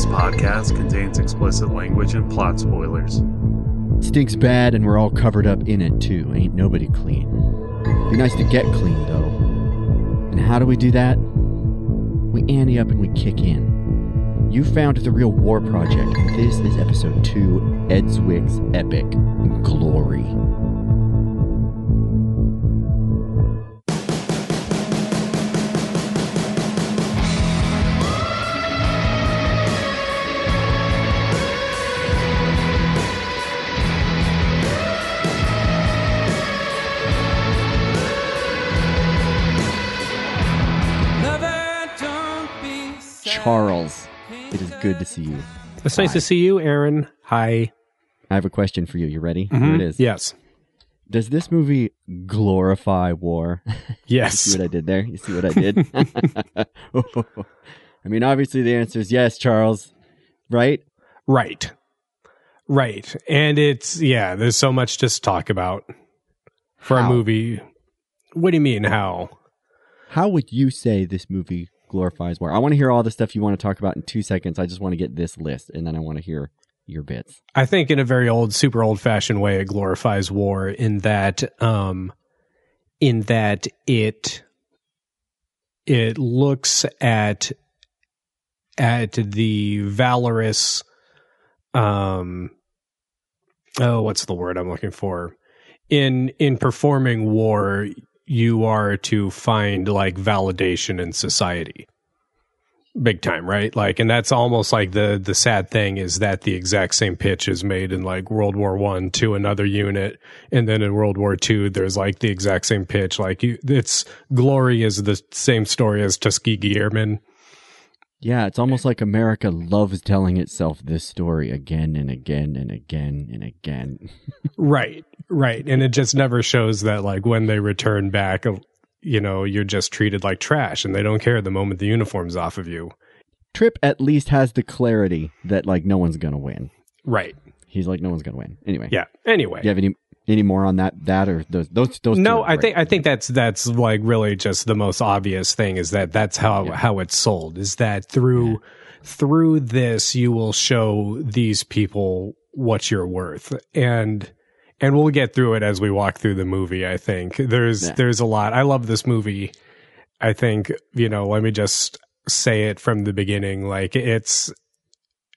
This podcast contains explicit language and plot spoilers. Stinks bad and we're all covered up in it too. Ain't nobody clean. Be nice to get clean though. And how do we do that? We ante up and we kick in. You found the Reel War Project. This is episode 2, Ed Zwick's Epic Glory. Charles, it is good to see you. It's nice to see you, Aaron. Hi. I have a question for you. You ready? Here Mhm. it is. Yes. Does this movie glorify war? Yes. see what I did there? You see what I did? I mean, obviously the answer is yes, Charles. Right? Right. Right. And it's, yeah, there's so much to talk about for How? a movie. What do you mean, how? How would you say this movie glorifies war? I want to hear all the stuff you want to talk about in two seconds. I just want to get this list and then I want to hear your bits. I think in a very old, super old fashioned way, it glorifies war in that, um, in that it, it looks at, at the valorous, um, oh, what's the word I'm looking for? In, in performing war, you are to find like validation in society. Big time right? Like and that's almost like the the sad thing is that the exact same pitch is made in like world war one to another unit and then in world war two there's like the exact same pitch. Like you it's glory is the same story as tuskegee airmen. Yeah, it's almost like America loves telling itself this story again and again and again and again. right right and it just never shows that like when they return back uh, you know you're just treated like trash and they don't care the moment the uniform's off of you Trip at least has the clarity that like no one's gonna win. right He's like no one's gonna win. Anyway, yeah anyway Do you have any any more on that that or those those those? no i great. think i think that's that's like really just the most obvious thing is that that's how Yeah. how it's sold is that through through this you will show these people what you're worth and and we'll get through it as we walk through the movie i think. There's Yeah. there's a lot. I love this movie. I think you know let me just say it from the beginning. Like it's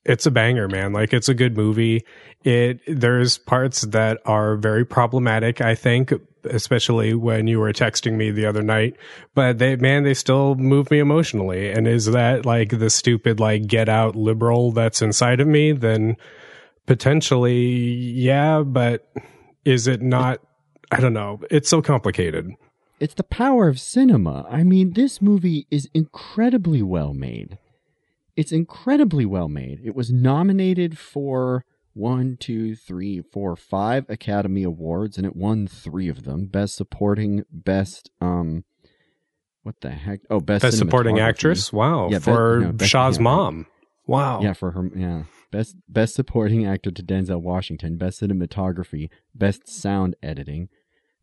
it's a banger man. Like it's a good movie. It there's parts that are very problematic i think especially when you were texting me the other night. But they man they still move me emotionally. And is that like the stupid like get out liberal that's inside of me? Then potentially yeah but is it not i don't know it's so complicated it's the power of cinema. I mean, this movie is incredibly well made. It's incredibly well made. It was nominated for one, two, three, four, five Academy Awards, and it won three of them: Best Supporting, Best um, what the heck? Oh, Best, best supporting actress wow Yeah, for no, shaw's mom wow Yeah, for her. Yeah, best best supporting actor to Denzel Washington. Best cinematography. Best sound editing.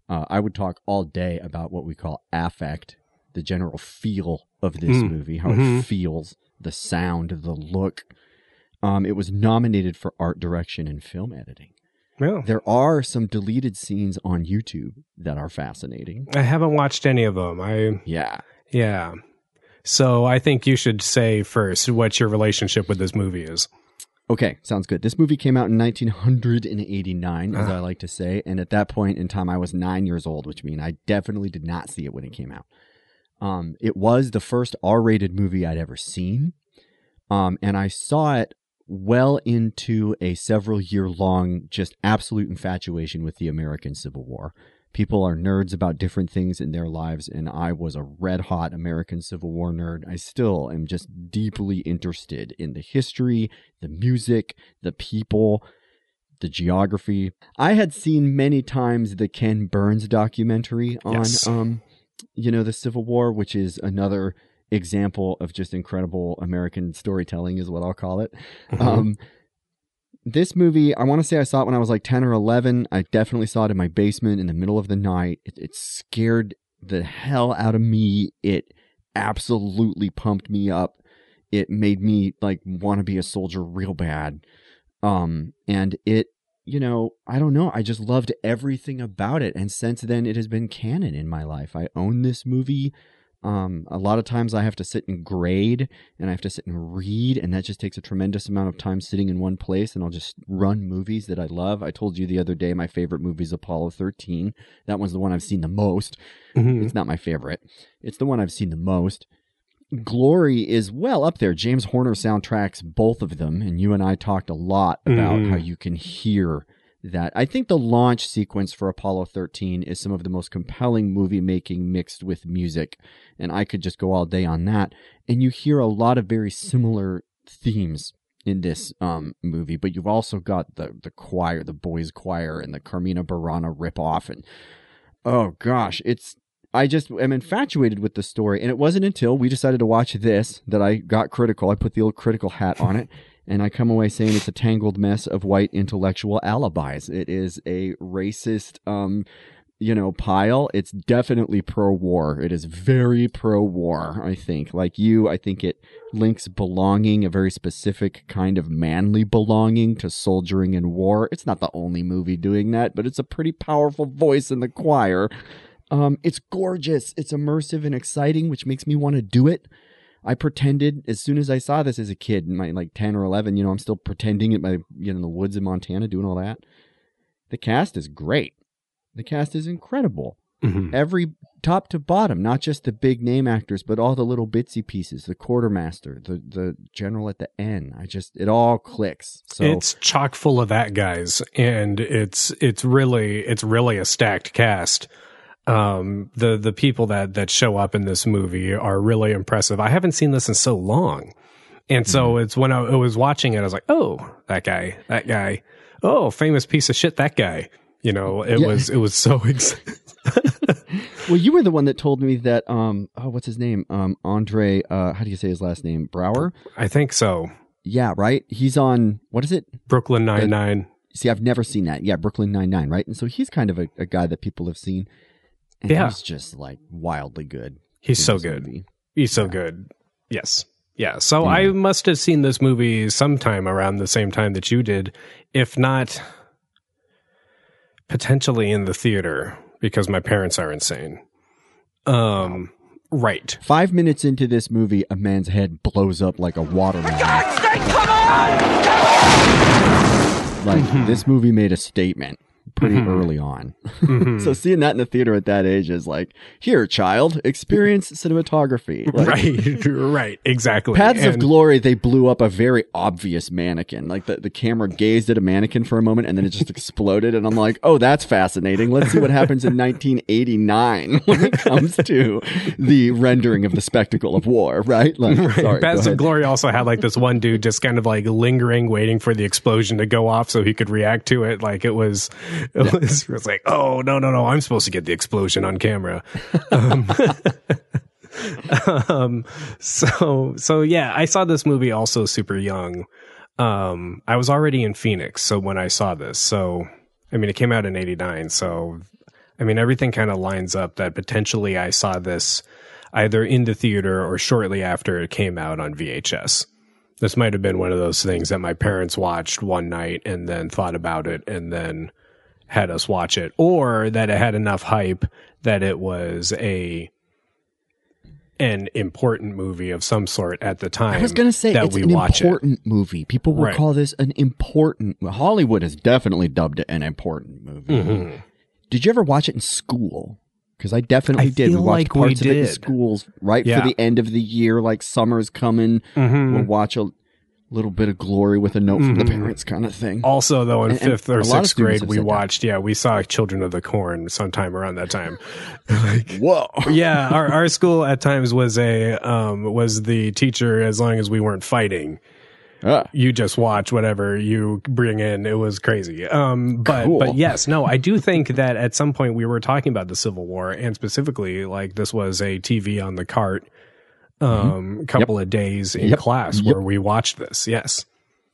Uh, I would talk all day about what we call affect, the general feel of this Mm. movie, how Mhm. it feels, the sound, the look. Um, it was nominated for art direction and film editing. Yeah. There are some deleted scenes on YouTube that are fascinating. I haven't watched any of them. I Yeah. yeah. So I think you should say first what your relationship with this movie is. Okay, sounds good. This movie came out in 1989, as Ah. I like to say, and at that point in time, I was nine years old, which means I definitely did not see it when it came out. Um, it was the first R-rated movie I'd ever seen, um, and I saw it well into a several-year-long just absolute infatuation with the American Civil War. People are nerds about different things in their lives, and I was a red hot American Civil War nerd. I still am just deeply interested in the history, the music, the people, the geography. I had seen many times the Ken Burns documentary on Yes. um you know the Civil War, which is another example of just incredible American storytelling is what I'll call it. Mhm. Um this movie, I want to say I saw it when I was like 10 or 11. I definitely saw it in my basement in the middle of the night. It, it scared the hell out of me. It absolutely pumped me up it made me like want to be a soldier real bad. Um, and it, you know, I don't know. I just loved everything about it. And since then, it has been canon in my life. I own this movie. Um, a lot of times I have to sit and grade and I have to sit and read, and that just takes a tremendous amount of time sitting in one place. And I'll just run movies that I love. I told you the other day my favorite movie is Apollo 13. That one's the one I've seen the most. Mhm. It's not my favorite, it's the one I've seen the most. Glory is well up there. James Horner soundtracks both of them, and you and I talked a lot about Mhm. how you can hear that. I think the launch sequence for Apollo 13 is some of the most compelling movie making mixed with music, and I could just go all day on that. And you hear a lot of very similar themes in this um, movie, but you've also got the the choir, the boys' choir, and the Carmina Burana ripoff, and oh gosh, it's I just am infatuated with the story. And it wasn't until we decided to watch this that I got critical. I put the old critical hat on it. And I come away saying it's a tangled mess of white intellectual alibis. It is a racist, um, you know, pile. It's definitely pro war. It is very pro war, I think. Like you, I think it links belonging, a very specific kind of manly belonging to soldiering in war. It's not the only movie doing that, but it's a pretty powerful voice in the choir. Um, it's gorgeous. It's immersive and exciting, which makes me want to do it. I pretended as soon as I saw this as a kid, in my like ten or eleven. You know, I'm still pretending at my you know in the woods in Montana doing all that. The cast is great. The cast is incredible. Mhm. Every top to bottom, not just the big name actors, but all the little bitsy pieces. The quartermaster, the the general at the end. I just it all clicks. So it's chock full of that guys and it's it's really it's really a stacked cast um the the people that that show up in this movie are really impressive i haven't seen this in so long and so Mm-hmm. it's when I, I was watching it i was like oh that guy that guy oh famous piece of shit that guy you know it Yeah. was it was so ex- well, you were the one that told me that um oh what's his name um Andre uh how do you say his last name Braugher i think so yeah right he's on what is it brooklyn Nine Nine. See, I've never seen that. Yeah, Brooklyn Nine Nine, right? And so he's kind of a, a guy that people have seen. And Yeah. he's just like wildly good. he's so good movie. He's so good. Yes. Yeah. So I must have seen this movie sometime around the same time that you did, if not potentially in the theater because my parents are insane. Um right. Five minutes into this movie, a man's head blows up like a watermelon. Like Mm-hmm. this movie made a statement pretty Mhm. early on. Mhm. so seeing that in the theater at that age is like, here, child, experience cinematography. Like, right. right. Exactly. Paths of Glory, they blew up a very obvious mannequin. Like the, the camera gazed at a mannequin for a moment and then it just exploded. And I'm like, oh, that's fascinating. Let's see what happens in 1989 when it comes to the rendering of the spectacle of war, right? Like, sorry, Paths of. Glory also had like this one dude just kind of like lingering, waiting for the explosion to go off so he could react to it. Like it was, it was, it was like, oh no, no, no, I'm supposed to get the explosion on camera. Um, um, so, so yeah, I saw this movie also super young. Um, I was already in Phoenix, so when I saw this, so I mean, it came out in '89, so I mean, everything kind of lines up that potentially I saw this either in the theater or shortly after it came out on VHS. This might have been one of those things that my parents watched one night and then thought about it and then had us watch it, or that it had enough hype that it was a an important movie of some sort at the time. I was going to say that it's we an watch it. important movie. People will Right. call this an important. Hollywood has definitely dubbed it an important movie. Mhm. Did you ever watch it in school? Because I definitely I did. We watched like we parts of it in schools right Yeah. for the end of the year, like summer's coming. Mhm. We'll watch a little bit of glory with a note from the Mhm. parents, kind of thing. Also, though, in And- fifth or sixth grade, we said that. watched. Yeah, we saw Children of the Corn sometime around that time. like, Whoa! yeah, our our school at times was a um was the teacher as long as we weren't fighting. Ah, You just watch whatever you bring in. It was crazy. Um, but Cool. but yes, no, I do think that at some point we were talking about the Civil War, and specifically like this was a TV on the cart. Um, couple of days in Mm-hmm. Yep. class Yep. where we watched this. Yes.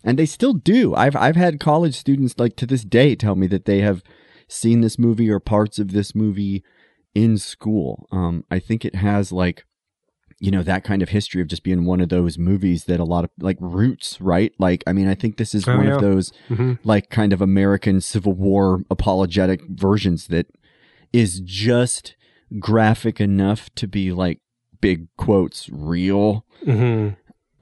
and they still do. I've I've had college students like to this day tell me that they have seen this movie or parts of this movie in school. Um, I think it has like you know that kind of history of just being one of those movies that a lot of like roots right like i mean i think this is Oh, one yeah. of those hmm like kind of american civil war apologetic versions that is just graphic enough to be like big quotes real hmm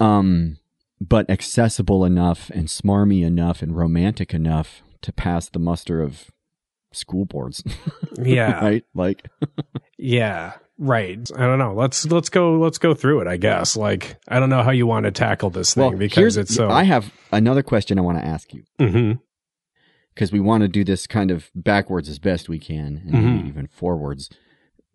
um but accessible enough and smarmy enough and romantic enough to pass the muster of school boards Yeah. right like Yeah. Right. I don't know. Let's let's go let's go through it, I guess. Like I don't know how you want to tackle this thing because it's so i have another question i want to ask you Mhm. because we want to do this kind of backwards as best we can and maybe Mhm. even forwards.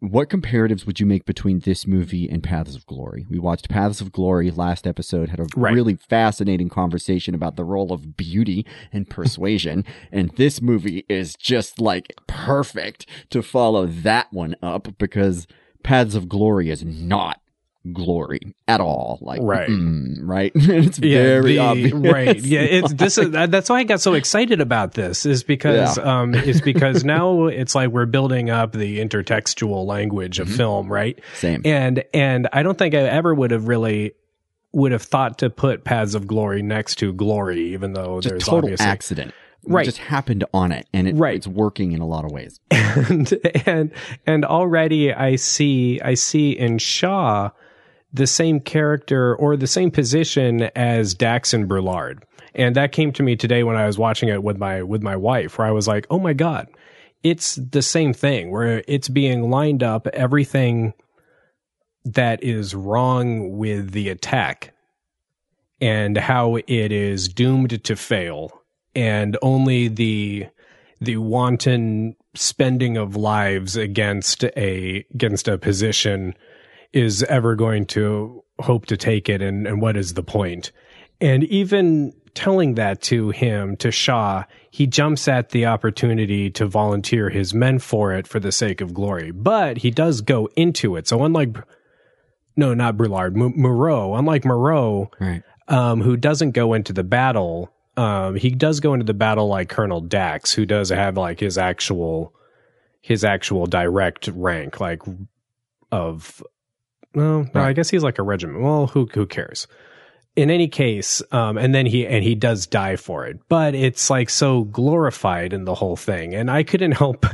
What comparatives would you make between this movie and Paths of Glory? We watched Paths of Glory last episode, had a Right. really fascinating conversation about the role of beauty and persuasion, and this movie is just like perfect to follow that one up because Paths of Glory is not glory at all like Right. mm, right it's yeah, very the- obvious right. Yeah, it's this is that- that's why I got so excited about this is because um it's because now it's like we're building up the intertextual language of Mhm. film, right? same And and I don't think I ever would have really would have thought to put Paths of Glory next to Glory, even though just there's total obviously accident. Right. just happened on it, and it, Right. it's working in a lot of ways. and and and already I see I see in Shaw the same character or the same position as Dax and Brulard. And that came to me today when I was watching it with my with my wife, where I was like, "Oh my god, it's the same thing. Where it's being lined up everything that is wrong with the attack and how it is doomed to fail and only the the wanton spending of lives against a against a position is ever going to hope to take it and, and what is the point? and even telling that to him to shaw he jumps at the opportunity to volunteer his men for it for the sake of glory but he does go into it so unlike no not Broulard M- Moreau unlike Moreau Right. um, who doesn't go into the battle. Um, he does go into the battle like Colonel Dax, who does have like his actual, his actual direct rank, like of, well, no, I guess he's like a regiment. Well, who who cares? In any case, um, and then he and he does die for it, but it's like so glorified in the whole thing, and I couldn't help.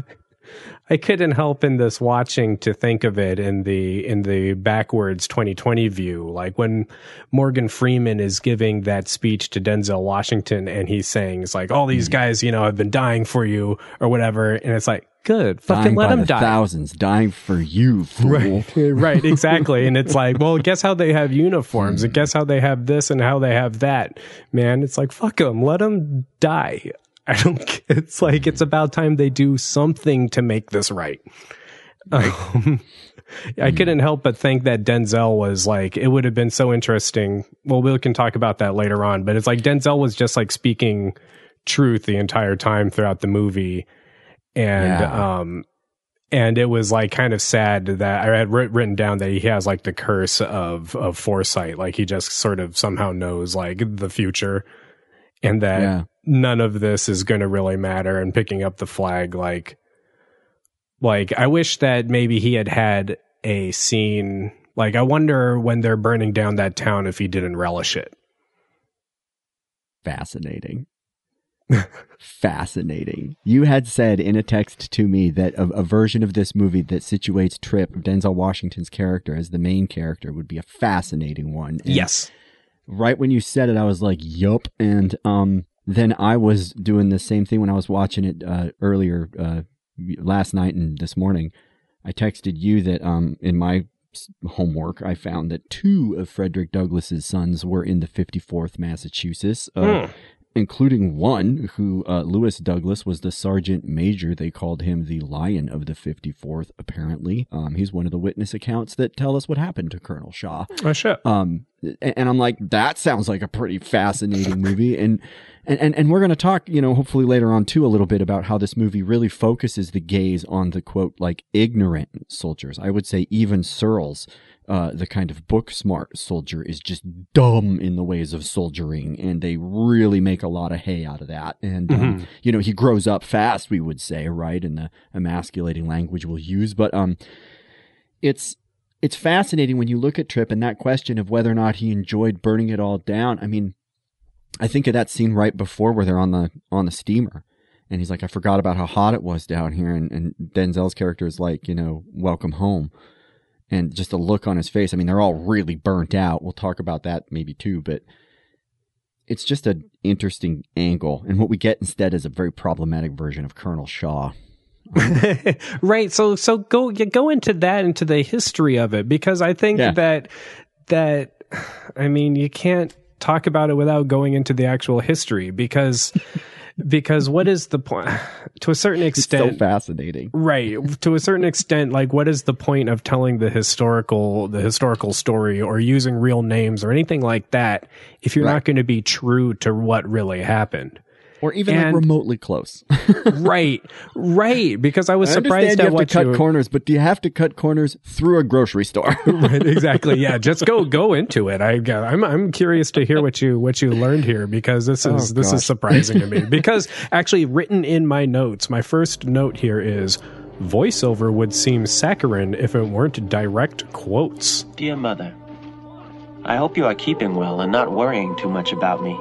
I couldn't help in this watching to think of it in the in the backwards 2020 view, like when Morgan Freeman is giving that speech to Denzel Washington and he's saying it's like all Hmm. these guys, you know, have been dying for you or whatever, and it's like good, fucking Dying let them the die. Thousands dying for you, fool. Right, right, exactly. And it's like, well, guess how they have uniforms, and guess how they have this, and how they have that. Man, it's like fuck them, let them die. I don't. It's like it's about time they do something to make this right. Um, I couldn't help but think that Denzel was like, it would have been so interesting. Well, we can talk about that later on, but it's like Denzel was just like speaking truth the entire time throughout the movie, and Yeah. um, and it was like kind of sad that I had written down that he has like the curse of of foresight, like he just sort of somehow knows like the future, and that Yeah. None of this is going to really matter. And picking up the flag, like, like I wish that maybe he had had a scene. Like, I wonder when they're burning down that town if he didn't relish it. Fascinating. Fascinating. You had said in a text to me that a, a version of this movie that situates Trip, Denzel Washington's character, as the main character would be a fascinating one. And yes. right when you said it, I was like, "Yup." And um, then I was doing the same thing when I was watching it uh, earlier uh, last night and this morning. I texted you that um, in my homework, I found that two of Frederick Douglass's sons were in the 54th Massachusetts, uh, Hmm. Including one who, uh, Lewis Douglass, was the sergeant major. They called him the Lion of the 54th. Apparently, um, he's one of the witness accounts that tell us what happened to Colonel Shaw. Oh shit. Um, a- and I'm like, that sounds like a pretty fascinating movie. And, and, and, and we're going to talk, you know, hopefully later on too, a little bit about how this movie really focuses the gaze on the quote, like ignorant soldiers. I would say even Searles, uh, the kind of book smart soldier is just dumb in the ways of soldiering. And they really make a lot of hay out of that. And, um, Mhm. you know, he grows up fast, we would say, right? In the emasculating language we'll use. But, um, it's, it's fascinating when you look at Trip and that question of whether or not he enjoyed burning it all down. I mean, I think of that scene right before where they're on the on the steamer, and he's like, "I forgot about how hot it was down here," and, and Denzel's character is like, you know, "Welcome home," and just the look on his face. I mean, they're all really burnt out. We'll talk about that maybe too, but it's just an interesting angle, and what we get instead is a very problematic version of Colonel Shaw. Um, right. So so go go into that into the history of it because I think Yeah. that that I mean you can't talk about it without going into the actual history because because what is the point to a certain It's extent so fascinating. right to a certain extent like what is the point of telling the historical the historical story or using real names or anything like that if you're Right. not going to be true to what really happened Or even like remotely close. right right because i was I surprised understand you at have what to cut you corners, but do you have to cut corners through a grocery store? right, exactly. Yeah, just go go into it. I I'm I'm curious to hear what you what you learned here because this oh, is Oh, this gosh. is surprising to me. Because actually written in my notes, my first note here is voiceover would seem saccharine if it weren't direct quotes. Dear Mother, I hope you are keeping well and not worrying too much about me.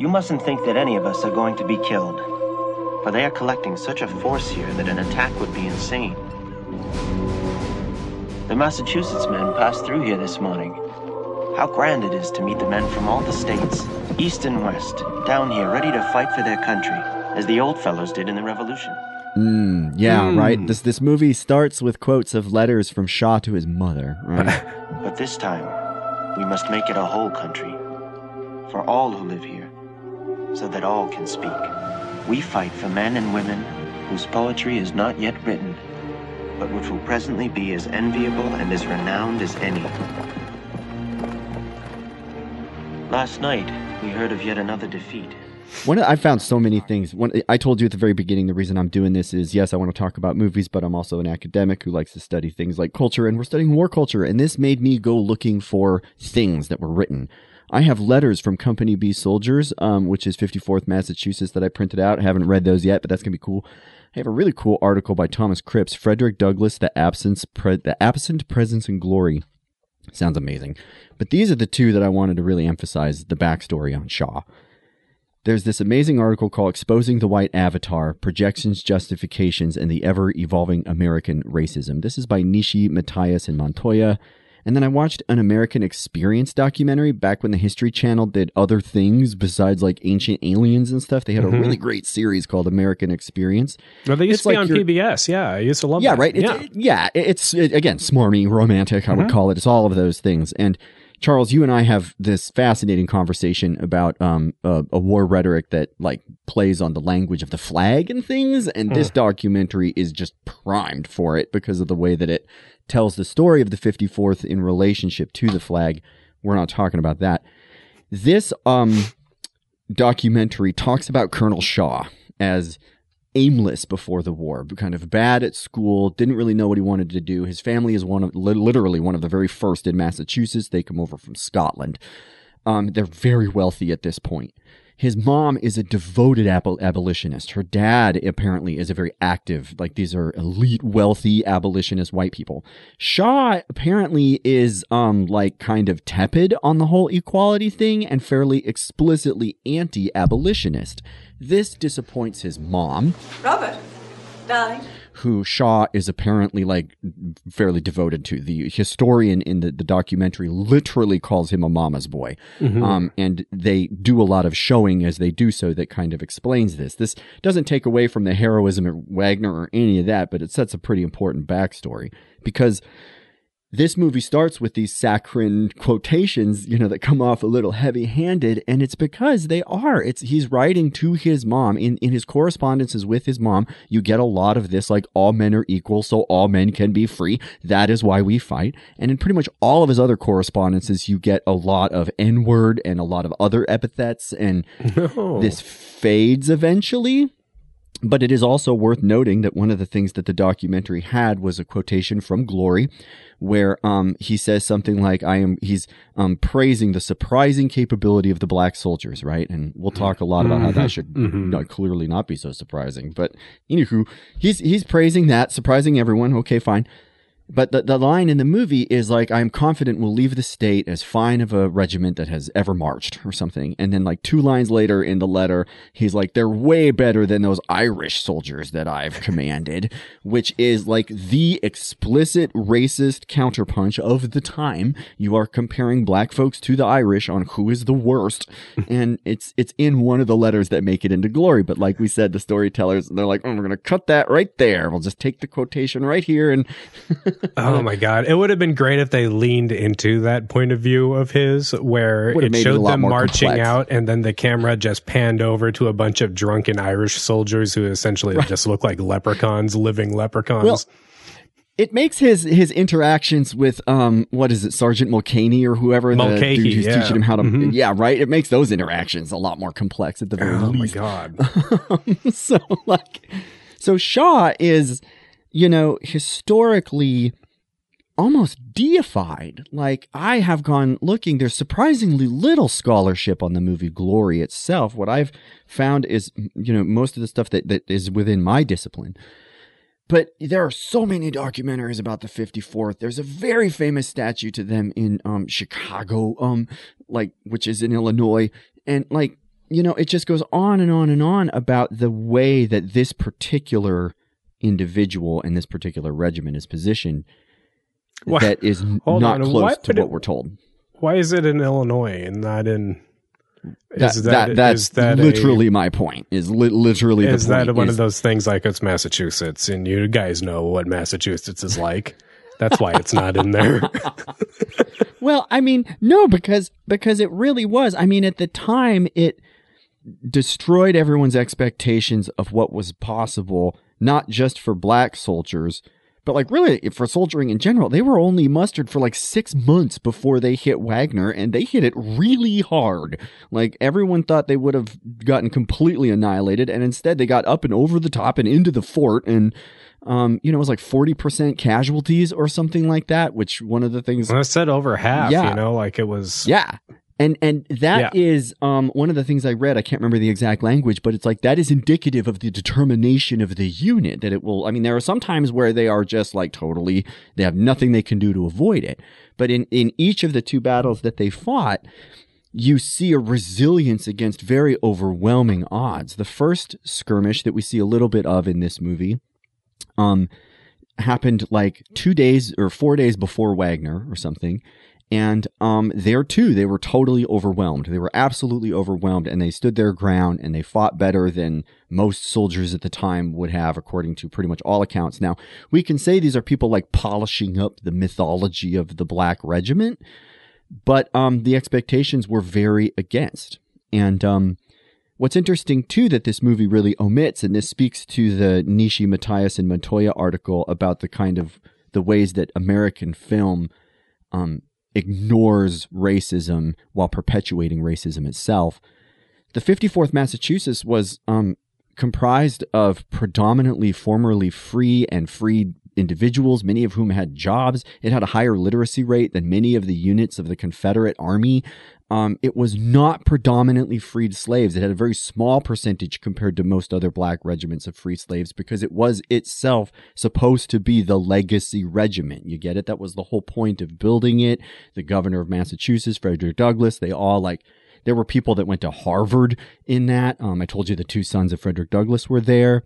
You mustn't think that any of us are going to be killed, for they are collecting such a force here that an attack would be insane. The Massachusetts men passed through here this morning. How grand it is to meet the men from all the states, east and west, down here ready to fight for their country, as the old fellows did in the Revolution. Mm, yeah, Mm. right. This this movie starts with quotes of letters from Shaw to his mother. Right? But this time, we must make it a whole country. For all who live here, so that all can speak. We fight for men and women whose poetry is not yet written, but which will presently be as enviable and as renowned as any. Last night, we heard of yet another defeat. One, I found so many things. One, I told you at the very beginning the reason I'm doing this is yes, I want to talk about movies, but I'm also an academic who likes to study things like culture, and we're studying war culture. And this made me go looking for things that were written. I have letters from Company B soldiers, um, which is 54th Massachusetts, that I printed out. I haven't read those yet, but that's gonna be cool. I have a really cool article by Thomas Cripps, Frederick Douglass, the absence, pre- the absent presence and glory. Sounds amazing. But these are the two that I wanted to really emphasize the backstory on Shaw. There's this amazing article called Exposing the White Avatar Projections, Justifications, and the Ever Evolving American Racism. This is by Nishi, Matias, and Montoya. And then I watched an American Experience documentary back when the History Channel did other things besides like ancient aliens and stuff. They had Mhm. a really great series called American Experience. Well, they used It's to be like on PBS. Yeah, I used to love Yeah, that. right. It's, yeah. it- yeah. It's it, again smarmy, romantic. I would Mhm. call it. It's all of those things. And Charles, you and I have this fascinating conversation about um a, a war rhetoric that like plays on the language of the flag and things. And this documentary is just primed for it because of the way that it tells the story of the 54th in relationship to the flag. We're not talking about that. This um documentary talks about Colonel Shaw as aimless before the war, kind of bad at school, didn't really know what he wanted to do. His family is one of literally one of the very first in Massachusetts. They come over from Scotland. Um, they're very wealthy at this point. His mom is a devoted abo- abolitionist. Her dad apparently is a very active, like these are elite, wealthy abolitionist white people. Shaw apparently is, um, like kind of tepid on the whole equality thing and fairly explicitly anti-abolitionist. This disappoints his mom, Robert, darling. Who Shaw is apparently like fairly devoted to. The historian in the, the documentary literally calls him a mama's boy. Um, and they do a lot of showing as they do so that kind of explains this. This doesn't take away from the heroism of Wagner or any of that, but it sets a pretty important backstory because this movie starts with these saccharine quotations, you know, that come off a little heavy-handed, and it's because they are. It's he's writing to his mom in in his correspondences with his mom. You get a lot of this, like all men are equal, so all men can be free. That is why we fight. And in pretty much all of his other correspondences, you get a lot of N-word and a lot of other epithets, and Oh. this fades eventually. But it is also worth noting that one of the things that the documentary had was a quotation from Glory, where um, he says something like, "I am." He's um, praising the surprising capability of the black soldiers, right? And we'll talk a lot about how that should Mhm. not, clearly not be so surprising. But anywho, he's he's praising that, surprising everyone. Okay, fine. But the, the line in the movie is like, I'm confident we'll leave the state as fine of a regiment that has ever marched or something. And then like two lines later in the letter, he's like, they're way better than those Irish soldiers that I've commanded, which is like the explicit racist counterpunch of the time. You are comparing black folks to the Irish on who is the worst. and it's, it's in one of the letters that make it into glory. But like we said, the storytellers, they're like, oh, we're going to cut that right there. We'll just take the quotation right here and Oh my god! It would have been great if they leaned into that point of view of his, where it made it showed them marching complex. out, and then the camera just panned over to a bunch of drunken Irish soldiers who essentially just look like leprechauns, living leprechauns. Well, it makes his his interactions with um what is it Sergeant Mulcahy or whoever the dude who's yeah. teaching him how to Mhm. yeah right it makes those interactions a lot more complex at the very oh my god! so like so Shaw is you know historically almost deified. Like I have gone looking there's surprisingly little scholarship on the movie Glory itself. What I've found is you know most of the stuff that that is within my discipline. But there are so many documentaries about the 54th. There's a very famous statue to them in um, Chicago, um, like which is in Illinois, and like you know, it just goes on and on and on about the way that this particular individual in this particular regiment is positioned. Why- That is not on, close to what it- we're told. Why is it in Illinois and not in? That, Is that, that's that a- literally my point. Is li- literally is the point. that one is- of those things like it's Massachusetts and you guys know what Massachusetts is like? That's why it's not in there. Well, I mean, no, because because it really was. I mean, at the time, it destroyed everyone's expectations of what was possible, not just for black soldiers, but like really for soldiering in general. They were only mustered for like six months before they hit Wagner, and they hit it really hard. Like everyone thought they would have gotten completely annihilated, and instead they got up and over the top and into the fort and. Um, you know, it was like 40% casualties or something like that, which one of the things I said over half. Yeah. You know, like it was. yeah. And and that is um one of the things I read, I can't remember the exact language, but it's like that is indicative of the determination of the unit that it will I mean there are some times where they are just like totally they have nothing they can do to avoid it. But in in each of the two battles that they fought, you see a resilience against very overwhelming odds. The first skirmish that we see a little bit of in this movie um happened like 2 days or 4 days before Wagner or something. And um, there too, they were totally overwhelmed. They were absolutely overwhelmed, and they stood their ground and they fought better than most soldiers at the time would have, according to pretty much all accounts. Now, we can say these are people like polishing up the mythology of the Black Regiment, but um, the expectations were very against. And um, what's interesting too that this movie really omits, and this speaks to the Nishi Matias and Montoya article about the kind of the ways that American film um, ignores racism while perpetuating racism itself. The 54th Massachusetts was um, comprised of predominantly formerly free and freed individuals, many of whom had jobs. It had a higher literacy rate than many of the units of the Confederate Army. Um, it was not predominantly freed slaves. It had a very small percentage compared to most other black regiments of free slaves because it was itself supposed to be the legacy regiment. You get it? That was the whole point of building it. The governor of Massachusetts, Frederick Douglass, they all like, there were people that went to Harvard in that. Um, I told you the two sons of Frederick Douglass were there.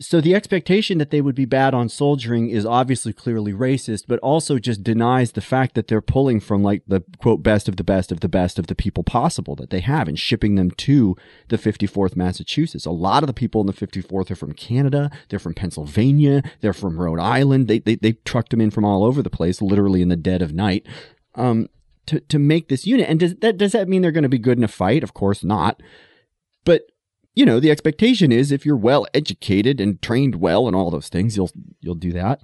So the expectation that they would be bad on soldiering is obviously clearly racist, but also just denies the fact that they're pulling from like the quote best of the best of the best of the people possible that they have and shipping them to the 54th Massachusetts. A lot of the people in the 54th are from Canada, they're from Pennsylvania, they're from Rhode Island. They they they trucked them in from all over the place, literally in the dead of night. Um, to, to make this unit. And does that does that mean they're going to be good in a fight? Of course not. But you know, the expectation is if you're well educated and trained well and all those things, you'll you'll do that.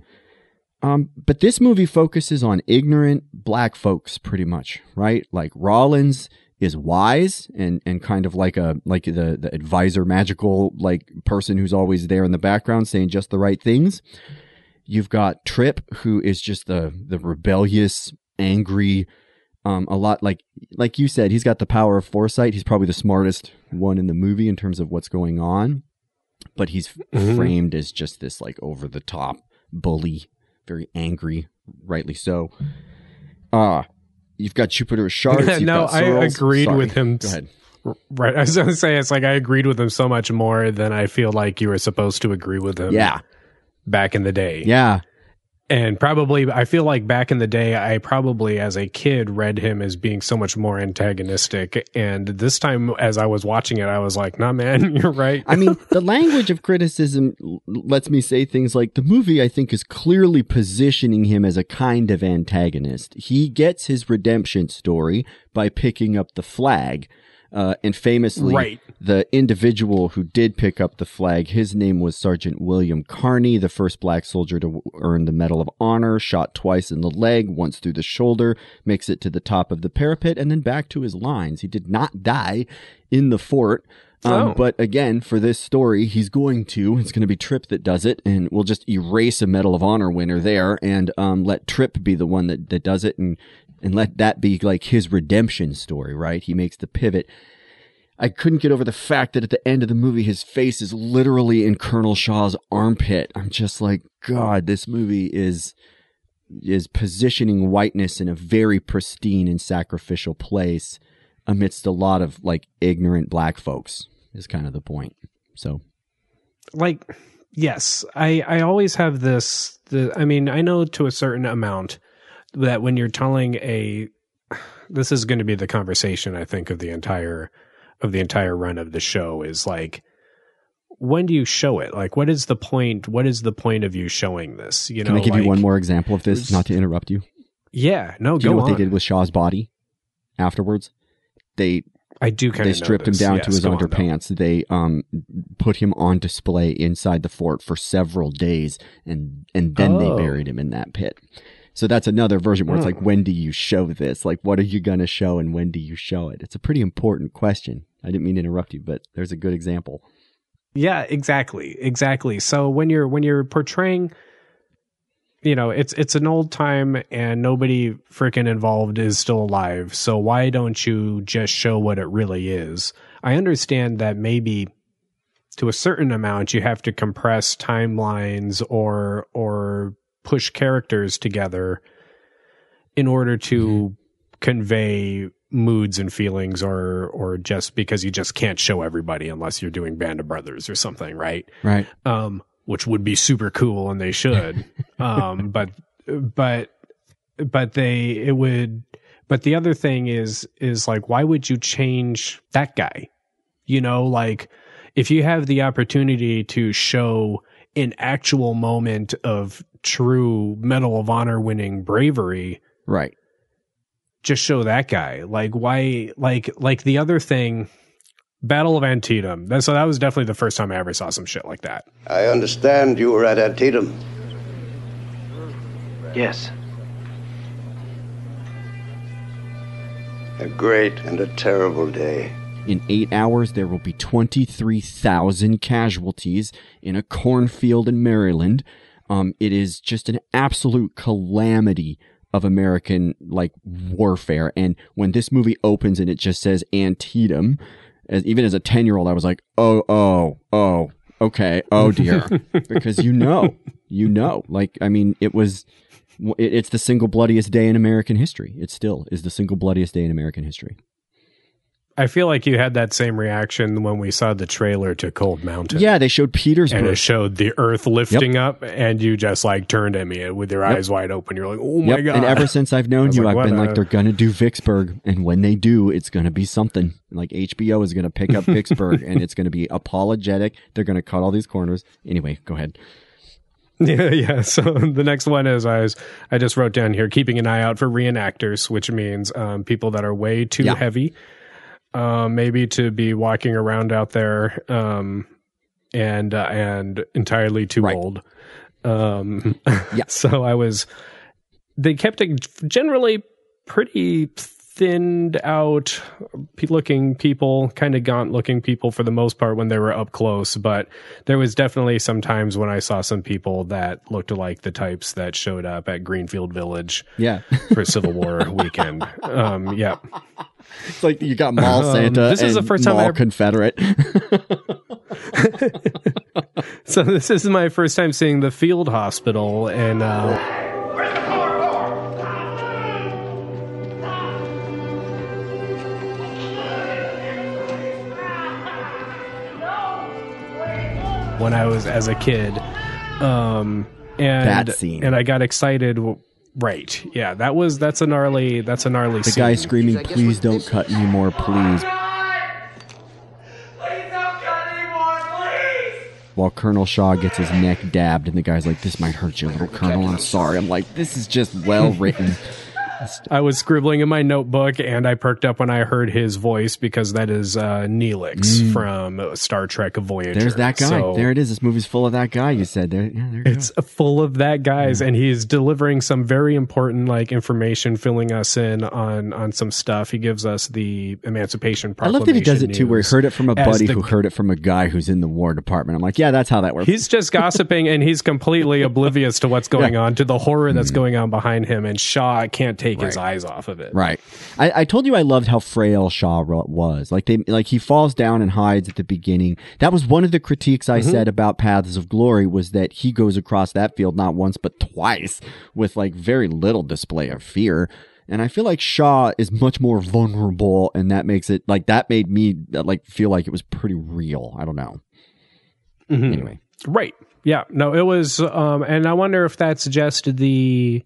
Um, but this movie focuses on ignorant black folks pretty much, right? Like Rawlins is wise and and kind of like a like the the advisor magical like person who's always there in the background saying just the right things. You've got Trip who is just the the rebellious, angry um, a lot like like you said, he's got the power of foresight. He's probably the smartest one in the movie in terms of what's going on, but he's Mhm. framed as just this like over the top bully very angry, rightly so. Uh you've got Jupiter Sharts. no, I agreed Sorry. with him. Go ahead. Right. I was to say, it's like I agreed with him so much more than I feel like you were supposed to agree with him Yeah, back in the day. yeah, And probably, I feel like back in the day, I probably as a kid read him as being so much more antagonistic. And this time, as I was watching it, I was like, nah, man, you're right. I mean, the language of criticism lets me say things like the movie, I think, is clearly positioning him as a kind of antagonist. He gets his redemption story by picking up the flag. Uh, and famously, Right. the individual who did pick up the flag, his name was Sergeant William Carney, the first black soldier to earn the Medal of Honor, shot twice in the leg, once through the shoulder, makes it to the top of the parapet, and then back to his lines. He did not die in the fort. Um, Oh. But again, for this story, he's going to. It's going to be Trip that does it, and we'll just erase a Medal of Honor winner there, and um, let Trip be the one that, that does it, and and let that be like his redemption story, right? He makes the pivot. I couldn't get over the fact that at the end of the movie, his face is literally in Colonel Shaw's armpit. I'm just like, God, this movie is is positioning whiteness in a very pristine and sacrificial place amidst a lot of like ignorant black folks is kind of the point. So like yes i i always have this the i mean i know to a certain amount that when you're telling a this is going to be the conversation i think of the entire of the entire run of the show is like when do you show it like what is the point what is the point of you showing this you know can I give like, you one more example of this, not to interrupt you? yeah no Do you go know what on they did with Shaw's body afterwards? They i do kind they of stripped him down to his go on, underpants. they um put him on display inside the fort for several days, and and then they Oh. buried him in that pit. So that's another version where it's like, Hmm. when do you show this? Like, what are you gonna show, and when do you show it? It's a pretty important question. I didn't mean to interrupt you, but there's a good example. Yeah, exactly. Exactly. So when you're when you're portraying you know, it's it's an old time and nobody freaking involved is still alive. So why don't you just show what it really is? I understand that maybe to a certain amount you have to compress timelines or or push characters together in order to convey moods and feelings or or just because you just can't show everybody unless you're doing Band of Brothers or something, right? Right. Um which would be super cool and they should. um but but but they it would but the other thing is is like why would you change that guy? You know, like if you have the opportunity to show an actual moment of true Medal of Honor winning bravery, Right. just show that guy. Like why like like the other thing Battle of Antietam. That, so that was definitely the first time I ever saw some shit like that. I understand you were at Antietam. Yes. A great and a terrible day. In eight hours, there will be 23,000 casualties in a cornfield in Maryland. Um, it is just an absolute calamity of American like warfare. And when this movie opens and it just says Antietam, as even as a 10 year old, I was like, oh, oh, oh, okay, oh dear. because you know, you know, like, I mean, it was, it, it's the single bloodiest day in American history. It still is the single bloodiest day in American history. I feel like you had that same reaction when we saw the trailer to Cold Mountain. Yeah, they showed Petersburg. And it showed the earth lifting up, and you just like turned at me with your eyes wide open. You're like, "Oh my Yep. god!" And ever since I've known you, like, I've what been like, they're gonna do Vicksburg, and when they do, it's gonna be something. Like HBO is gonna pick up Vicksburg, and it's gonna be apologetic. They're gonna cut all these corners. Anyway, go ahead. Yeah, yeah. So the next one is I was I just wrote down here keeping an eye out for reenactors, which means um, people that are way too Yeah. heavy, um, maybe to be walking around out there, um, and uh, and entirely too Right. old. Um, Yeah. So I was. They kept it generally pretty thinned out looking people kind of gaunt looking people for the most part when they were up close but there was definitely some times when i saw some people that looked like the types that showed up at greenfield village Yeah, for civil war weekend. Um yeah. It's like you got Mall Um, Santa this and is the first time Mall I ever- Confederate. So this is my first time seeing the field hospital, and uh, when I was as a kid, um, and That scene. and I got excited. Right, yeah, that was that's a gnarly that's a gnarly The scene. guy screaming, "Please don't cut anymore, please!" While Colonel Shaw gets his neck dabbed, and the guy's like, "This might hurt you, little Colonel. I'm sorry." I'm like, "This is just well written." I was scribbling in my notebook, and I perked up when I heard his voice because that is uh, Neelix from Star Trek Voyager. Mm. There's that guy. So there it is. This movie's full of that guy. You said there. Yeah, there you go. It's full of that guys, and he's delivering some very important like information, filling us in on on some stuff. He gives us the Emancipation Proclamation. I love that he does it too, where he heard it from a buddy the- who heard it from a guy who's in the War Department. I'm like, yeah, that's how that works. He's just gossiping, and he's completely oblivious to what's going on, to the horror that's going on behind him. And Shaw can't take his Mm. Right. eyes off of it. Right. I, I told you I loved how frail Shaw was. Like they, like he falls down and hides at the beginning. That was one of the critiques I said about Paths of Glory was that he goes across that field not once but twice with like very little display of fear. And I feel like Shaw is much more vulnerable, and that makes it like that made me uh, like feel like it was pretty real. I don't know. Mhm. Anyway, Right. Yeah. No, it was um and I wonder if that's just the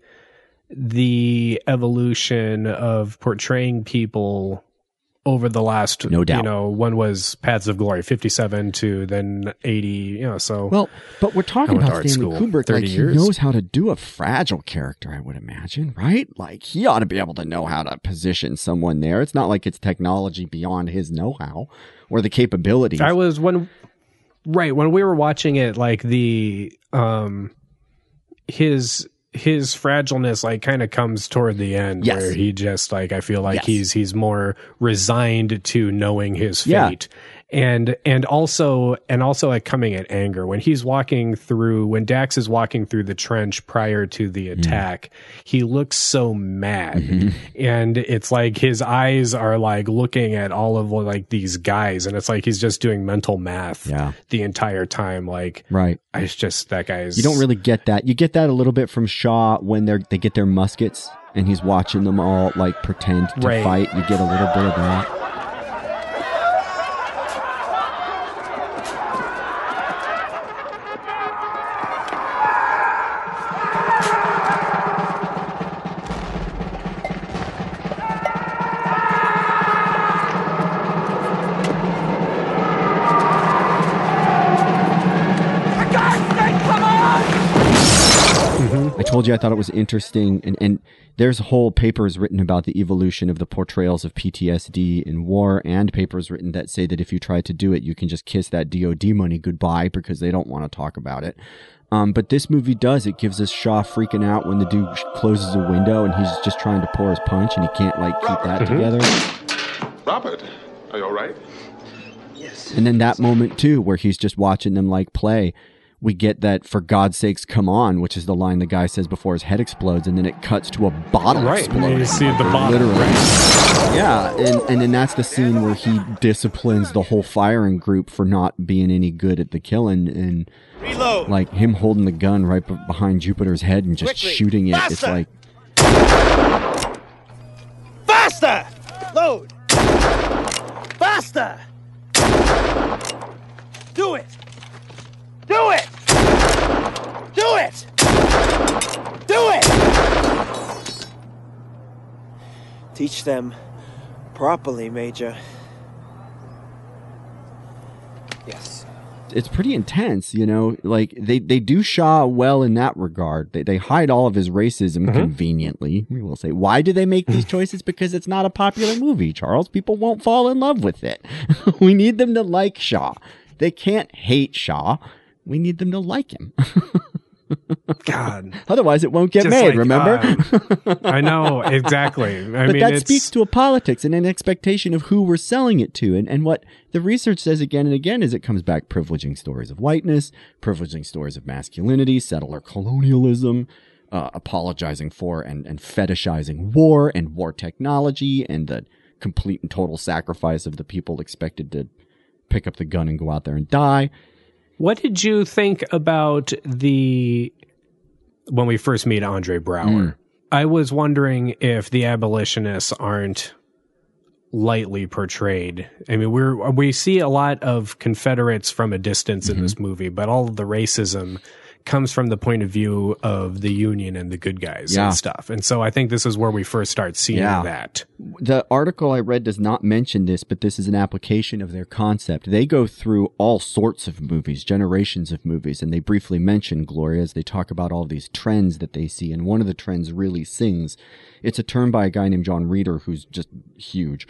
the evolution of portraying people over the last No doubt. you know, one was Paths of Glory 57 to then 80, you know, so Well, but we're talking about art Stanley school, Kubrick. 30 Like years. he knows how to do a fragile character. I would imagine, right? Like he ought to be able to know how to position someone there. It's not like it's technology beyond his know-how or the capabilities. I was when right when we were watching it like the um his his fragileness like kind of comes toward the end Yes. where he just like I feel like Yes. he's he's more resigned to knowing his Yeah. And and also and also like coming at anger when he's walking through when Dax is walking through the trench prior to the Mm. attack, he looks so mad. Mm-hmm. And it's like his eyes are like looking at all of like these guys and it's like he's just doing mental math Yeah. the entire time. Like right. I just that guy's You don't really get that. You get that a little bit from Shaw when they're they get their muskets and he's watching them all like pretend to Right. fight. You get a little bit of that. Told you I thought it was interesting, and, and there's whole papers written about the evolution of the portrayals of PTSD in war, and papers written that say that if you try to do it, you can just kiss that DoD money goodbye because they don't want to talk about it. Um, but this movie does. It gives us Shaw freaking out when the dude closes a window and he's just trying to pour his punch and he can't like keep that together. Robert, are you all right? Yes. And then that moment too, where he's just watching them like play, we get that "For God's sakes, come on," which is the line the guy says before his head explodes, and then it cuts to a bottle Right. exploding. You see the bottom. Literally. Yeah, and and then that's the scene where he disciplines the whole firing group for not being any good at the killing, and like him holding the gun right be- behind Jupiter's head and just shooting it. It's like Faster! Load! Faster! Do it! Do it! Do it! Do it! Teach them properly, Major. Yes. it's pretty intense, you know. Like they they do Shaw well in that regard. They they hide all of his racism Mm-hmm. conveniently. We will say, why do they make these choices? Because it's not a popular movie, Charles. People won't fall in love with it. we need them to like Shaw. They can't hate Shaw. We need them to like him. God. Otherwise, it won't get Just made. like, remember? um, I know exactly. I but mean, that it's, speaks to a politics and an expectation of who we're selling it to. And, and what the research says again and again is it comes back privileging stories of whiteness, privileging stories of masculinity, settler colonialism, uh, apologizing for and, and fetishizing war and war technology and the complete and total sacrifice of the people expected to pick up the gun and go out there and die. What did you think about the when we first meet Andre Braugher? Hmm. I was wondering if the abolitionists aren't lightly portrayed. I mean, we're we see a lot of Confederates from a distance in mm-hmm. this movie, but all of the racism comes from the point of view of the Union and the good guys Yeah. and stuff. And so I think this is where we first start seeing Yeah. that. The article I read does not mention this, but this is an application of their concept. They go through all sorts of movies, generations of movies, and they briefly mention Gloria as they talk about all these trends that they see. And one of the trends really sings. It's a term by a guy named John Reeder who's just huge.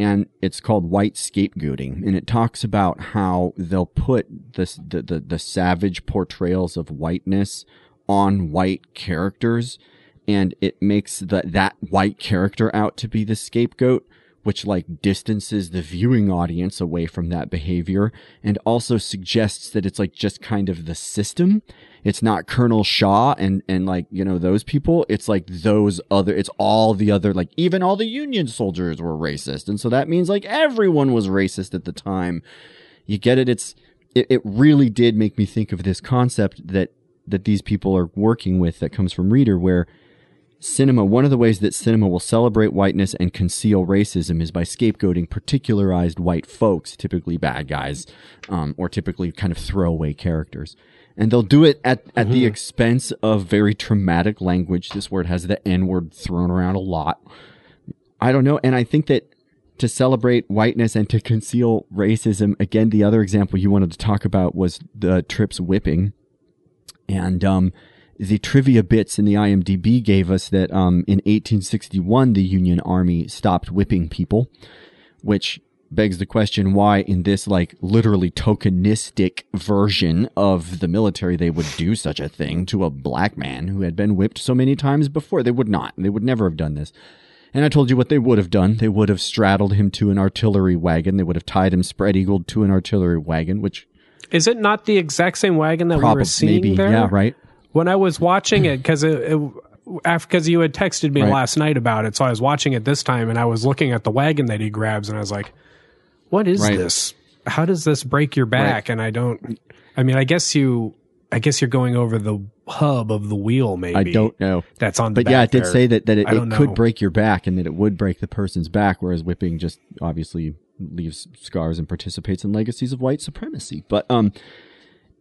And it's called white scapegoating. And it talks about how they'll put this, the, the, the savage portrayals of whiteness on white characters and it makes the, that white character out to be the scapegoat, which like distances the viewing audience away from that behavior and also suggests that it's like just kind of the system. It's not Colonel Shaw and, and like, you know, those people. It's like those other, it's all the other, like even all the Union soldiers were racist. And so that means like everyone was racist at the time. You get it? It's, it, it really did make me think of this concept that, that these people are working with that comes from Reader where cinema, one of the ways that cinema will celebrate whiteness and conceal racism is by scapegoating particularized white folks, typically bad guys, um, or typically kind of throwaway characters. And they'll do it at, at the expense of very traumatic language. This word has the N word thrown around a lot. I don't know. And I think that to celebrate whiteness and to conceal racism, again, the other example you wanted to talk about was the Trips whipping. And um, the trivia bits in the IMDb gave us that um, in 1861, the Union Army stopped whipping people, which begs the question why in this like literally tokenistic version of the military they would do such a thing to a black man who had been whipped so many times before? They would not. They would never have done this. And i told you what they would have done. They would have straddled him to an artillery wagon. They would have tied him spread eagled to an artillery wagon which Is it not the exact same wagon that we were seeing maybe there? yeah right. When I was watching it, because it, it because you had texted me Right. last night about it, so I was watching it this time, and I was looking at the wagon that he grabs, and I was like, "What is Right. this? How does this break your back?" And I don't. I mean, I guess you. I guess you're going over the hub of the wheel, maybe. i don't know That's on the but yeah, it did there. say that, that it, it could break your back and that it would break the person's back, whereas whipping just obviously leaves scars and participates in legacies of white supremacy. But um,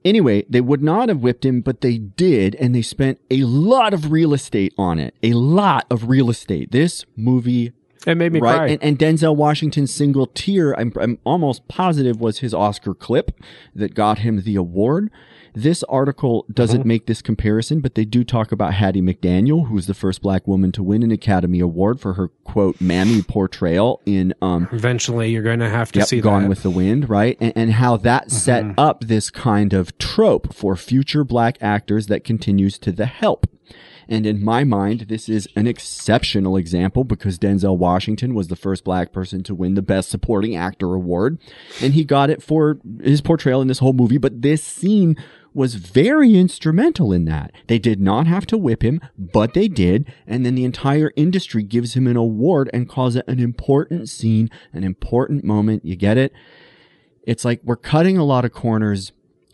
anyway, they would not have whipped him, but they did, and they spent a lot of real estate on it. A lot of real estate. This movie It made me right? cry. And, and Denzel Washington's single tear, I'm, I'm almost positive, was his Oscar clip that got him the award. This article doesn't make this comparison, but they do talk about Hattie McDaniel, who's the first black woman to win an Academy Award for her quote mammy portrayal in um, Eventually, you're going to have to Yep, see Gone that. with the Wind, right? And, and how that set up this kind of trope for future black actors that continues to the help. And in my mind, this is an exceptional example because Denzel Washington was the first black person to win the Best Supporting Actor award. And he got it for his portrayal in this whole movie. But this scene was very instrumental in that. They did not have to whip him, but they did. And then the entire industry gives him an award and calls it an important scene, an important moment. You get it? It's like we're cutting a lot of corners.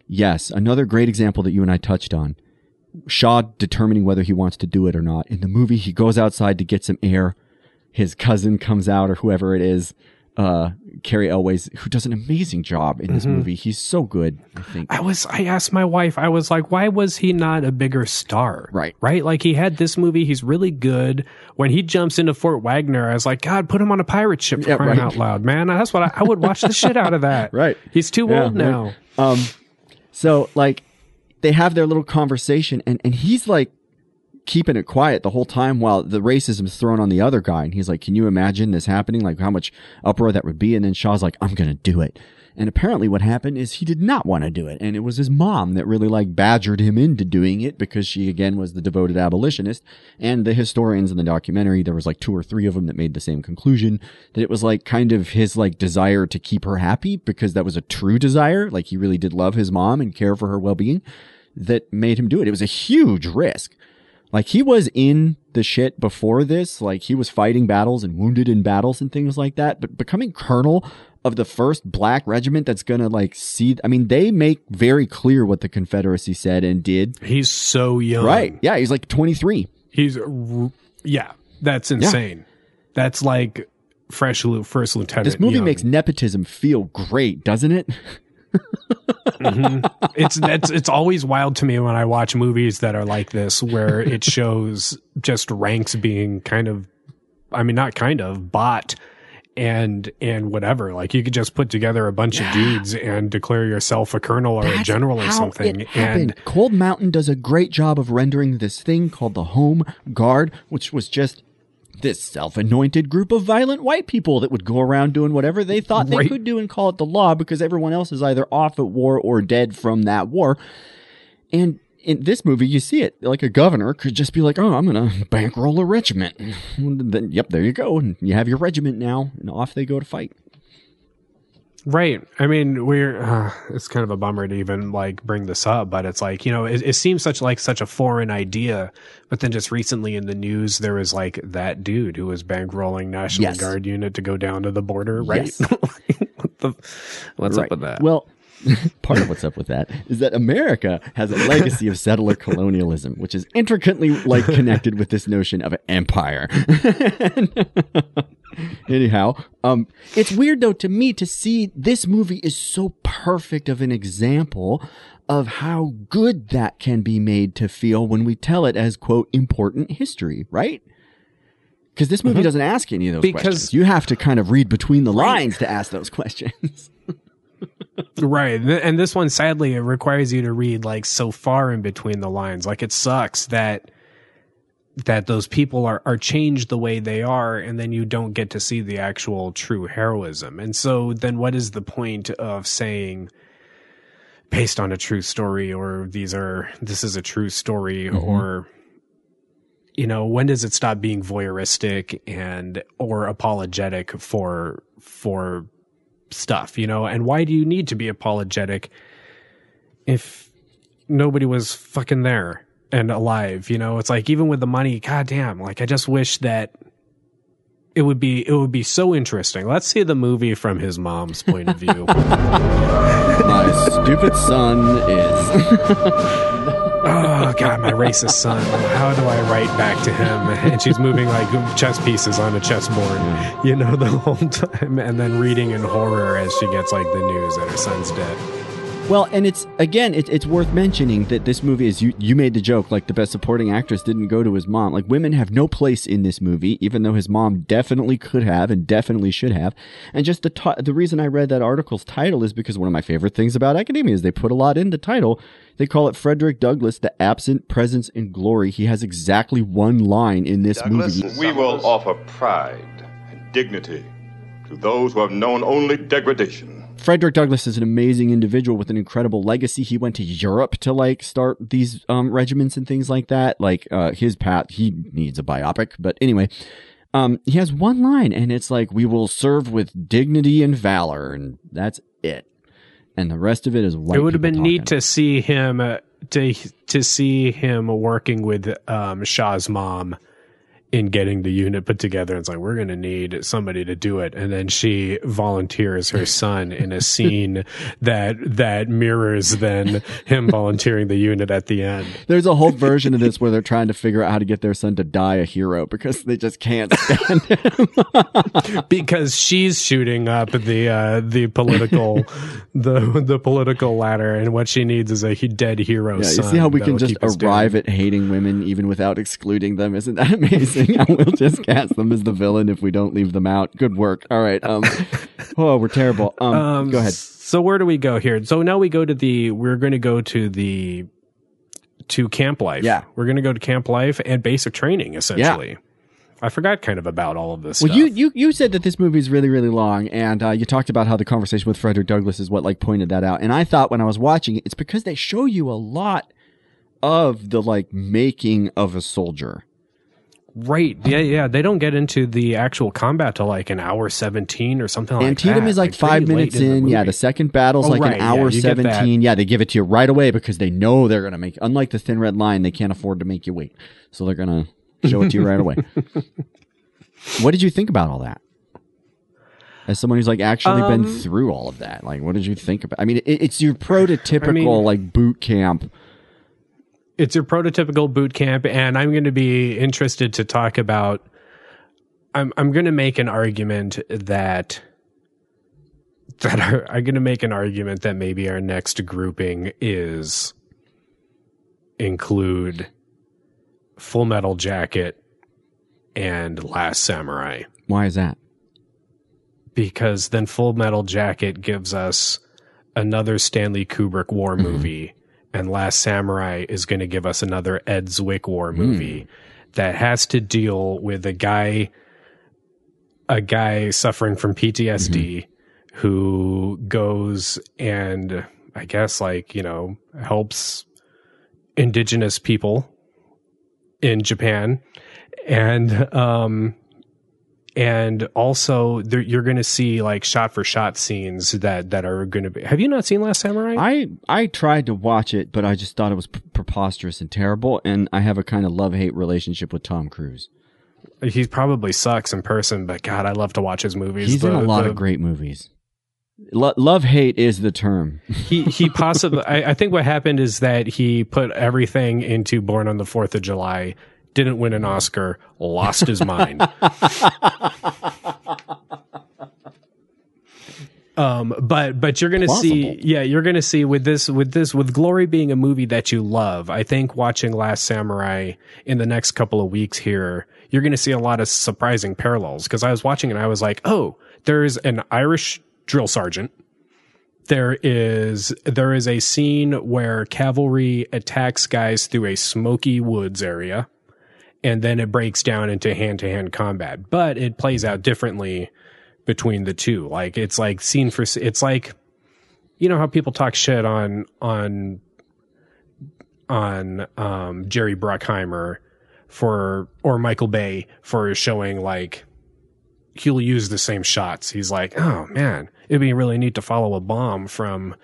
Yes, another great example that you and I touched on. Shaw determining whether he wants to do it or not. In the movie, he goes outside to get some air. His cousin comes out or whoever it is, uh, Cary Elwes, who does an amazing job in this movie. He's so good, I think. I was I asked my wife, I was like, why was he not a bigger star? Right. Right? Like he had this movie, he's really good. When he jumps into Fort Wagner, I was like, God, put him on a pirate ship for Yeah, crying right. out loud, man. That's what I, I would watch the shit out of that. Right. He's too Yeah, old right. now. Um, so like they have their little conversation and, and he's like keeping it quiet the whole time while the racism is thrown on the other guy. And he's like, can you imagine this happening? Like how much uproar that would be? And then Shaw's like, I'm to do it. And apparently what happened is he did not want to do it. And it was his mom that really like badgered him into doing it because she again was the devoted abolitionist. And the historians in the documentary, there was like two or three of them that made the same conclusion that it was like kind of his like desire to keep her happy because that was a true desire. Like he really did love his mom and care for her well-being that made him do it. It was a huge risk. Like he was in the shit before this. Like he was fighting battles and wounded in battles and things like that. But becoming colonel of the first black regiment that's gonna like see. I mean, they make very clear what the Confederacy said and did. He's so young. Right? Yeah, he's like 23. He's yeah. That's insane. That's like fresh first lieutenant. This movie young. makes nepotism feel great, doesn't it? Mm-hmm. it's that's it's always wild to me when I watch movies that are like this where it shows just ranks being kind of I mean not kind of bought and and whatever. Like you could just put together a bunch of dudes and declare yourself a colonel or a general or something. and Cold Mountain does a great job of rendering this thing called the Home Guard, which was just this self-anointed group of violent white people that would go around doing whatever they thought they could do and call it the law because everyone else is either off at war or dead from that war. And in this movie, you see it like a governor could just be like, "Oh, I'm going to bankroll a regiment." then, yep, there you go, and you have your regiment now, and off they go to fight. Right. I mean, we're uh, it's kind of a bummer to even like bring this up, but it's like you know, it, it seems such like such a foreign idea. But then just recently in the news, there was like that dude who was bankrolling National Yes. Guard unit to go down to the border. Right. Yes. what the, what's Right. up with that? Well, part of what's up with that is that America has a legacy of settler colonialism, which is intricately like connected with this notion of an empire. Anyhow, um, it's weird though to me to see this movie is so perfect of an example of how good that can be made to feel when we tell it as quote important history, right? Because this movie doesn't ask any of those Because- questions. You have to kind of read between the lines to ask those questions. Right. And this one, sadly, it requires you to read like so far in between the lines. Like it sucks that that those people are, are changed the way they are and then you don't get to see the actual true heroism. And so then what is the point of saying based on a true story or these are this is a true story mm-hmm. or you know, when does it stop being voyeuristic and or apologetic for for stuff, you know? And why do you need to be apologetic if nobody was fucking there and alive, you know? It's like even with the money, goddamn, like I just wish that it would be it would be so interesting. Let's see the movie from his mom's point of view. My stupid son is. oh god, my racist son. How do I write back to him? And she's moving like chess pieces on a chessboard, you know, the whole time, and then reading in horror as she gets like the news that her son's dead. Well, and it's again, it, it's worth mentioning that this movie is you. You made the joke like the best supporting actress didn't go to his mom. Like women have no place in this movie, even though his mom definitely could have and definitely should have. And just the ti the reason I read that article's title is because one of my favorite things about academia is they put a lot in the title. They call it Frederick Douglass, the absent presence in glory. He has exactly one line in this Douglas movie. We will offer pride and dignity to those who have known only degradation. Frederick Douglass is an amazing individual with an incredible legacy. He went to Europe to like start these um, regiments and things like that. Like uh, his path, he needs a biopic. But anyway, um, he has one line, and it's like, "We will serve with dignity and valor," and that's it. And the rest of it is white. it would have been people neat to see him uh, to to see him working with um, Shaw's mom in getting the unit put together. And it's like we're going to need somebody to do it, and then she volunteers her son in a scene that that mirrors then him volunteering the unit at the end. There's a whole version of this where they're trying to figure out how to get their son to die a hero because they just can't stand him. because she's shooting up the uh, the political the the political ladder, and what she needs is a dead hero. Yeah, you see how we can just arrive at hating women even without excluding them? Isn't that amazing? I will just cast them as the villain if we don't leave them out. Good work. All right. Um, oh, we're terrible. Um, Um, go ahead. So where do we go here? So now we go to the. We're going to go to the to camp life. Yeah. we're going to go to camp life and basic training. Essentially, I forgot kind of about all of this. Well, stuff. you, you you said that this movie is really really long, and uh, you talked about how the conversation with Frederick Douglass is what like pointed that out. And I thought when I was watching it, it's because they show you a lot of the like making of a soldier. Right? Yeah, yeah. They don't get into the actual combat till like an hour seventeen or something like Antietam that. is like, pretty five minutes the in. yeah, the second battle's Oh, like right, an hour that. seventeen. Yeah, they give it to you right away because they know they're gonna make. Unlike the Thin Red Line, they can't afford to make you wait, so they're gonna show it to you right away. what did you think about all that? As someone who's like actually been Um, through all of that, like, what did you think about? I mean, it, it's your prototypical I mean- like boot camp. It's your prototypical boot camp and i'm going to be interested to talk about i'm i'm going to make an argument that that our, i'm going to make an argument that maybe our next grouping is include full metal jacket and last samurai Why is that? because then Full Metal Jacket gives us another Stanley Kubrick war mm-hmm. movie, and Last Samurai is going to give us another Ed Zwick war movie that has to deal with a guy, a guy suffering from PTSD who goes and I guess like you know helps indigenous people in Japan, and um and also there, you're going to see like shot for shot scenes that that are going to be. Have you not seen Last Samurai? I I tried to watch it, but I just thought it was preposterous and terrible. And I have a kind of love hate relationship with Tom Cruise. he probably sucks in person, but God, I love to watch his movies. He's in a lot the- of great movies. Lo- love hate is the term. He he possibly. I, I think what happened is that he put everything into Born on the Fourth of July. Didn't win an Oscar, lost his mind. Um, but but you're gonna see, yeah, you're gonna see with this with this with Glory being a movie that you love. I think watching Last Samurai in the next couple of weeks here, you're gonna see a lot of surprising parallels. Because I was watching and I was like, oh, there's an Irish drill sergeant. There is there is a scene where cavalry attacks guys through a smoky woods area, and then it breaks down into hand to hand combat. But it plays out differently between the two. Like it's like scene for it's like you know how people talk shit on on on um Jerry Bruckheimer for or Michael Bay for showing like he'll use the same shots. He's like, "Oh man, it'd be really neat to follow a bomb from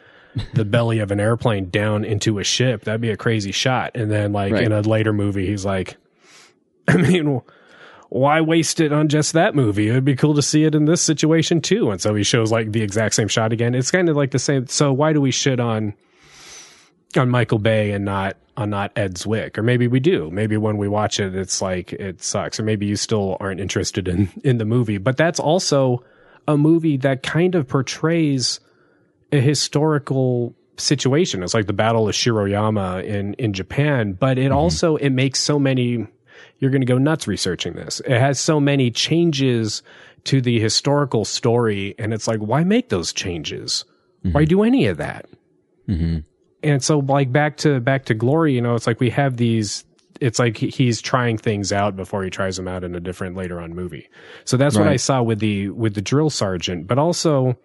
the belly of an airplane down into a ship. That'd be a crazy shot." And then like Right. in a later movie, he's like, I mean, why waste it on just that movie? It'd be cool to see it in this situation too. And so he shows like the exact same shot again. It's kind of like the same. So why do we shit on on Michael Bay and not on not Ed Zwick? Or maybe we do. Maybe when we watch it, it's like it sucks. Or maybe you still aren't interested in in the movie. But that's also a movie that kind of portrays a historical situation. It's like the Battle of Shiroyama in in Japan, but it mm-hmm. also it makes so many you're going to go nuts researching this. It has so many changes to the historical story and it's like why make those changes? Why do any of that? Mm-hmm. and so like back to back to glory you know it's like we have these it's like he's trying things out before he tries them out in a different later on movie so that's what i saw with the with the drill sergeant but also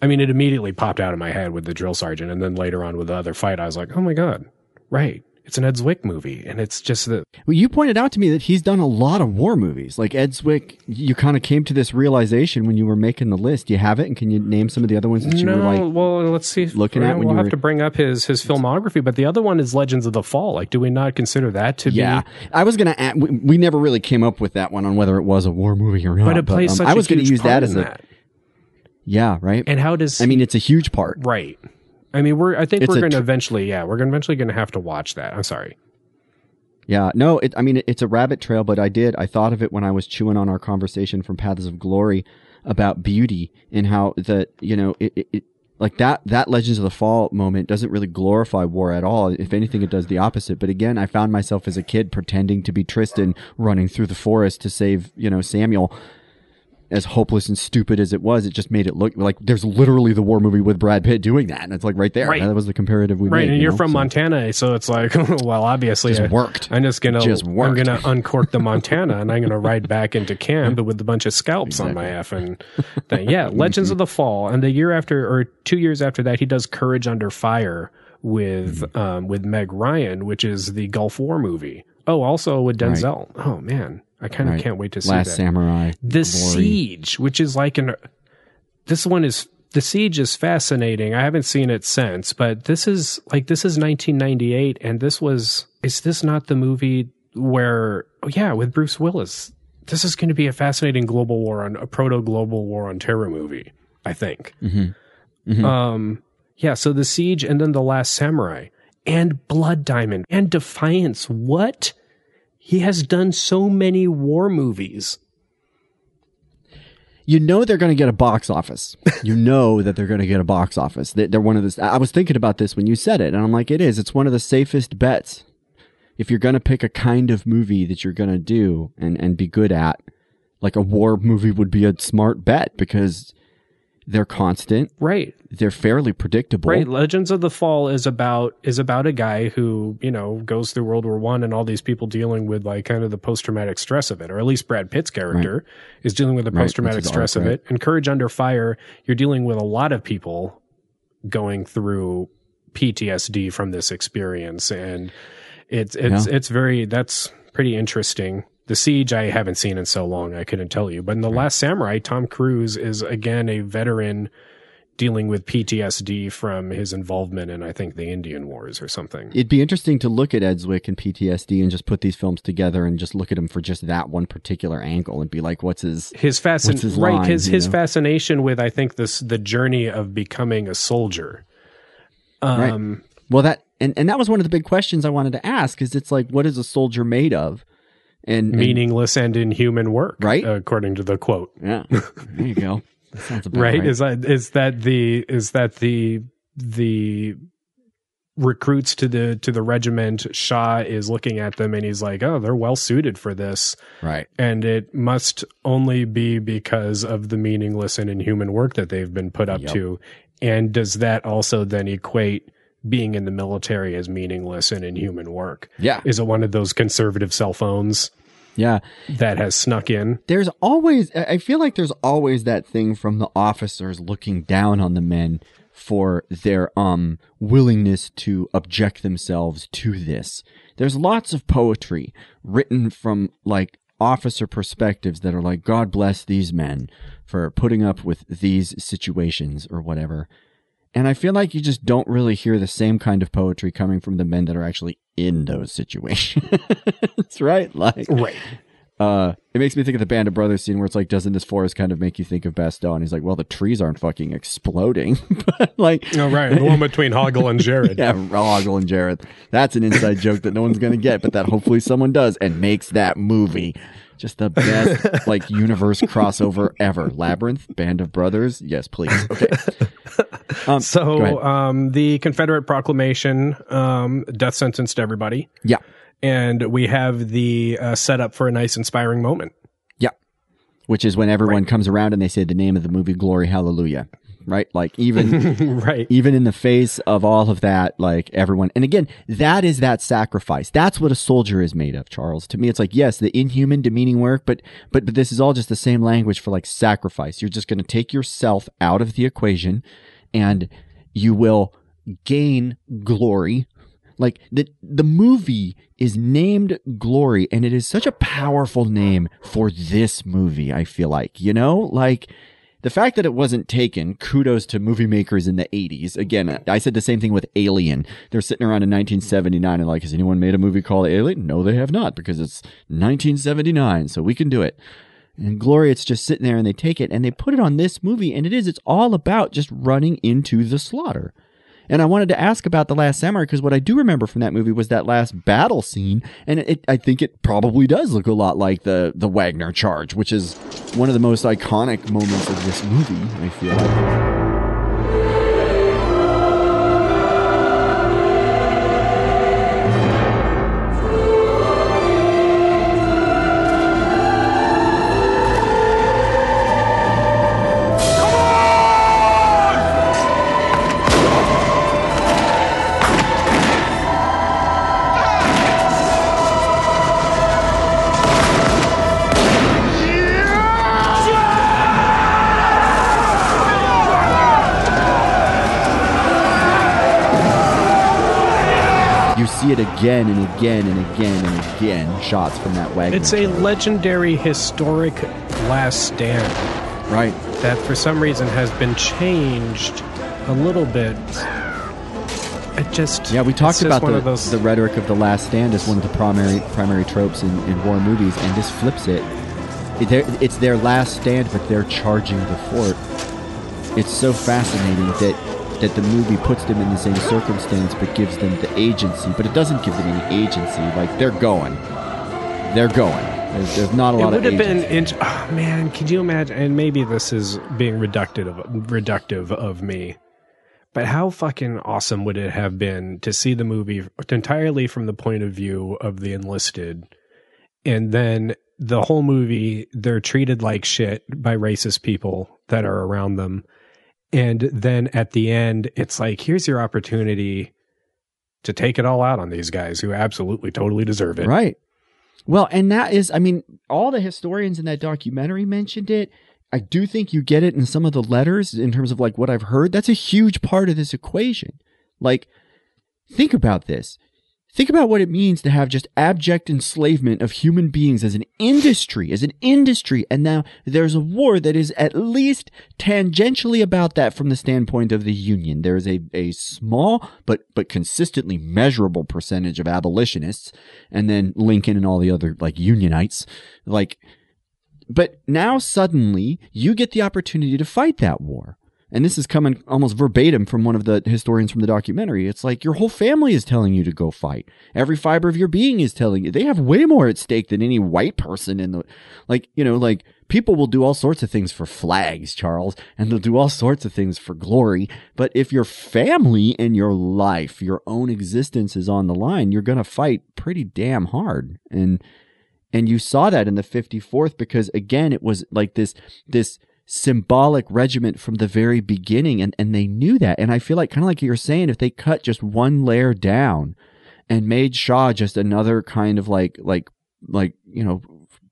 i mean it immediately popped out of my head with the drill sergeant and then later on with the other fight i was like oh my god right it's an ed zwick movie and it's just that Well, you pointed out to me that he's done a lot of war movies. Like Ed Zwick, you kind of came to this realization when you were making the list. Do you have it? And can you name some of the other ones that you no were like? well let's see looking at when we'll you have were- to bring up his his filmography but the other one is legends of the fall like do we not consider that to Yeah, be Yeah, I was gonna. Add, we, we never really came up with that one on whether it was a war movie or not. but it plays um, such I a was gonna huge use part that as in a. that. Yeah, right. and how does I mean, it's a huge part. Right. I mean, we're. I think It's we're going to tr- eventually. Yeah, we're gonna eventually going to have to watch that. I'm sorry. Yeah, no, it, I mean, it, it's a rabbit trail, but I did. I thought of it when I was chewing on our conversation from Paths of Glory about beauty and how that, you know, it, it, it like that, that Legends of the Fall moment doesn't really glorify war at all. If anything, it does the opposite. But again, I found myself as a kid pretending to be Tristan running through the forest to save, you know, Samuel. As hopeless and stupid as it was, it just made it look like there's literally the war movie with Brad Pitt doing that. And it's like right there. Right. That was the comparative we Right, made. and you you're know? from So- Montana, so it's like, well, obviously, Just I- worked. I'm just gonna, Just I'm gonna uncork the Montana, and I'm gonna ride back into camp with a bunch of scalps on my effing thing. Yeah, Legends of the Fall, and the year after, or two years after that, he does Courage Under Fire with Mm-hmm. um, with Meg Ryan, which is the Gulf War movie. Oh, also with Denzel. Oh man, I kind of Right. can't wait to see Last that. Samurai. the Glory. siege which is like an this one is the siege is fascinating i haven't seen it since but this is like this is 1998 and this was is this not the movie where oh yeah with bruce willis this is going to be a fascinating global war on a proto global war on terror movie. I think. Mm-hmm. Um, yeah. So the siege, and then the Last Samurai, and Blood Diamond, and Defiance. What? He has done so many war movies. you know they're going to get a box office. You know that they're going to get a box office. They- They're one of the. I was thinking about this when you said it, and I'm like, it is. It's one of the safest bets. If you're going to pick a kind of movie that you're going to do and and be good at, like a war movie would be a smart bet because they're constant. Right. They're fairly predictable. Right. Legends of the Fall is about is about a guy who, you know, goes through World War One and all these people dealing with like kind of the post traumatic stress of it, or at least Brad Pitt's character is dealing with the post traumatic his stress arc, of right. it. And Courage Under Fire, you're dealing with a lot of people going through PTSD from this experience. And it's it's Yeah. it's very that's pretty interesting. The Siege I haven't seen in so long I couldn't tell you. But in The Last Samurai, Tom Cruise is again a veteran dealing with PTSD from his involvement in I think the Indian Wars or something. It'd be interesting to look at Ed Zwick and PTSD and just put these films together and just look at him for just that one particular angle and be like, what's his His fascin his right line, his his know? fascination with I think this the journey of becoming a soldier. Um Well, that and, and that was one of the big questions I wanted to ask. Is it's like, what is a soldier made of? And, and- meaningless and inhuman work, Right. According to the quote, yeah, there you go. That sounds about right? right. Is that is that the is that the the recruits to the to the regiment? Shaw is looking at them and he's like, "Oh, they're well suited for this." right. and it must only be because of the meaningless and inhuman work that they've been put up Yep. to. And does that also then equate being in the military as meaningless and inhuman work? Yeah, Is it one of those conservative cell phones yeah. that has snuck in? There's always, I I feel like there's always that thing from the officers looking down on the men for their um willingness to object themselves to this. There's lots of poetry written from like officer perspectives that are like God bless these men for putting up with these situations or whatever. And I feel like you just don't really hear the same kind of poetry coming from the men that are actually in those situations. right? Like Right. uh, it makes me think of the Band of Brothers scene where it's like, doesn't this forest kind of make you think of Bastogne? And he's like, well, the trees aren't fucking exploding. but like, Oh, right. The one between Hoggle and Jareth. yeah, Hoggle and Jareth. That's an inside joke that no one's going to get, but that hopefully someone does and makes that movie. Just the best, like, universe crossover ever. Labyrinth, Band of Brothers. Yes, please. Okay. Um, So, um, the Confederate proclamation, um, death sentence to everybody. yeah. And we have the uh, setup for a nice, inspiring moment. Yeah. Which is when everyone comes around and they say the name of the movie, Glory Hallelujah. Right? Like, even. right. even in the face of all of that, like everyone, and again, that is that sacrifice. That's what a soldier is made of, Charles. To me, it's like, yes, the inhuman, demeaning work, but, but, but this is all just the same language for like sacrifice. You're just going to take yourself out of the equation and you will gain glory. Like the, the movie is named Glory and it is such a powerful name for this movie. I feel like, you know, like, the fact that it wasn't taken, kudos to movie makers in the 80s. Again, I said the same thing with Alien. They're sitting around in 1979 and like, has anyone made a movie called Alien? No, they have not because it's 1979, so we can do it. And Glory, it's just sitting there and they take it and they put it on this movie and it is, it's all about just running into the slaughter. And I wanted to ask about The Last Samurai because what I do remember from that movie was that last battle scene. And it, I think it probably does look a lot like the, the Wagner charge, which is one of the most iconic moments of this movie, I feel like. See it again and again and again and again, shots from that wagon. It's a legendary, historic last stand right. that for some reason has been changed a little bit. It just Yeah, we talked about the, those. the rhetoric of the last stand as one of the primary primary tropes in, in war movies, and this flips it it's their last stand, but they're charging the fort. It's so fascinating that that the movie puts them in the same circumstance, but gives them the agency. But it doesn't give them any agency. Like they're going, they're going. There's, there's not a lot It would of have been, int- oh, man. Could you imagine? And maybe this is being reductive of, reductive of me, but how fucking awesome would it have been to see the movie entirely from the point of view of the enlisted, and then the whole movie they're treated like shit by racist people that are around them, and then at the end it's like, here's your opportunity to take it all out on these guys who absolutely totally deserve it. Right. Well, and that is, I mean, all the historians in that documentary mentioned it. I do think you get it in some of the letters in terms of like what I've heard. That's a huge part of this equation. Like, think about this. Think about what it means to have just abject enslavement of human beings as an industry, as an industry. And now there's a war that is at least tangentially about that from the standpoint of the Union. There is a, a small but but consistently measurable percentage of abolitionists, and then Lincoln and all the other like Unionites. Like but now suddenly you get the opportunity to fight that war. And this is coming almost verbatim from one of the historians from the documentary. It's like your whole family is telling you to go fight. Every fiber of your being is telling you. They have way more at stake than any white person in the, like, you know, like people will do all sorts of things for flags, Charles, and they'll do all sorts of things for glory. But if your family and your life, your own existence is on the line, you're going to fight pretty damn hard. And, and you saw that in the 54th because again, it was like this, this, symbolic regiment from the very beginning and, and they knew that. And i feel like kind of like you're saying if they cut just one layer down and made shaw just another kind of like like like you know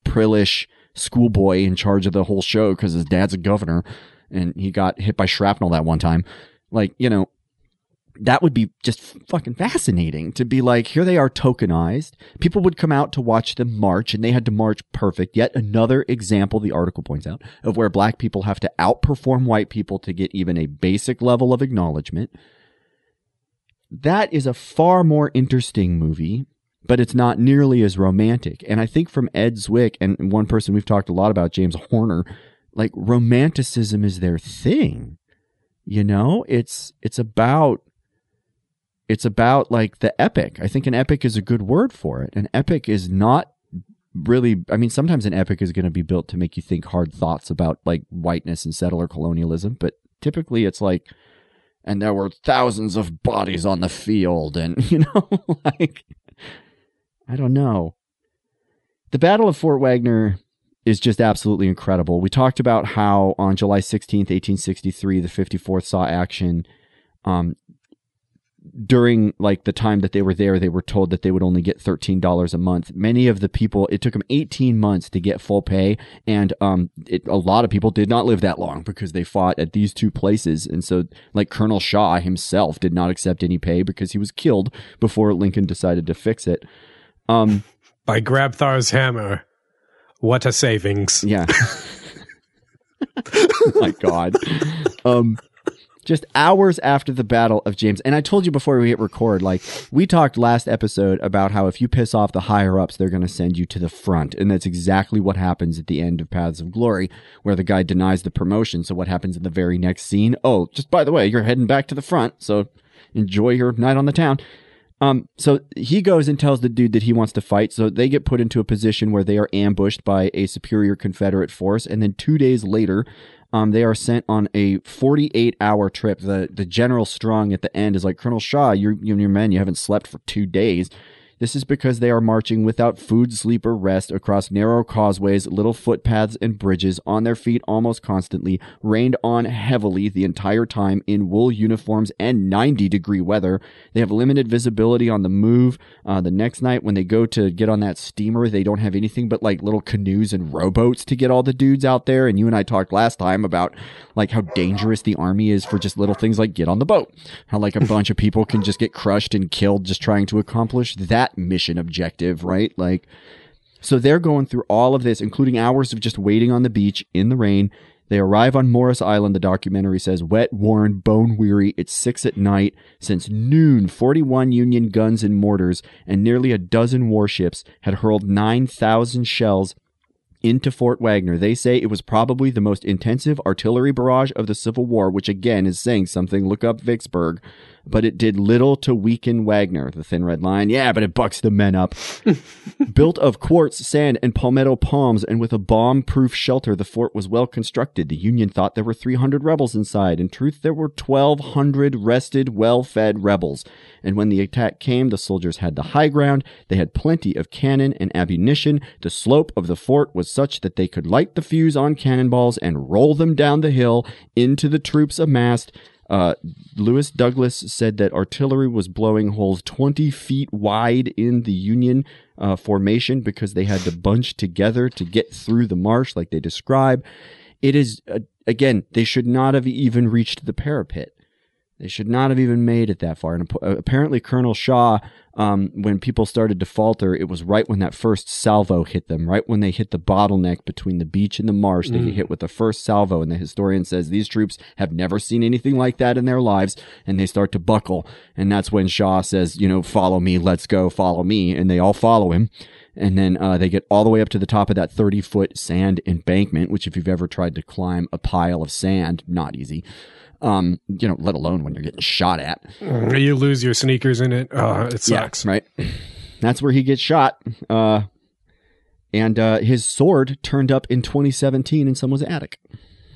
prillish schoolboy in charge of the whole show because his dad's a governor and he got hit by shrapnel that one time like you know that would be just fucking fascinating to be like, here they are tokenized. People would come out to watch them march and they had to march perfect. Yet another example, the article points out, of where black people have to outperform white people to get even a basic level of acknowledgement. That is a far more interesting movie, but it's not nearly as romantic. And I think from Ed Zwick and one person we've talked a lot about, James Horner, like romanticism is their thing. You know, it's it's about it's about like the epic. I think an epic is a good word for it. An epic is not really I mean sometimes an epic is going to be built to make you think hard thoughts about like whiteness and settler colonialism, but typically it's like and there were thousands of bodies on the field and you know like I don't know. The Battle of Fort Wagner is just absolutely incredible. We talked about how on July 16th, 1863, the 54th saw action. Um, during like the time that they were there, they were told that they would only get $13 a month. Many of the people, it took them 18 months to get full pay. And, um, it, a lot of people did not live that long because they fought at these two places. And so like Colonel Shaw himself did not accept any pay because he was killed before Lincoln decided to fix it. Um, By Grabthar's hammer. What a savings. Yeah. oh my God. Um, just hours after the Battle of James, and I told you before we hit record, like we talked last episode about how if you piss off the higher ups, they're going to send you to the front, and that's exactly what happens at the end of Paths of Glory, where the guy denies the promotion. So what happens in the very next scene? Oh, just by the way, you're heading back to the front, so enjoy your night on the town. Um, so he goes and tells the dude that he wants to fight. So they get put into a position where they are ambushed by a superior Confederate force. And then two days later, um, they are sent on a 48 hour trip. The, the General Strong at the end is like, Colonel Shaw, you, you and your men, you haven't slept for two days. This is because they are marching without food, sleep, or rest across narrow causeways, little footpaths, and bridges, on their feet almost constantly, rained on heavily the entire time in wool uniforms and 90 degree weather. They have limited visibility on the move. Uh, the next night, when they go to get on that steamer, they don't have anything but like little canoes and rowboats to get all the dudes out there. And you and I talked last time about like how dangerous the army is for just little things like get on the boat. How like a bunch of people can just get crushed and killed just trying to accomplish that mission objective, right? Like, so they're going through all of this, including hours of just waiting on the beach in the rain. They arrive on Morris Island, the documentary says, wet, worn, bone weary. It's six at night. Since noon, 41 Union guns and mortars and nearly a dozen warships had hurled 9,000 shells into Fort Wagner. They say it was probably the most intensive artillery barrage of the Civil War, which again is saying something. Look up Vicksburg. But it did little to weaken Wagner. The thin red line. Yeah, but it bucks the men up. Built of quartz, sand, and palmetto palms, and with a bomb proof shelter, the fort was well constructed. The Union thought there were 300 rebels inside. In truth, there were 1,200 rested, well fed rebels. And when the attack came, the soldiers had the high ground. They had plenty of cannon and ammunition. The slope of the fort was such that they could light the fuse on cannonballs and roll them down the hill into the troops amassed. Uh, Lewis Douglass said that artillery was blowing holes 20 feet wide in the Union uh, formation because they had to bunch together to get through the marsh, like they describe. It is, uh, again, they should not have even reached the parapet. They should not have even made it that far. And apparently, Colonel Shaw, um, when people started to falter, it was right when that first salvo hit them, right when they hit the bottleneck between the beach and the marsh. They get hit with the first salvo. And the historian says these troops have never seen anything like that in their lives. And they start to buckle. And that's when Shaw says, you know, follow me, let's go, follow me. And they all follow him. And then uh, they get all the way up to the top of that 30 foot sand embankment, which, if you've ever tried to climb a pile of sand, not easy. Um, you know, let alone when you're getting shot at. You lose your sneakers in it. Oh, it sucks. right? That's where he gets shot. Uh, and uh, his sword turned up in 2017 in someone's attic.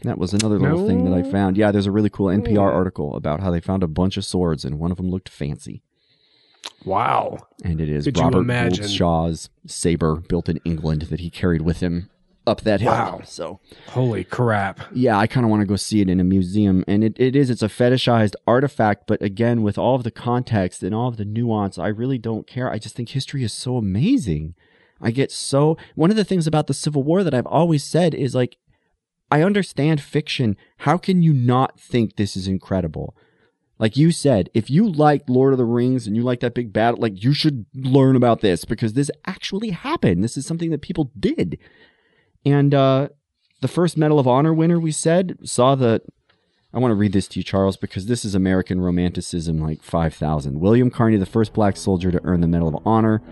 That was another little thing that I found. Yeah, there's a really cool NPR article about how they found a bunch of swords and one of them looked fancy. Wow. And it is Could Robert? Shaw's saber built in England that he carried with him up that hill. Wow. So Holy crap. yeah, I kind of want to go see it in a museum. And it, it is, it's a fetishized artifact. But again, with all of the context and all of the nuance, I really don't care. I just think history is so amazing. I get so, one of the things about the Civil War that I've always said is like, I understand fiction. How can you not think this is incredible? Like you said, if you like Lord of the Rings and you like that big battle, like you should learn about this because this actually happened. This is something that people did. And uh, the first Medal of Honor winner, we said, saw the. I want to read this to you, Charles, because this is American Romanticism like 5,000. William Carney, the first black soldier to earn the Medal of Honor.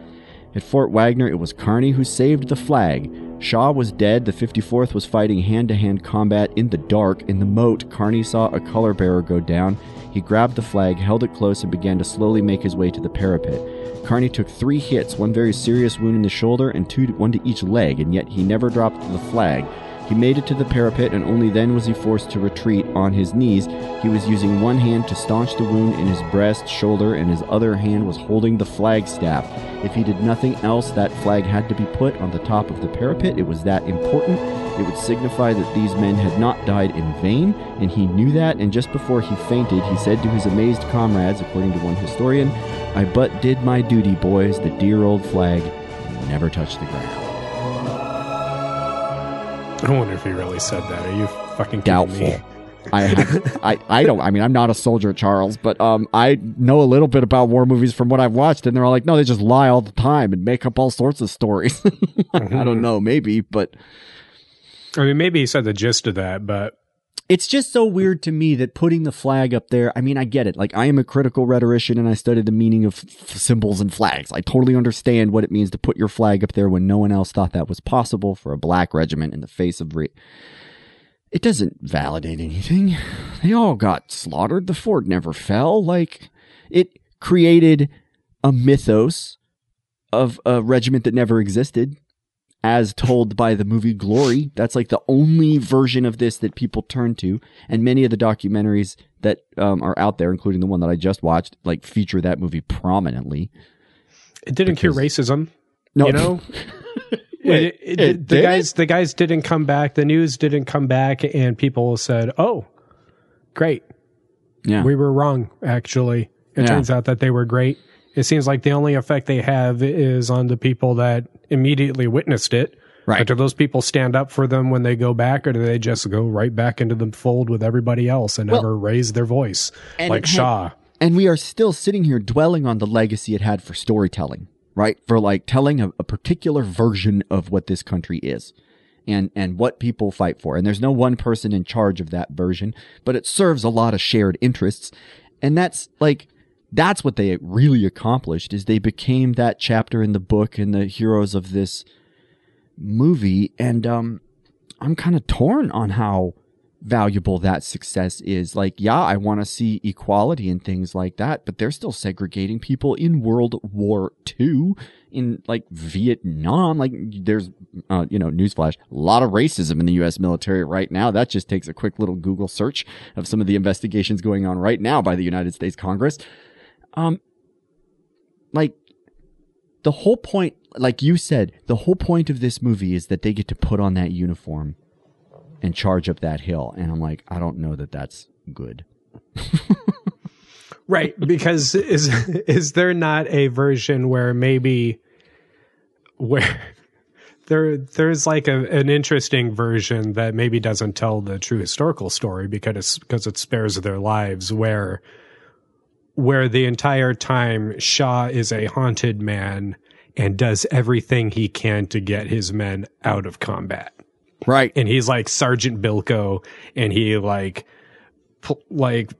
At Fort Wagner, it was Carney who saved the flag. Shaw was dead. The 54th was fighting hand to hand combat in the dark. In the moat, Carney saw a color bearer go down. He grabbed the flag, held it close, and began to slowly make his way to the parapet. Carney took three hits, one very serious wound in the shoulder and two one to each leg, and yet he never dropped the flag. He made it to the parapet, and only then was he forced to retreat on his knees. He was using one hand to staunch the wound in his breast, shoulder, and his other hand was holding the flagstaff. If he did nothing else, that flag had to be put on the top of the parapet. It was that important. It would signify that these men had not died in vain, and he knew that. And just before he fainted, he said to his amazed comrades, according to one historian, I but did my duty, boys. The dear old flag never touched the ground. I wonder if he really said that. Are you fucking Doubtful. me? I, have, I I don't I mean I'm not a soldier Charles but um I know a little bit about war movies from what I've watched and they're all like no they just lie all the time and make up all sorts of stories I don't know maybe but I mean, maybe he said the gist of that, but it's just so weird to me that putting the flag up there i mean i get it. Like i am a critical rhetorician and i study the meaning of f- symbols and flags. I totally understand what it means to put your flag up there when no one else thought that was possible for a black regiment in the face of re- it doesn't validate anything. They all got slaughtered. The fort never fell. Like it created a mythos of a regiment that never existed as told by the movie Glory. That's like the only version of this that people turn to, and many of the documentaries that um, are out there, including the one that I just watched, like feature that movie prominently. it didn't cure racism. No, You know, Wait, It- it- it the guys the guys didn't come back. The news didn't come back, and people said, "Oh, great, yeah, we were wrong." Actually, it Yeah. turns out that they were great. It seems like the only effect they have is on the people that immediately witnessed it. Right. But do those people stand up for them when they go back, or do they just go right back into the fold with everybody else and Well- never raise their voice like had- Shaw? and we are still sitting here dwelling on the legacy it had for storytelling, right? For like telling a, a particular version of what this country is. And, and what people fight for. And there's no one person in charge of that version, but it serves a lot of shared interests. And that's like, that's what they really accomplished is they became that chapter in the book and the heroes of this movie, and um, I'm kind of torn on how valuable that success is. Like, yeah, I want to see equality and things like that, but they're still segregating people in World War II, in like Vietnam. Like, there's, uh, you know, newsflash, a lot of racism in the U.S. military right now. That just takes a quick little Google search of some of the investigations going on right now by the United States Congress. Um, like, the whole point, like you said, the whole point of this movie is that they get to put on that uniform and charge up that hill. And I'm like, I don't know that that's good. right. Because is, is there not a version where maybe where there, there's like a, an interesting version that maybe doesn't tell the true historical story because, it's, because it spares their lives where, where the entire time Shaw is a haunted man and does everything he can to get his men out of combat. Right. And he's like Sergeant Bilko and he like like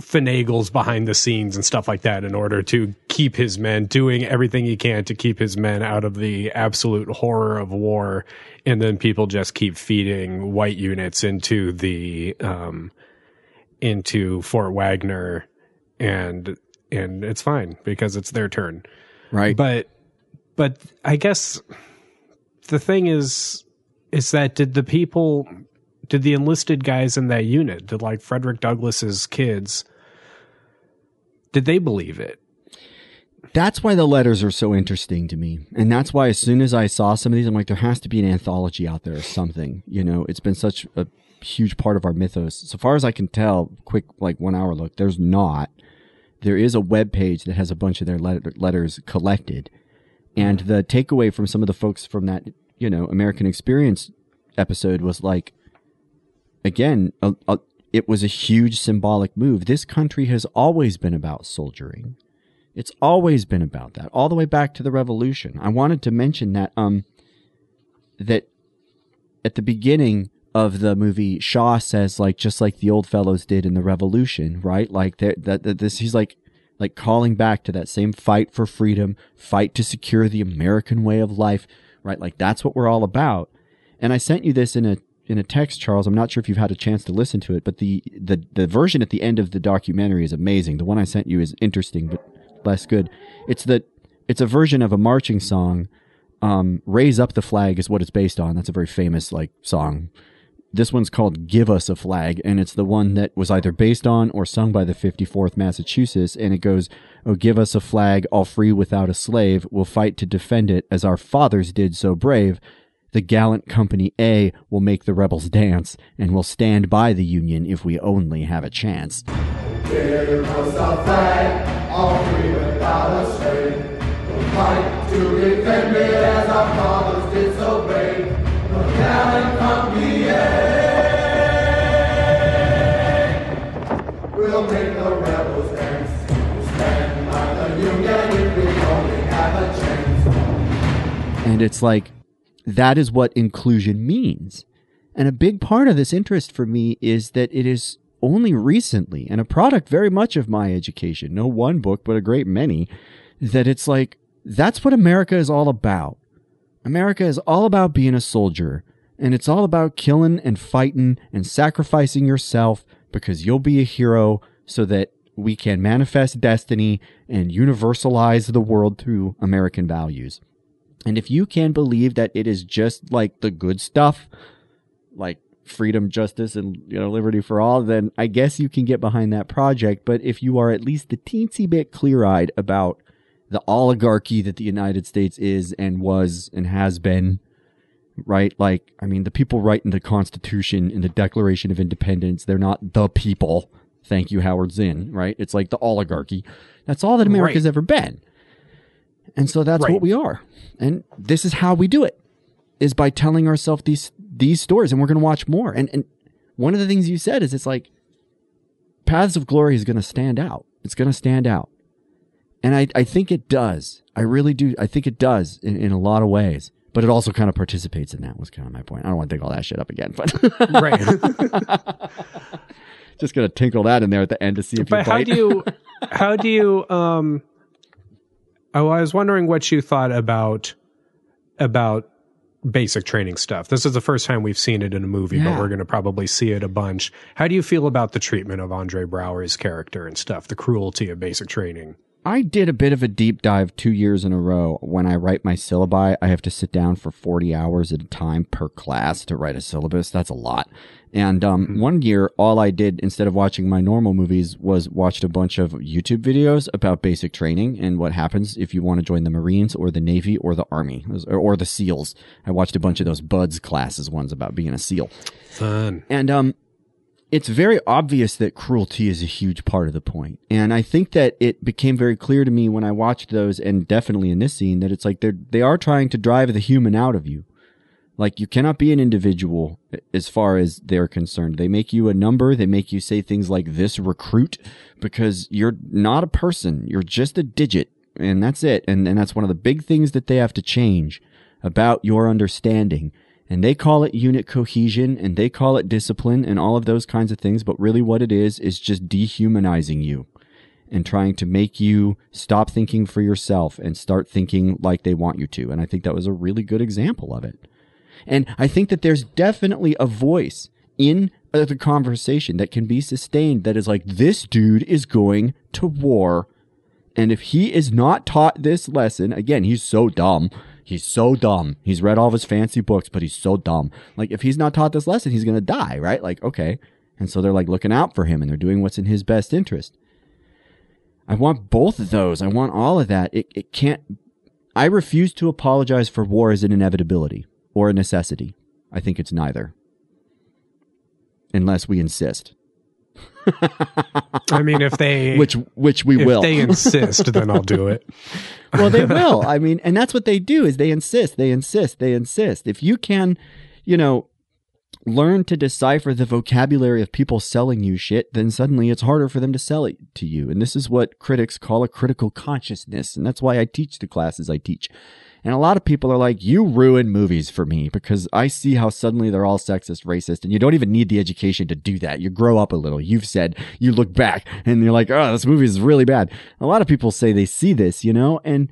finagles behind the scenes and stuff like that in order to keep his men doing everything he can to keep his men out of the absolute horror of war and then people just keep feeding white units into the um into Fort Wagner and and it's fine because it's their turn. Right. But but I guess the thing is is that did the people did the enlisted guys in that unit, did like Frederick Douglass's kids, did they believe it? That's why the letters are so interesting to me. And that's why as soon as I saw some of these, I'm like, there has to be an anthology out there or something. You know, it's been such a huge part of our mythos. So far as I can tell, quick, like one hour look, there's not there is a web page that has a bunch of their letters collected. And the takeaway from some of the folks from that, you know, American Experience episode was like, again, a, a, it was a huge symbolic move. This country has always been about soldiering. It's always been about that, all the way back to the revolution. I wanted to mention that, um, that at the beginning of the movie, Shaw says like just like the old fellows did in the Revolution, right? Like that that this he's like like calling back to that same fight for freedom, fight to secure the American way of life, right? Like that's what we're all about. And I sent you this in a in a text, Charles. I'm not sure if you've had a chance to listen to it, but the the the version at the end of the documentary is amazing. The one I sent you is interesting but less good. It's the it's a version of a marching song. Um, "Raise Up the Flag" is what it's based on. That's a very famous like song this one's called Give Us a Flag, and it's the one that was either based on or sung by the 54th Massachusetts, and it goes, Oh, give us a flag, all free without a slave. We'll fight to defend it as our fathers did so brave. The gallant Company A will make the rebels dance, and will stand by the Union if we only have a chance. Give us a flag, all free without a slave. We'll fight to defend it as our fathers did so brave. And it's like, that is what inclusion means. And a big part of this interest for me is that it is only recently, and a product very much of my education, no one book, but a great many, that it's like, that's what America is all about. America is all about being a soldier, and it's all about killing and fighting and sacrificing yourself because you'll be a hero so that we can manifest destiny and universalize the world through American values. And if you can believe that it is just like the good stuff, like freedom, justice, and you know liberty for all, then I guess you can get behind that project. But if you are at least the teensy bit clear-eyed about the oligarchy that the United States is and was and has been, right? Like, I mean, the people writing the Constitution and the Declaration of Independence, they're not the people. Thank you, Howard Zinn, right? It's like the oligarchy. That's all that America's right. ever been. And so that's right. what we are. And this is how we do it is by telling ourselves these these stories and we're going to watch more. And and one of the things you said is it's like Paths of Glory is going to stand out. It's going to stand out. And I, I think it does. I really do. I think it does in, in a lot of ways but it also kind of participates in that was kind of my point. I don't want to dig all that shit up again, but right. Just gonna tinkle that in there at the end to see if. But you how do you, how do you, um, oh, I was wondering what you thought about, about basic training stuff. This is the first time we've seen it in a movie, Yeah. but we're going to probably see it a bunch. How do you feel about the treatment of Andre Braugher's character and stuff? The cruelty of basic training. I did a bit of a deep dive two years in a row. When I write my syllabi, I have to sit down for 40 hours at a time per class to write a syllabus. That's a lot. And um, one year, all I did instead of watching my normal movies was watched a bunch of YouTube videos about basic training and what happens if you want to join the Marines or the Navy or the Army or, or the SEALs. I watched a bunch of those BUD/S classes ones about being a SEAL. Fun. And um, it's very obvious that cruelty is a huge part of the point. And I think that it became very clear to me when I watched those, and definitely in this scene, that it's like they're they are trying to drive the human out of you. Like you cannot be an individual as far as they're concerned. They make you a number. They make you say things like this recruit because you're not a person. You're just a digit and that's it. And, and that's one of the big things that they have to change about your understanding. And they call it unit cohesion and they call it discipline and all of those kinds of things. But really what it is, is just dehumanizing you and trying to make you stop thinking for yourself and start thinking like they want you to. And I think that was a really good example of it. And I think that there's definitely a voice in the conversation that can be sustained that is like, this dude is going to war. And if he is not taught this lesson, again, he's so dumb. He's so dumb. He's read all of his fancy books, but he's so dumb. Like, if he's not taught this lesson, he's going to die, right? Like, okay. And so they're like looking out for him and they're doing what's in his best interest. I want both of those. I want all of that. It, it can't, I refuse to apologize for war as an inevitability or a necessity. I think it's neither. Unless we insist. I mean, if they which which we if will. they insist, then I'll do it. well, they will. I mean, and that's what they do is they insist, they insist, they insist. If you can, you know, learn to decipher the vocabulary of people selling you shit, then suddenly it's harder for them to sell it to you. And this is what critics call a critical consciousness. And that's why I teach the classes I teach. And a lot of people are like, you ruin movies for me because I see how suddenly they're all sexist, racist, and you don't even need the education to do that. You grow up a little. You've said, you look back and you're like, oh, this movie is really bad. A lot of people say they see this, you know, and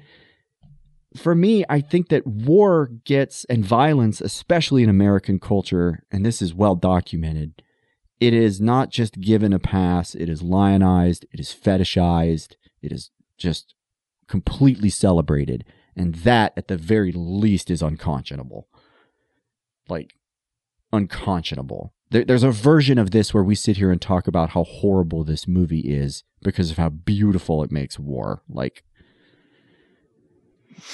for me, I think that war gets and violence, especially in American culture, and this is well documented, it is not just given a pass, it is lionized, it is fetishized, it is just completely celebrated. And that, at the very least, is unconscionable. Like, unconscionable. There, there's a version of this where we sit here and talk about how horrible this movie is because of how beautiful it makes war. Like,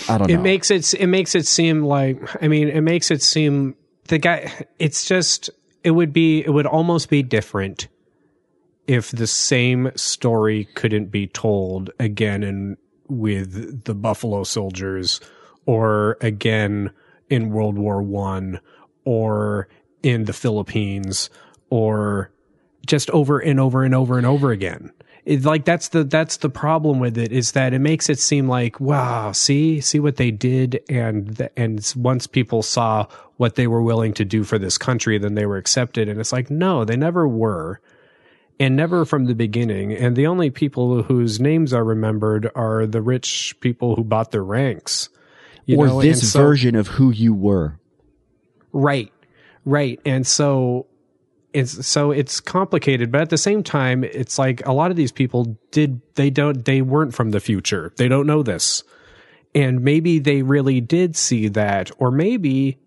I don't know. it makes it it makes it seem like I mean it makes it seem the guy it's just it would be it would almost be different if the same story couldn't be told again in with the Buffalo Soldiers or again in World War 1 or in the Philippines or just over and over and over and over again. It, like that's the that's the problem with it is that it makes it seem like wow see see what they did and the, and once people saw what they were willing to do for this country then they were accepted and it's like no they never were and never from the beginning and the only people whose names are remembered are the rich people who bought their ranks you or know? this so- version of who you were. Right. Right. And so it's so it's complicated, but at the same time, it's like a lot of these people did they don't they weren't from the future. They don't know this. And maybe they really did see that or maybe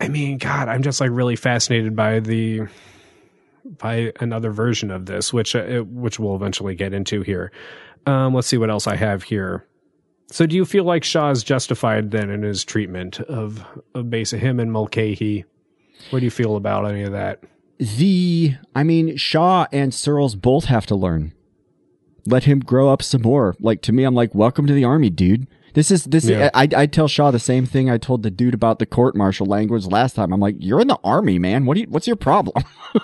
I mean, god, I'm just like really fascinated by the by another version of this which uh, which we'll eventually get into here. Um let's see what else I have here. So do you feel like Shaw is justified then in his treatment of, of base of him and Mulcahy? What do you feel about any of that? The, I mean, Shaw and Searles both have to learn. Let him grow up some more. Like to me, I'm like, welcome to the army, dude. This is this. Yeah. I I tell Shaw the same thing I told the dude about the court martial language last time. I'm like, you're in the army, man. What do you? What's your problem?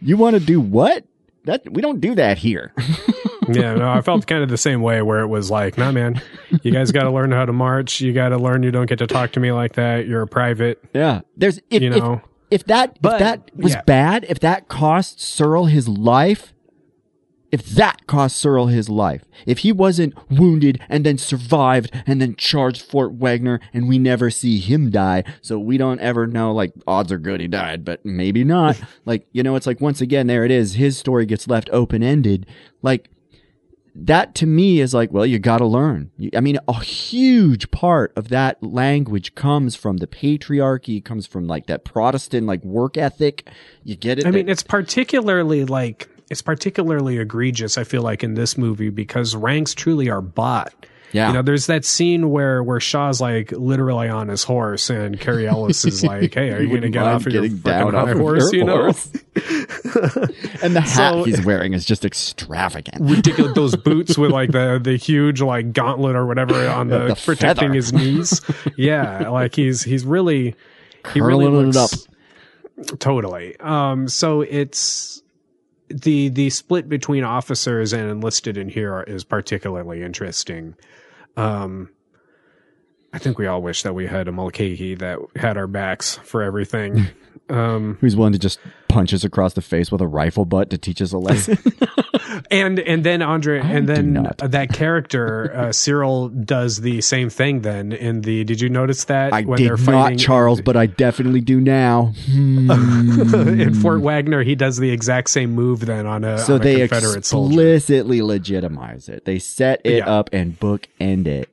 you want to do what? That we don't do that here. yeah, no, I felt kind of the same way where it was like, nah, man, you guys got to learn how to march. You got to learn you don't get to talk to me like that. You're a private. Yeah, there's if You if- know? if, that But- if that was yeah. bad, if that cost Searle his life, if that cost Searle his life, if he wasn't wounded and then survived and then charged Fort Wagner and we never see him die, so we don't ever know, like, odds are good he died, but maybe not. like, you know, it's like, once again, there it is. His story gets left open ended. Like, that to me is like, well, you got to learn. I mean, a huge part of that language comes from the patriarchy, comes from like that Protestant like work ethic. You get it? I mean, it's particularly like it's particularly egregious. I feel like in this movie because ranks truly are bought. Yeah. you know, there's that scene where where Shaw's like literally on his horse, and Cary Elwes is like, "Hey, are you going to get off of your down off of horse?" your You know, horse. and the hat So- he's wearing is just extravagant. ridiculous. Those boots with like the the huge like gauntlet or whatever on the, The protecting feather. his knees. Yeah, like he's he's really he really Curling it looks totally. Um, so it's the the split between officers and enlisted in here is particularly interesting. Um, I think we all wish that we had a Mulcahy that had our backs for everything. Um, Who's willing to just punch us across the face with a rifle butt to teach us a lesson? and and then Andre and then that character uh, Cyril does the same thing. Then in the did you notice that I when did they're not, Charles, but I definitely do now. Hmm. in Fort Wagner, he does the exact same move then on a, so on a they Confederate soldier. explicitly legitimize it. They set it Yeah. Up and bookend it.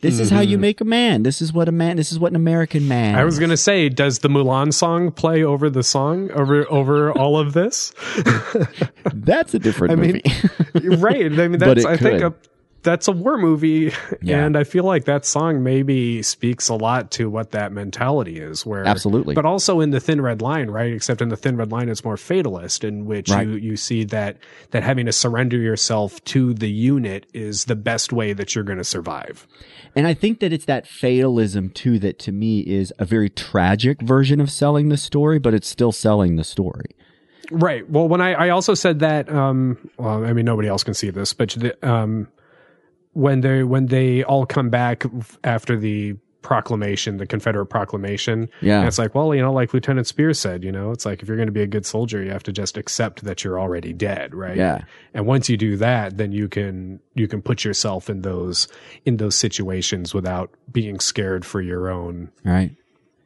This is how you mm-hmm. make a man. This is what a man. This is what an American man. I was gonna say, does the Mulan song play over the song over over all of this? That's a different I mean, movie. right? I mean, that's I think a, that's a war movie, Yeah. and I feel like that song maybe speaks a lot to what that mentality is. Where Absolutely. but also in the Thin Red Line, right? Except in the Thin Red Line, it's more fatalist, in which Right. you you see that that having to surrender yourself to the unit is the best way that you're going to survive. And I think that it's that fatalism too that to me is a very tragic version of selling the story, but it's still selling the story. Right. Well, when I, I also said that, um, well, I mean, nobody else can see this, but the, um, when they when they all come back after the proclamation, the Confederate proclamation, Yeah. and it's like, well, you know, like Lieutenant Spears said, you know, it's like if you're going to be a good soldier, you have to just accept that you're already dead, right? Yeah. And once you do that, then you can you can put yourself in those in those situations without being scared for your own Right.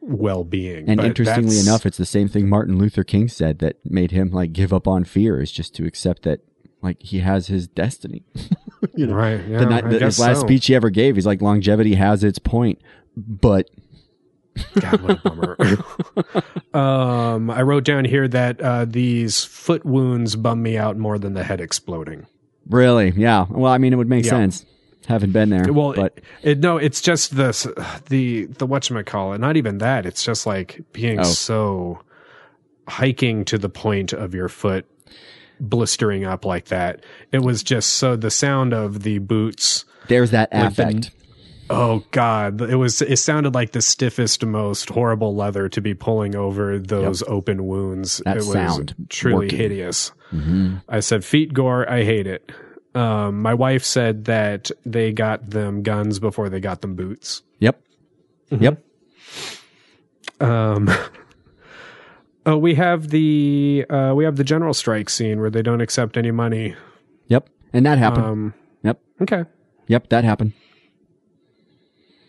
well being. And interestingly enough, it's the same thing Martin Luther King said that made him like give up on fear is just to accept that like he has his destiny. you know, right? Yeah, the, night, the, his last so. speech he ever gave, he's like longevity has its point, but God, what a bummer. um, I wrote down here that uh, these foot wounds bum me out more than the head exploding. really, yeah. Well, I mean, it would make Yeah. sense. Haven't been there, Well, but it, it, no, it's just the the the whatchamacallit. Not even that. It's just like being Oh. so hiking to the point of your foot blistering up like that. It was just so the sound of the boots. there's that affect. Oh God! It was. It sounded like the stiffest, most horrible leather to be pulling over those open wounds. That it was sound truly working. hideous. Mhm. I said, "Feet gore, I hate it." Um, my wife said that they got them guns before they got them boots. Yep. Mm-hmm. Yep. Um, oh, we have the uh, we have the general strike scene where they don't accept any money. Yep. And that happened. Um, yep. okay. Yep. That happened.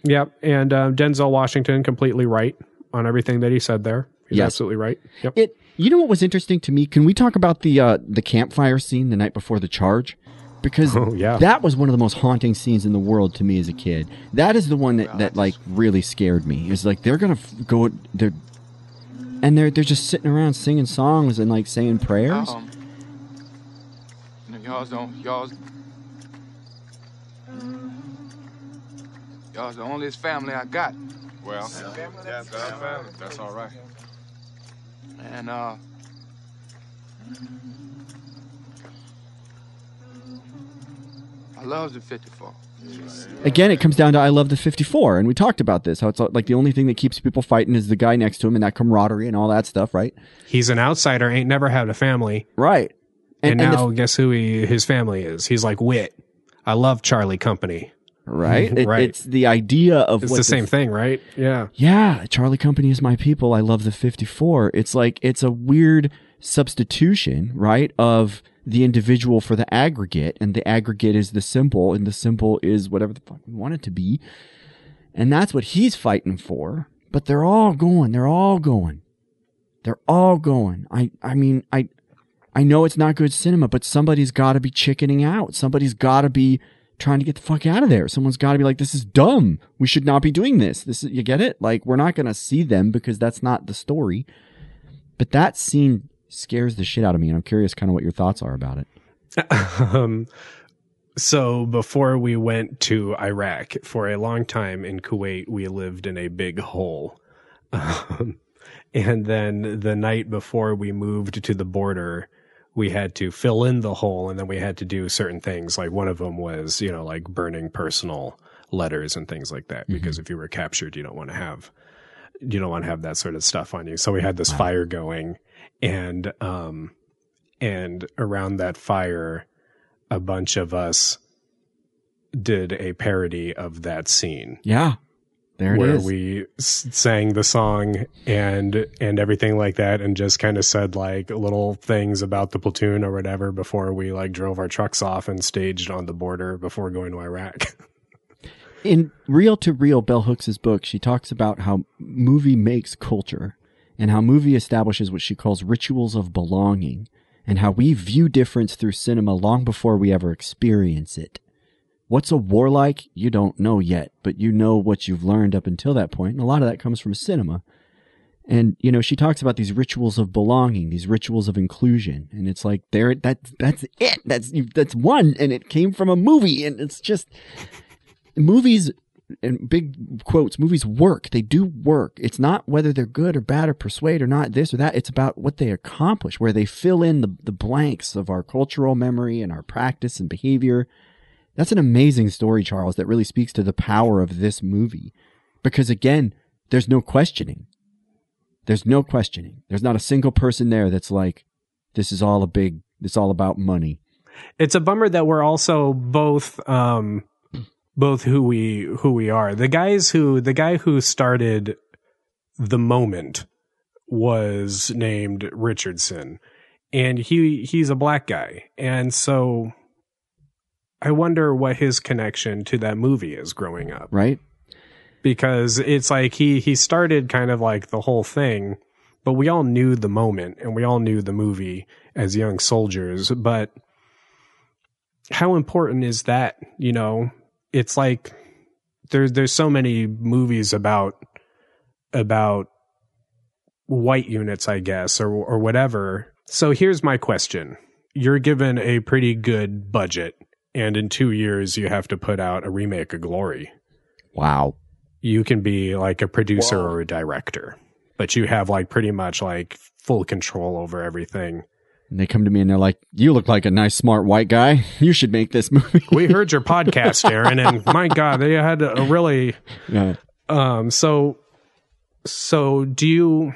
Yep. And um, Denzel Washington completely right on everything that he said there. He's Yes. absolutely right. Yep. It. You know what was interesting to me? Can we talk about the uh, the campfire scene the night before the charge? Because Oh, yeah. that was one of the most haunting scenes in the world to me as a kid. That is the one that, that like really scared me. It's like they're gonna f- go they're and they're they're just sitting around singing songs and like saying prayers. Um, you know, y'all's don't y'all's y'all's the only family I got. Well, that's our family. That's all right. And uh I love the 54. Again, it comes down to I love the 54, and we talked about this. How it's uh, like the only thing that keeps people fighting is the guy next to him and that camaraderie and all that stuff, right? He's an outsider, ain't never had a family. Right. And, and the now guess who he, his family is? He's like Wit. I love Charlie Company. right? It- Right. It's the idea of It's the same thing, right? Yeah. Yeah, Charlie Company is my people. I love the 54. It's like it's a weird substitution, right, of the individual for the aggregate, and the aggregate is the symbol, and the symbol is whatever the fuck we want it to be. And that's what he's fighting for. But they're all going, they're all going. They're all going. I I mean, I I know it's not good cinema, but somebody's got to be chickening out. Somebody's got to be trying to get the fuck out of there. Someone's got to be like, this is dumb. We should not be doing this. This is, you get it? Like, we're not to see them because that's not the story. But that scene scares the shit out of me. And I'm curious kind of what your thoughts are about it. um, so before we went to Iraq, for a long time in Kuwait, we lived in a big hole. Um, and then the night before we moved to the border, we had to fill in the hole and then we had to do certain things. Like one of them was, you know, like burning personal letters and things like that. Mm-hmm. Because if you were captured, you don't want to have, you don't want to have that sort of stuff on you. So we had this wow. fire going and, um, and around that fire, a bunch of us did a parody of that scene. Yeah. There it is. where we sang the song and and everything like that, and just kind of said like little things about the platoon or whatever before we like drove our trucks off and staged on the border before going to Iraq. In Reel to Real, Bell Hooks' book, she talks about how movie makes culture and how movie establishes what she calls rituals of belonging and how we view difference through cinema long before we ever experience it. What's a war like? You don't know yet, but you know what you've learned up until that point, and a lot of that comes from cinema. And you know, she talks about these rituals of belonging, these rituals of inclusion, and it's like there that that's it. That's that's one, and it came from a movie, and it's just movies and big quotes movies work they do work it's not whether they're good or bad or persuade or not this or that it's about what they accomplish where they fill in the, the blanks of our cultural memory and our practice and behavior that's an amazing story, Charles, that really speaks to the power of this movie. Because again, there's no questioning. There's no questioning. There's not a single person there that's like, this is all a big, it's all about money. It's a bummer that we're also both, um, both who we, who we are. The guys who, the guy who started the moment was named Richardson and he, he's a black guy. And so I wonder what his connection to that movie is growing up. Right. Because it's like he he started kind of like the whole thing, but we all knew the moment and we all knew the movie as young soldiers, but how important is that, you know? It's like there's there's so many movies about about white units, I guess, or or whatever. So here's my question. You're given a pretty good budget and in two years you have to put out a remake of Glory. Wow. You can be like a producer Whoa. or a director, but you have like pretty much like full control over everything. And they come to me and they're like, "You look like a nice, smart white guy. You should make this movie." we heard your podcast, Aaron, and my God, they had a really. Yeah. Um. So, so do you?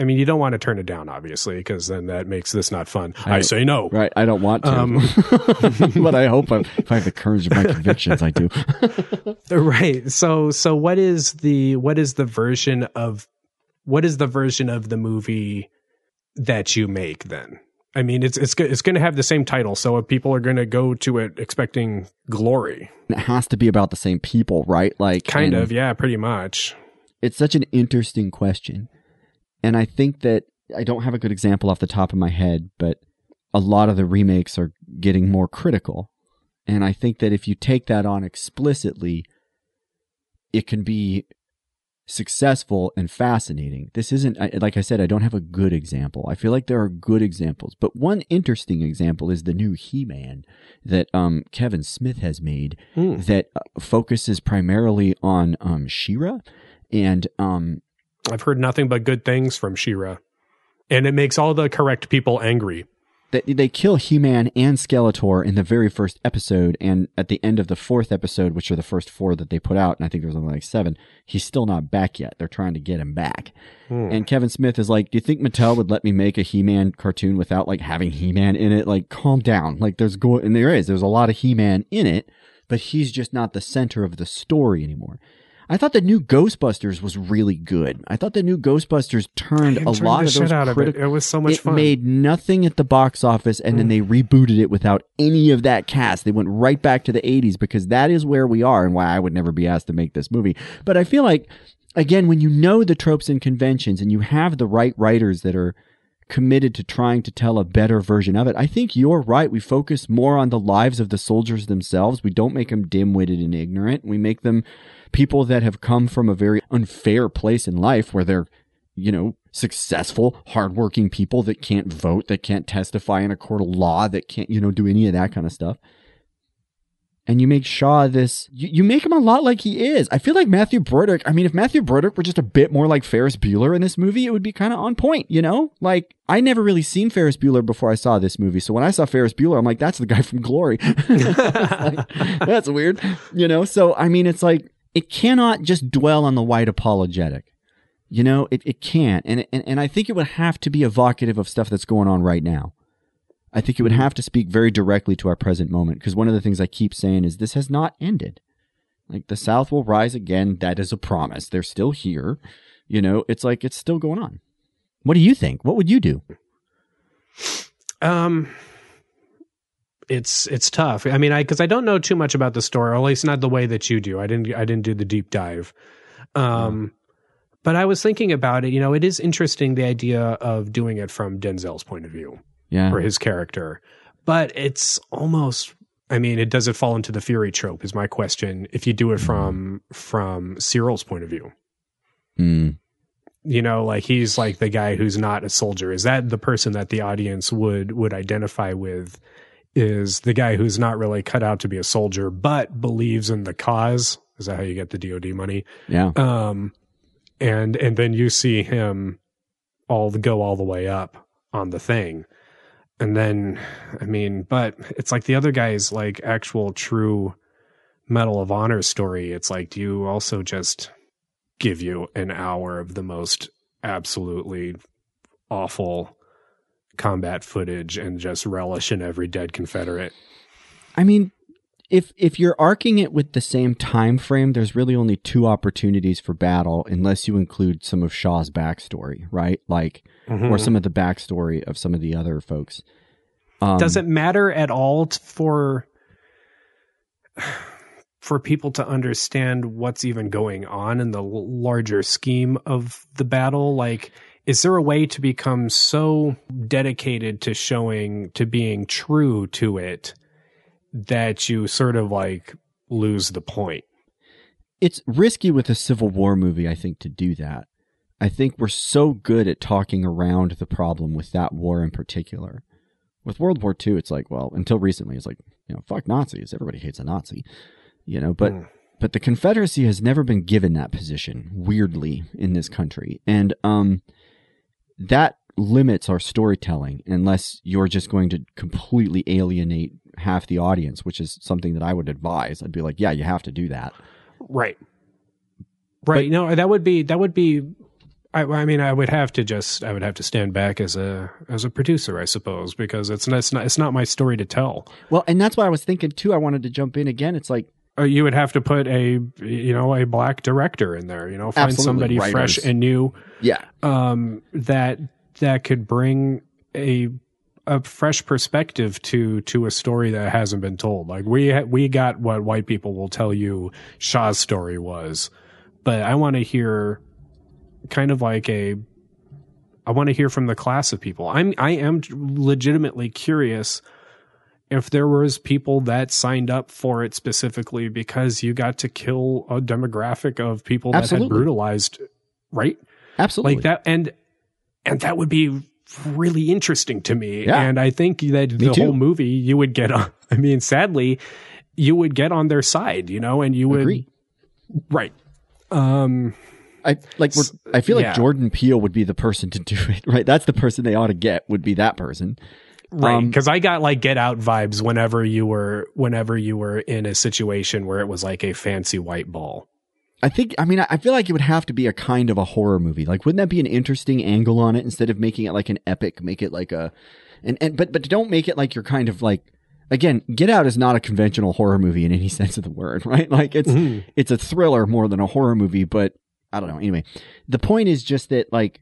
I mean, you don't want to turn it down, obviously, because then that makes this not fun. I, I say no. Right. I don't want to. Um, but I hope I, if I have the courage of my convictions, I do. right. So, so what is the, what is the version of, what is the version of the movie that you make then? I mean, it's, it's, it's going to have the same title. So people are going to go to it expecting glory. It has to be about the same people, right? Like, kind of. Yeah, pretty much. It's such an interesting question and I think that I don't have a good example off the top of my head, but a lot of the remakes are getting more critical. And I think that if you take that on explicitly, it can be successful and fascinating. This isn't, like I said, I don't have a good example. I feel like there are good examples, but one interesting example is the new He Man that um, Kevin Smith has made mm. that uh, focuses primarily on um, She-Ra and um, I've heard nothing but good things from She-Ra, and it makes all the correct people angry. They, they kill He-Man and Skeletor in the very first episode, and at the end of the fourth episode, which are the first four that they put out, and I think there was only like seven, he's still not back yet. They're trying to get him back. Hmm. And Kevin Smith is like, "Do you think Mattel would let me make a He-Man cartoon without like having He-Man in it? Like, calm down. Like, there's go and there is. There's a lot of He-Man in it, but he's just not the center of the story anymore." I thought the new Ghostbusters was really good. I thought the new Ghostbusters turned a lot of shit those out of it. critical. It was so much it fun. made nothing at the box office, and then mm. they rebooted it without any of that cast. They went right back to the '80s because that is where we are, and why I would never be asked to make this movie. But I feel like, again, when you know the tropes and conventions, and you have the right writers that are committed to trying to tell a better version of it. I think you're right. We focus more on the lives of the soldiers themselves. We don't make them dim-witted and ignorant. We make them people that have come from a very unfair place in life where they're, you know, successful, hardworking people that can't vote, that can't testify in a court of law, that can't, you know, do any of that kind of stuff. And you make Shaw this, you, you make him a lot like he is. I feel like Matthew Broderick. I mean, if Matthew Broderick were just a bit more like Ferris Bueller in this movie, it would be kind of on point, you know? Like, I never really seen Ferris Bueller before I saw this movie. So when I saw Ferris Bueller, I'm like, that's the guy from Glory. Like, that's weird, you know? So, I mean, it's like, it cannot just dwell on the white apologetic. You know, it, it can't. And, and, and I think it would have to be evocative of stuff that's going on right now. I think it would have to speak very directly to our present moment because one of the things I keep saying is this has not ended. Like the South will rise again. That is a promise. They're still here. You know, it's like it's still going on. What do you think? What would you do? Um, it's it's tough. I mean, I because I don't know too much about the story, or at least not the way that you do. I didn't I didn't do the deep dive. Um, but I was thinking about it. You know, it is interesting the idea of doing it from Denzel's point of view Yeah. or his character, but it's almost. I mean, it does it fall into the Fury trope? Is my question. If you do it from from Cyril's point of view, Mm. you know like he's like the guy who's not a soldier is that the person that the audience would would identify with is the guy who's not really cut out to be a soldier but believes in the cause. Is that how you get the dod money? Yeah. um and and then you see him all the go all the way up on the thing. And then i mean but it's like the other guy's like actual true medal of honor story. It's like do you also just give you an hour of the most absolutely awful combat footage and just relish in every dead confederate I mean, if if you're arcing it with the same time frame, there's really only two opportunities for battle, unless you include some of Shaw's backstory, right? Like, or Mhm. some of the backstory of some of the other folks. Um, does it matter at all for for people to understand what's even going on in the larger scheme of the battle like is there a way to become so dedicated to showing to being true to it that you sort of like lose the point it's risky with a Civil War movie, I think, to do that. I think we're so good at talking around the problem with that war in particular. With World War II, it's like, well, until recently, it's like, you know, fuck Nazis. Everybody hates a Nazi, you know, but. But the Confederacy has never been given that position, weirdly, in this country. And um, that limits our storytelling unless you're just going to completely alienate half the audience, which is something that I would advise. I'd be like, yeah, you have to do that. right right no that would be that would be I, I mean i would have to just i would have to stand back as a as a producer i suppose because it's not it's not, it's not my story to tell Well, and that's why I was thinking too. I wanted to jump in again. It's like you would have to put a you know a black director in there you know find Absolutely, somebody writers. fresh and new Yeah. um that that could bring a a fresh perspective to to a story that hasn't been told like we ha- we got what white people will tell you Shaw's story was but I want to hear kind of like a I want to hear from the class of people I'm I am legitimately curious if there was people that signed up for it specifically because you got to kill a demographic of people that Absolutely. had brutalized right absolutely like that and and that would be really interesting to me Yeah. and i think that the too. whole movie you would get on i mean sadly you would get on their side you know and you would Agree. right um I like. I feel like yeah. Jordan Peele would be the person to do it. Right. That's the person they ought to get. Would be that person. Right Um, because i got like get out vibes whenever you were whenever you were in a situation where it was like a fancy white ball I think. I mean, I feel like it would have to be a kind of a horror movie. Like, wouldn't that be an interesting angle on it? Instead of making it like an epic, make it like a, and and but but don't make it like you're kind of like again, Get Out is not a conventional horror movie in any sense of the word, right? Like it's Mhm. it's a thriller more than a horror movie, but I don't know. Anyway, the point is just that like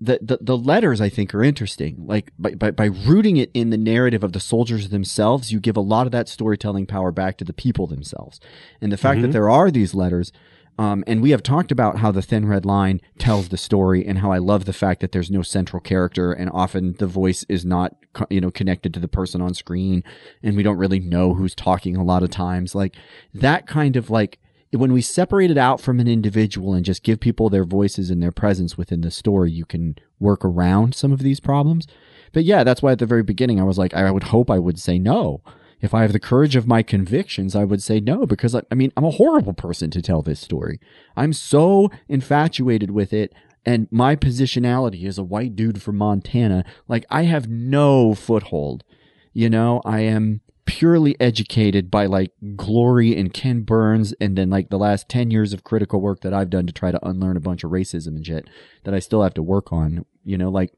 the the, the letters I think are interesting. Like by, by by rooting it in the narrative of the soldiers themselves, you give a lot of that storytelling power back to the people themselves. And the fact that Mhm. there are these letters um, and we have talked about how the thin red line tells the story and how I love the fact that there's no central character and often the voice is not, you know, connected to the person on screen and we don't really know who's talking a lot of times. Like that kind of like, when we separate it out from an individual and just give people their voices and their presence within the story, you can work around some of these problems. But yeah, that's why at the very beginning I was like, I would hope I would say no. If I have the courage of my convictions, I would say no because I, I mean, I'm a horrible person to tell this story. I'm so infatuated with it. And my positionality as a white dude from Montana, like I have no foothold. You know, I am purely educated by like Glory and Ken Burns and then like the last 10 years of critical work that I've done to try to unlearn a bunch of racism and shit that I still have to work on. You know, like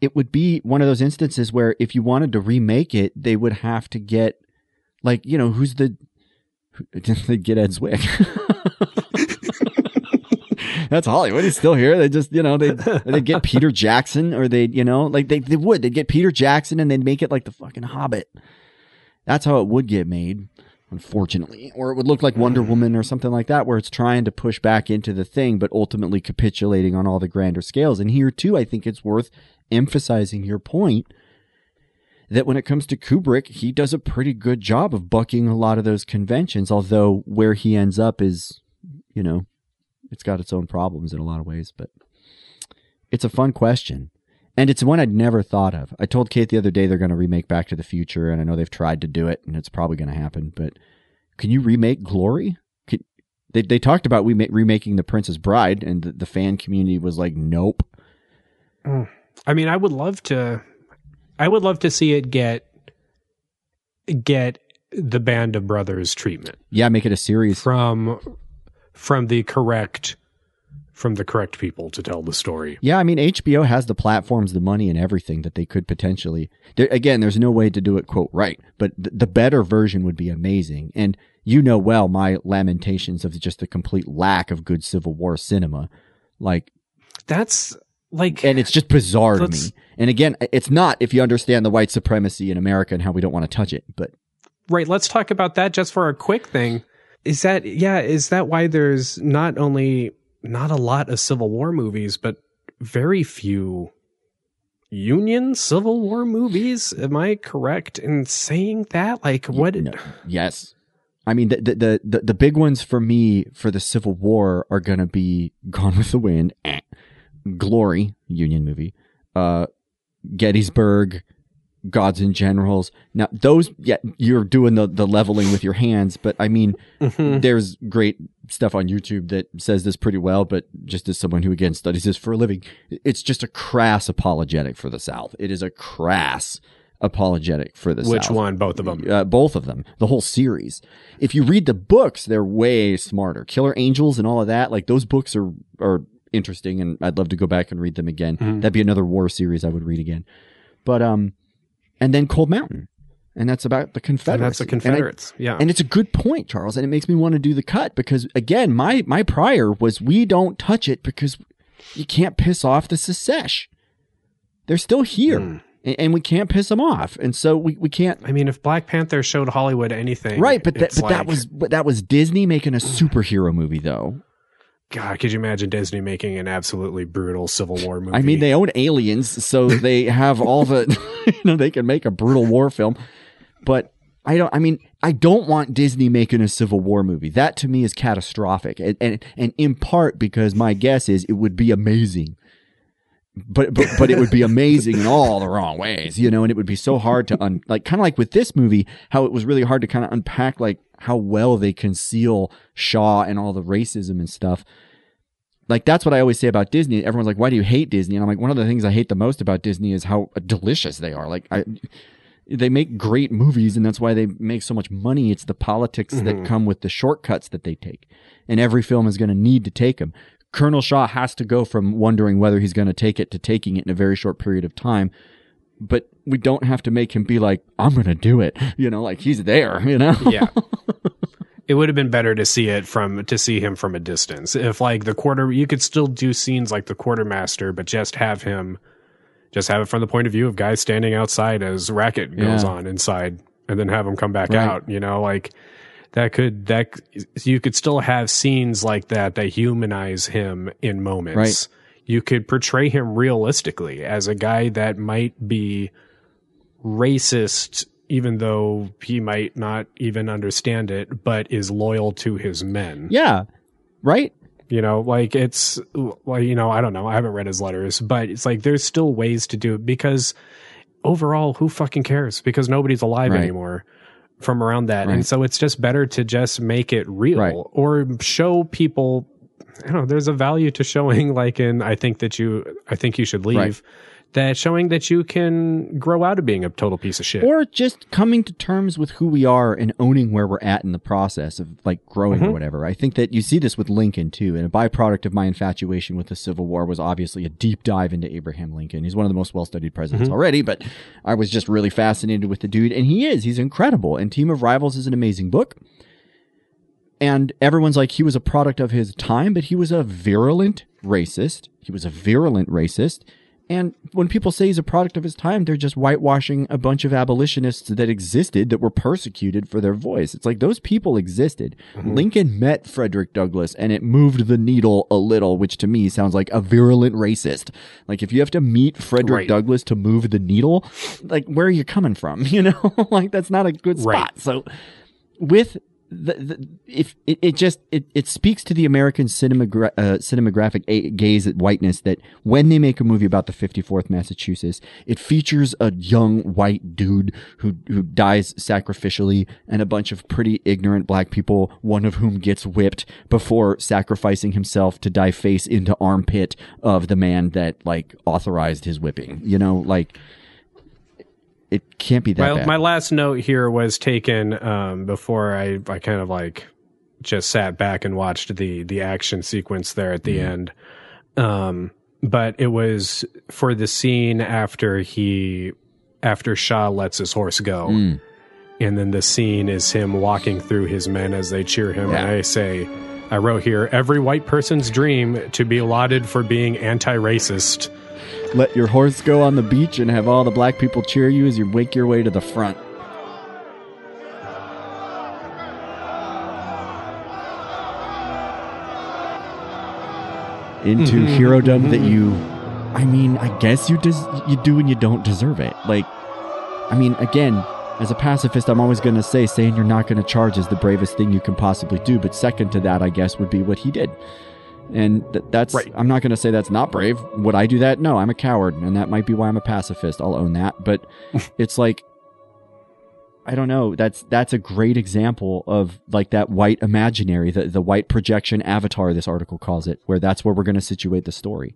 it would be one of those instances where if you wanted to remake it, they would have to get like, you know, who's the get Ed Zwick. That's Hollywood. He's still here. They just, you know, they they get Peter Jackson or they, you know, like they, they would. They'd get Peter Jackson and they'd make it like the fucking Hobbit. That's how it would get made, unfortunately. Or it would look like Wonder Woman or something like that, where it's trying to push back into the thing, but ultimately capitulating on all the grander scales. And here too, I think it's worth emphasizing your point that when it comes to Kubrick, he does a pretty good job of bucking a lot of those conventions, although where he ends up is, you know, it's got its own problems in a lot of ways, but it's a fun question. And it's one I'd never thought of. I told Kate the other day they're going to remake Back to the Future, and I know they've tried to do it, and it's probably going to happen. But can you remake Glory? They they talked about we remaking The Princess Bride, and the, the fan community was like, "Nope." Mm. I mean, I would love to. I would love to see it get get the Band of Brothers treatment Yeah, make it a series. from from the correct from the correct people to tell the story. Yeah, I mean HBO has the platforms, the money, and everything that they could potentially. There, again, there's no way to do it quote right, but th- the better version would be amazing. And you know well my lamentations of just the complete lack of good Civil War cinema, like, That's like and it's just bizarre to me. And again, it's not if you understand the white supremacy in America and how we don't want to touch it, but Right, let's talk about that just for a quick thing. Is that yeah, is that why there's not only not a lot of Civil War movies, but very few Union Civil War movies? Am I correct in saying that? Like what No. Yes. I mean, the, the, the, the, big ones for me for the Civil War are going to be Gone with the Wind, eh, Glory, Union movie, uh, Gettysburg, Gods and Generals. Now, those, yeah, you're doing the, the leveling with your hands, but I mean, Mhm. there's great stuff on YouTube that says this pretty well, but just as someone who again studies this for a living, it's just a crass apologetic for the South. It is a crass apologetic for the South. Which South. one? Both of them. Uh, both of them, the whole series. If you read the books, they're way smarter. Killer Angels and all of that, like those books are are interesting, and I'd love to go back and read them again. Mhm. That'd be another war series I would read again. But um, and then Cold Mountain, and that's about the And that's the And I- Confederates. yeah. and it's a good point, Charles, and it makes me want to do the cut because again, my my prior was we don't touch it because you can't piss off the secesh. They're still here, Mm. and, we can't piss them off, and so we, we can't. I mean, if Black Panther showed Hollywood anything, Right, but that, but that was but that was Disney making a superhero movie though. God. Could you imagine Disney making an absolutely brutal Civil War movie? I mean, they own aliens, so they have all the you know they can make a brutal war film, but. I don't. I mean, I don't want Disney making a Civil War movie. That to me is catastrophic, and and, and in part because my guess is it would be amazing, but but but it would be amazing in all the wrong ways, you know. And it would be so hard to un like kind of like with this movie, how it was really hard to kind of unpack like how well they conceal Shaw and all the racism and stuff like that's what I always say about Disney. Everyone's like, "Why do you hate Disney?" And I'm like, one of the things I hate the most about Disney is how delicious they are. Like I they make great movies and that's why they make so much money. It's the politics that mm-hmm. come with the shortcuts that they take. And every film is going to need to take them. Colonel Shaw has to go from wondering whether he's going to take it to taking it in a very short period of time but we don't have to make him be like, I'm going to do it. You know, like he's there, you know? yeah. It would have been better to see it from to see him from a distance. If like the quarter, you could still do scenes like the quartermaster, but just have him, just have it from the point of view of guys standing outside as racket goes Yeah. on inside, and then have him come back Right. out. You know, like that could that you could still have scenes like that that humanize him in moments. Right. You could portray him realistically as a guy that might be racist even though he might not even understand it but is loyal to his men Yeah. Right? you know like it's well you know i don't know i haven't read his letters but it's like there's still ways to do it because overall who fucking cares because nobody's alive Right. anymore from around that Right. and so it's just better to just make it real Right. or show people I don't know. There's a value to showing, like in I think that you, I think you should leave. That showing that you can grow out of being a total piece of shit. Or just coming to terms with who we are and owning where we're at in the process of like growing or Mhm. whatever. I think that you see this with Lincoln too. And a byproduct of my infatuation with the Civil War was obviously a deep dive into Abraham Lincoln. He's one of the most well studied presidents Mhm. already, but I was just really fascinated with the dude. And he is. He's incredible. And Team of Rivals is an amazing book. And everyone's like, he was a product of his time, but he was a virulent racist. He was a virulent racist. And when people say he's a product of his time, they're just whitewashing a bunch of abolitionists that existed that were persecuted for their voice. It's like those people existed. Mm-hmm. Lincoln met Frederick Douglass and it moved the needle a little, which to me sounds like a virulent racist. Like if you have to meet Frederick Right. Douglass to move the needle, like where are you coming from? You know, like that's not a good spot. Right. So with the, the if it, it just it, it speaks to the American cinemagra- uh, cinematographic a- gaze at whiteness that when they make a movie about the 54th Massachusetts, it features a young white dude who who dies sacrificially and a bunch of pretty ignorant black people, one of whom gets whipped before sacrificing himself to die face into armpit of the man that like authorized his whipping. You know, like it can't be that my, bad. my last note here was taken um, before I, I kind of like just sat back and watched the the action sequence there at the Mm-hmm. end. Um, but it was for the scene after he after Shaw lets his horse go. Mm. And then the scene is him walking through his men as they cheer him. Yeah. And I say, I wrote here, every white person's dream to be lauded for being anti racist. Let your horse go on the beach and have all the black people cheer you as you make your way to the front. Into Mhm, herodom that mhm. you, I mean, I guess you des- you do and you don't deserve it. Like, I mean, again, as a pacifist, I'm always going to say saying you're not going to charge is the bravest thing you can possibly do. But second to that, I guess, would be what he did. And th- that's, Right. I'm not going to say that's not brave. Would I do that? No, I'm a coward. And that might be why I'm a pacifist. I'll own that. But it's like, I don't know. That's, that's a great example of like that white imaginary, the, the white projection avatar, this article calls it, where that's where we're going to situate the story.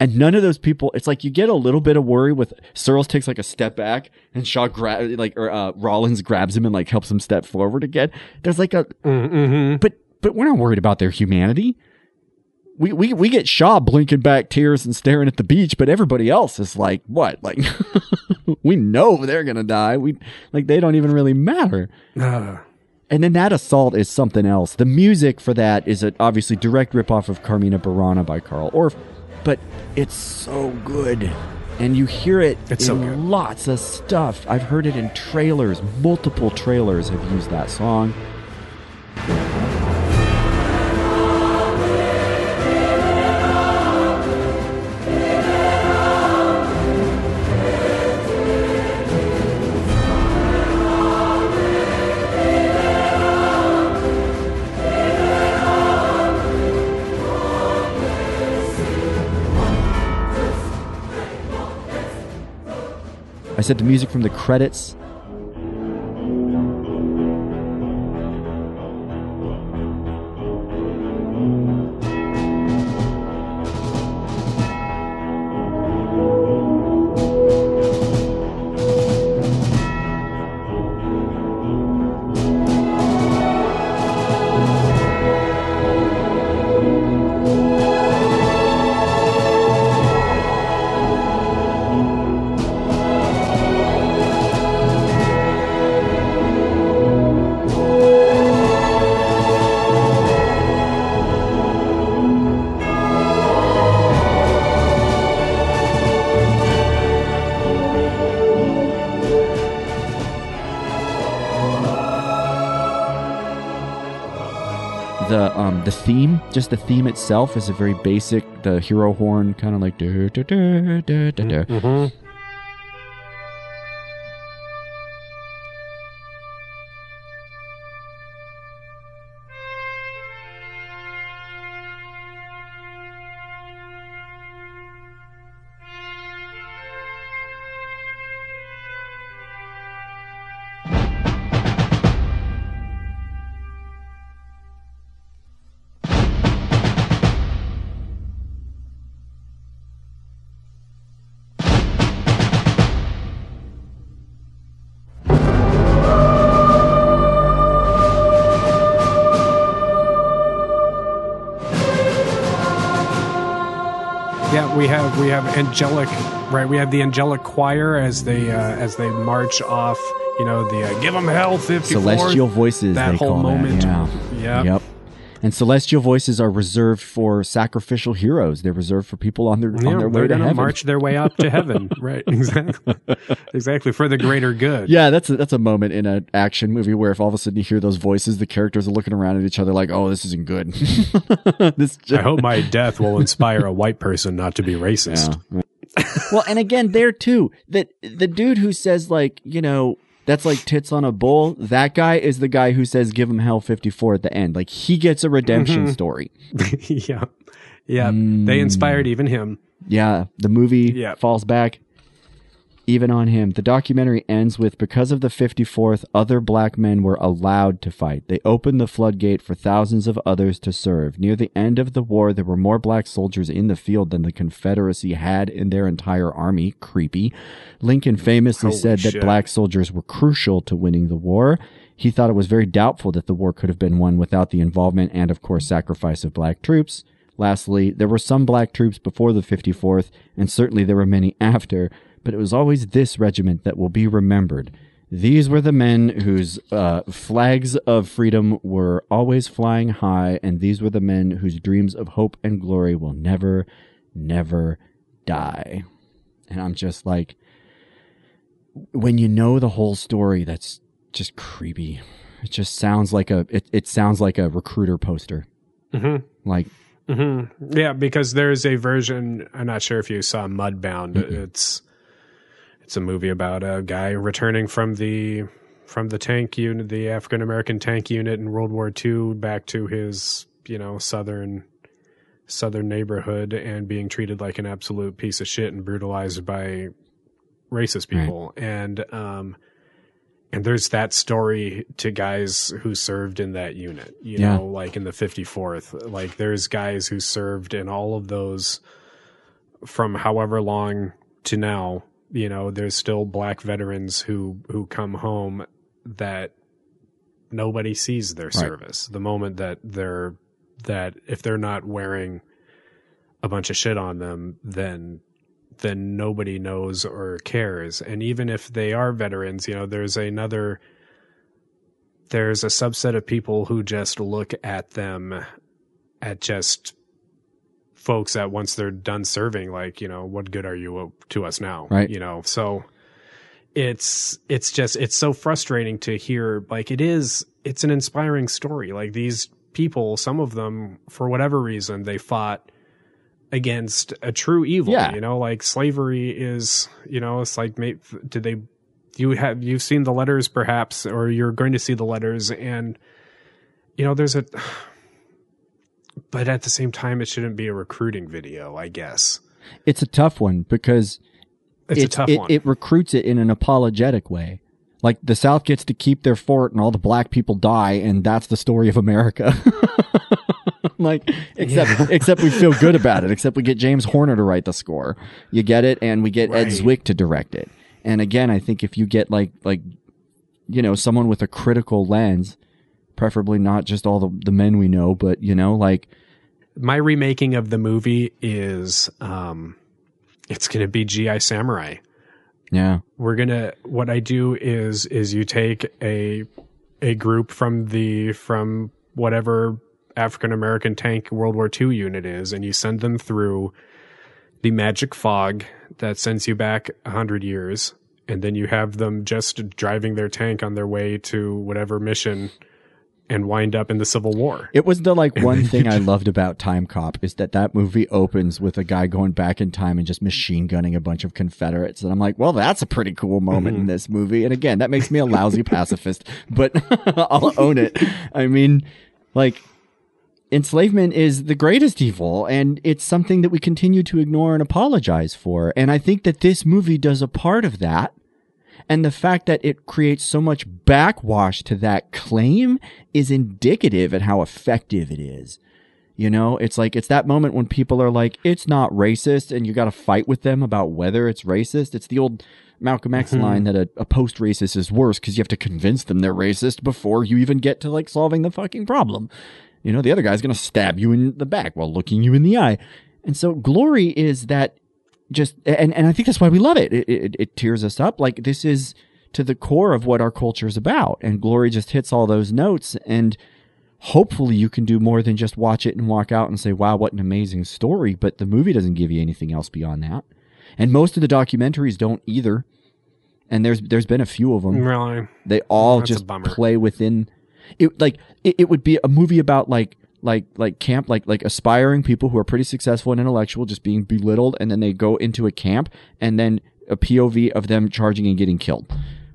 And none of those people, it's like you get a little bit of worry with Searles takes like a step back and Shaw grab like or uh, Rawlins grabs him and like helps him step forward again. There's like a Mm-hmm. but but we're not worried about their humanity. We we we get Shaw blinking back tears and staring at the beach, but everybody else is like what? Like we know they're gonna die. We like they don't even really matter. Uh. And then that assault is something else. The music for that is a obviously direct ripoff of Carmina Burana by Carl Orff, but it's so good. And you hear it It's in so lots of stuff. I've heard it in trailers. Multiple trailers have used that song. I said the music from the credits. The theme, just the theme itself, is a very basic. The hero horn, kind of like. duh, duh, duh, duh, duh, duh. Mhm. Angelic, right? We have the angelic choir as they uh, as they march off. You know, the uh, give them hell fifty Celestial voices. That they whole call moment. That. Yeah. Yep. Yep. And celestial voices are reserved for sacrificial heroes. They're reserved for people on their Yeah, on their way to heaven. march their way up to heaven. right? Exactly. exactly for the greater good. Yeah, that's a, that's a moment in an action movie where if all of a sudden you hear those voices, the characters are looking around at each other like, "Oh, this isn't good." this I hope my death will inspire a white person not to be racist. well, and again, there too, that the dude who says like, you know, that's like tits on a bull. That guy is the guy who says, "Give him hell 54 at the end." Like he gets a redemption Mhm. story. yeah. Yeah. They inspired even him. Yeah, the movie Yeah. falls back even on him. The documentary ends with because of the 54th, other black men were allowed to fight. They opened the floodgate for thousands of others to serve. Near the end of the war, there were more black soldiers in the field than the Confederacy had in their entire army. Creepy. Lincoln famously Holy said that black soldiers were crucial to winning the war. He thought it was very doubtful that the war could have been won without the involvement and, of course, sacrifice of black troops. Lastly, there were some black troops before the 54th, and certainly there were many after, but it was always this regiment that will be remembered. These were the men whose uh, flags of freedom were always flying high, and these were the men whose dreams of hope and glory will never, never die. And I'm just like, when you know the whole story, that's just creepy. It just sounds like a it, it sounds like a recruiter poster. Mhm. Like hmm Yeah, because there's a version. I'm not sure if you saw Mudbound. It's it's a movie about a guy returning from the from the tank unit, the African American tank unit in World War II, back to his you know southern southern neighborhood and being treated like an absolute piece of shit and brutalized by racist Right. people. And um and there's that story to guys who served in that unit, you Yeah. know, like in the 54th. Like there's guys who served in all of those from however long to now, you know, there's still black veterans who who come home that nobody sees their service. The moment that they're that if they're not wearing a bunch of shit on them, then then nobody knows or cares. And even if they are veterans, you know, there's another there's a subset of people who just look at them at just folks that once they're done serving, like, you know, what good are you to us now? Right. You know, so it's it's just it's so frustrating to hear like it is it's an inspiring story. Like these people, some of them, for whatever reason, they fought against a true evil. Yeah. You know, like slavery is, you know, it's like, did they, you have, you've seen the letters perhaps, or you're going to see the letters and, you know, there's a, but at the same time, it shouldn't be a recruiting video, I guess. it's a tough one because It's a tough it, one. It recruits it in an apologetic way. Like the South gets to keep their fort and all the black people die, and that's the story of America. like, except except we feel good about it. Except we get James Horner to write the score. You get it, and we get Ed Zwick to direct it. And again, I think if you get like like you know someone with a critical lens, preferably not just all the the men we know, but you know like My remaking of the movie is, um, it's going to be GI Samurai. yeah we're gonna what i do is is you take a a group from the from whatever african american tank world war ii unit is and you send them through the magic fog that sends you back a hundred years and then you have them just driving their tank on their way to whatever mission and wind up in the Civil War. It was the like one thing I loved about Time Cop is that that movie opens with a guy going back in time and just machine gunning a bunch of Confederates, and I'm like, well, that's a pretty cool moment in mm-hmm. this movie. And again, that makes me a lousy pacifist, but I'll own it. I mean, like. Enslavement is the greatest evil, and it's something that we continue to ignore and apologize for. And I think that this movie does a part of that. And the fact that it creates so much backwash to that claim is indicative at how effective it is. You know, it's like, it's that moment when people are like, it's not racist, and you got to fight with them about whether it's racist. It's the old Malcolm X Mhm. line that a, a post racist is worse because you have to convince them they're racist before you even get to like solving the fucking problem. You know, the other guy's going to stab you in the back while looking you in the eye. And so glory is that just, and, and I think that's why we love it. It, it. it tears us up. Like this is to the core of what our culture is about. And glory just hits all those notes. And hopefully you can do more than just watch it and walk out and say, wow, what an amazing story. But the movie doesn't give you anything else beyond that. And most of the documentaries don't either. And there's there's been a few of them. Really? They all That's just play within it like it, it would be a movie about like like like camp like like aspiring people who are pretty successful and intellectual just being belittled and then they go into a camp and then a POV of them charging and getting killed.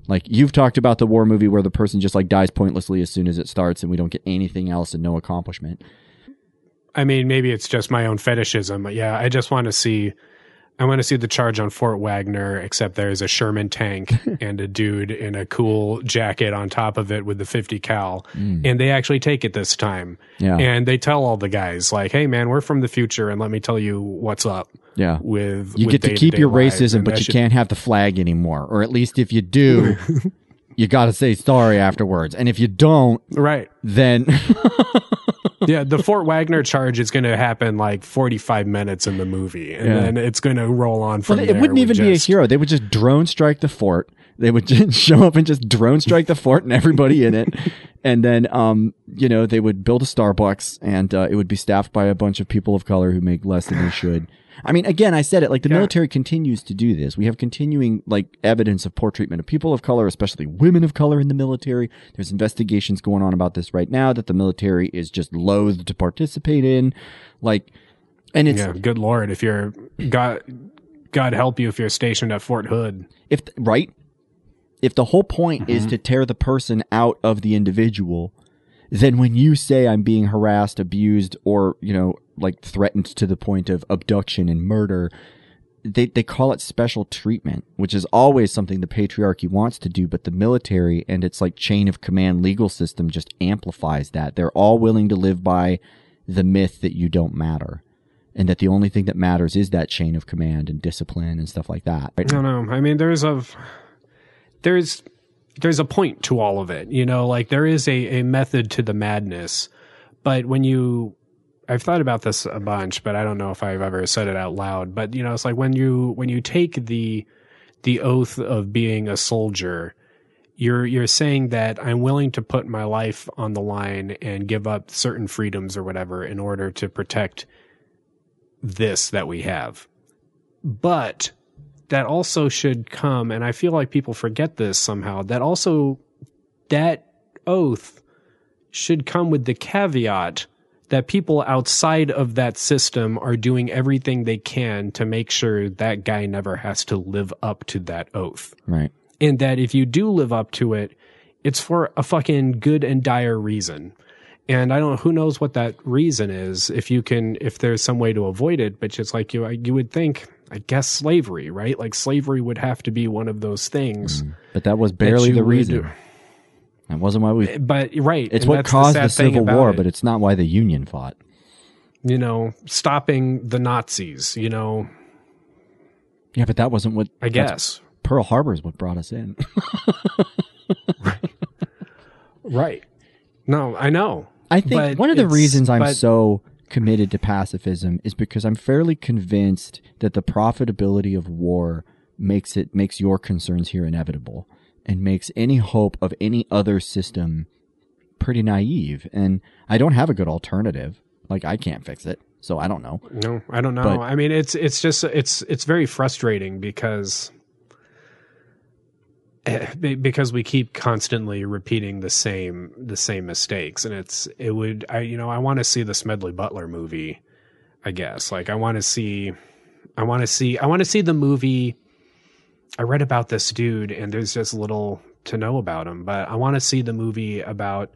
Like you've talked about the war movie where the person just like dies pointlessly as soon as it starts and we don't get anything else and no accomplishment. I mean, maybe it's just my own fetishism, but yeah, I just want to see. I want to see the charge on Fort Wagner, except there's a Sherman tank and a dude in a cool jacket on top of it with the 50 cal, Mm. and they actually take it this time. Yeah. and they tell all the guys like, "Hey, man, we're from the future, and let me tell you what's up." Yeah. with You with get to keep your lives, racism, but you should- can't have the flag anymore. Or at least if you do, you got to say sorry afterwards. And if you don't, right, then yeah, the Fort Wagner charge is going to happen like 45 minutes in the movie, and Yeah. then it's going to roll on from well, it wouldn't even be a hero. They would just drone strike the fort. They would just show up and just drone strike the fort and everybody in it. And then, um, you know, they would build a Starbucks and uh, it would be staffed by a bunch of people of color who make less than they should. I mean, again, I said it like the military continues to do this. We have continuing like evidence of poor treatment of people of color, especially women of color in the military. There's investigations going on about this right now that the military is just loath to participate in. Like, and it's yeah, good lord, if you're God, God help you if you're stationed at Fort Hood. if right if the whole point is Mm-hmm. to tear the person out of the individual then when you say i'm being harassed abused or you know like threatened to the point of abduction and murder they, they call it special treatment which is always something the patriarchy wants to do but the military and its like chain of command legal system just amplifies that they're all willing to live by the myth that you don't matter and that the only thing that matters is that chain of command and discipline and stuff like that I don't know. I mean, there's a there's there's a point to all of it. You know, like there is a, a method to the madness. But when you I've thought about this a bunch, but I don't know if I've ever said it out loud. But you know, it's like when you when you take the the oath of being a soldier, you're you're saying that I'm willing to put my life on the line and give up certain freedoms or whatever in order to protect this that we have. But that also should come, and I feel like people forget this somehow, that also that oath should come with the caveat that people outside of that system are doing everything they can to make sure that guy never has to live up to that oath. right And that if you do live up to it, it's for a fucking good and dire reason. And I don't know who knows what that reason is. If you can, if there's some way to avoid it, but just like you, you would think, I guess slavery, right? Like slavery would have to be one of those things. Mm. But that was barely you the would- That wasn't why we. Eh, but right, It's what caused the, thing Civil War, it. but it's not why the Union fought. you know, stopping the Nazis. You know, Yeah, but that wasn't what. I guess. Pearl Harbor is what brought us in. Right. right. No, I know. I think one of the reasons I'm but- so committed to pacifism is because I'm fairly convinced that the profitability of war makes it makes your concerns here inevitable and makes any hope of any other system pretty naive. And I don't have a good alternative. Like I can't fix it, so I don't know. No, I don't know. But- I mean, it's it's just it's it's very frustrating because eh, because we keep constantly repeating the same the same mistakes and it's it would i you know i want to see the smedley butler movie i guess like i want to see i want to see i want to see the movie i read about this dude and there's just little to know about him but i want to see the movie about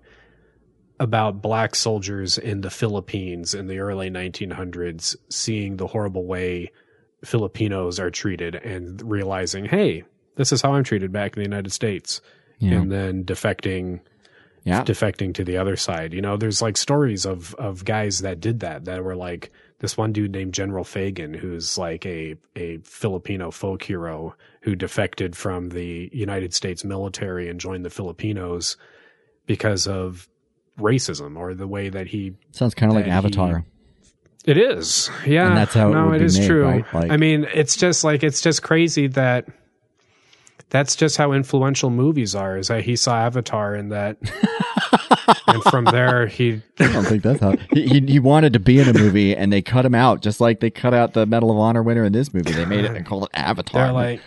about black soldiers in the philippines in the early 1900s seeing the horrible way filipinos are treated and realizing hey this is how I'm treated back in the United States. Yeah. And then defecting Yeah. defecting to the other side. You know, there's like stories of of guys that did that that were like this one dude named General Fagen who's like a a Filipino folk hero who defected from the United States military and joined the Filipinos because of racism or the way that he Sounds kind of like that he- Avatar. it is. Yeah. And that's how it no, would it be is made, true. right? Like- I mean, it's just like it's just crazy that that's just how influential movies are. Is that he saw Avatar and that, and from there he. I don't think that's how he, he he wanted to be in a movie and they cut him out just like they cut out the Medal of Honor winner in this movie. They made it and called it Avatar. They're like,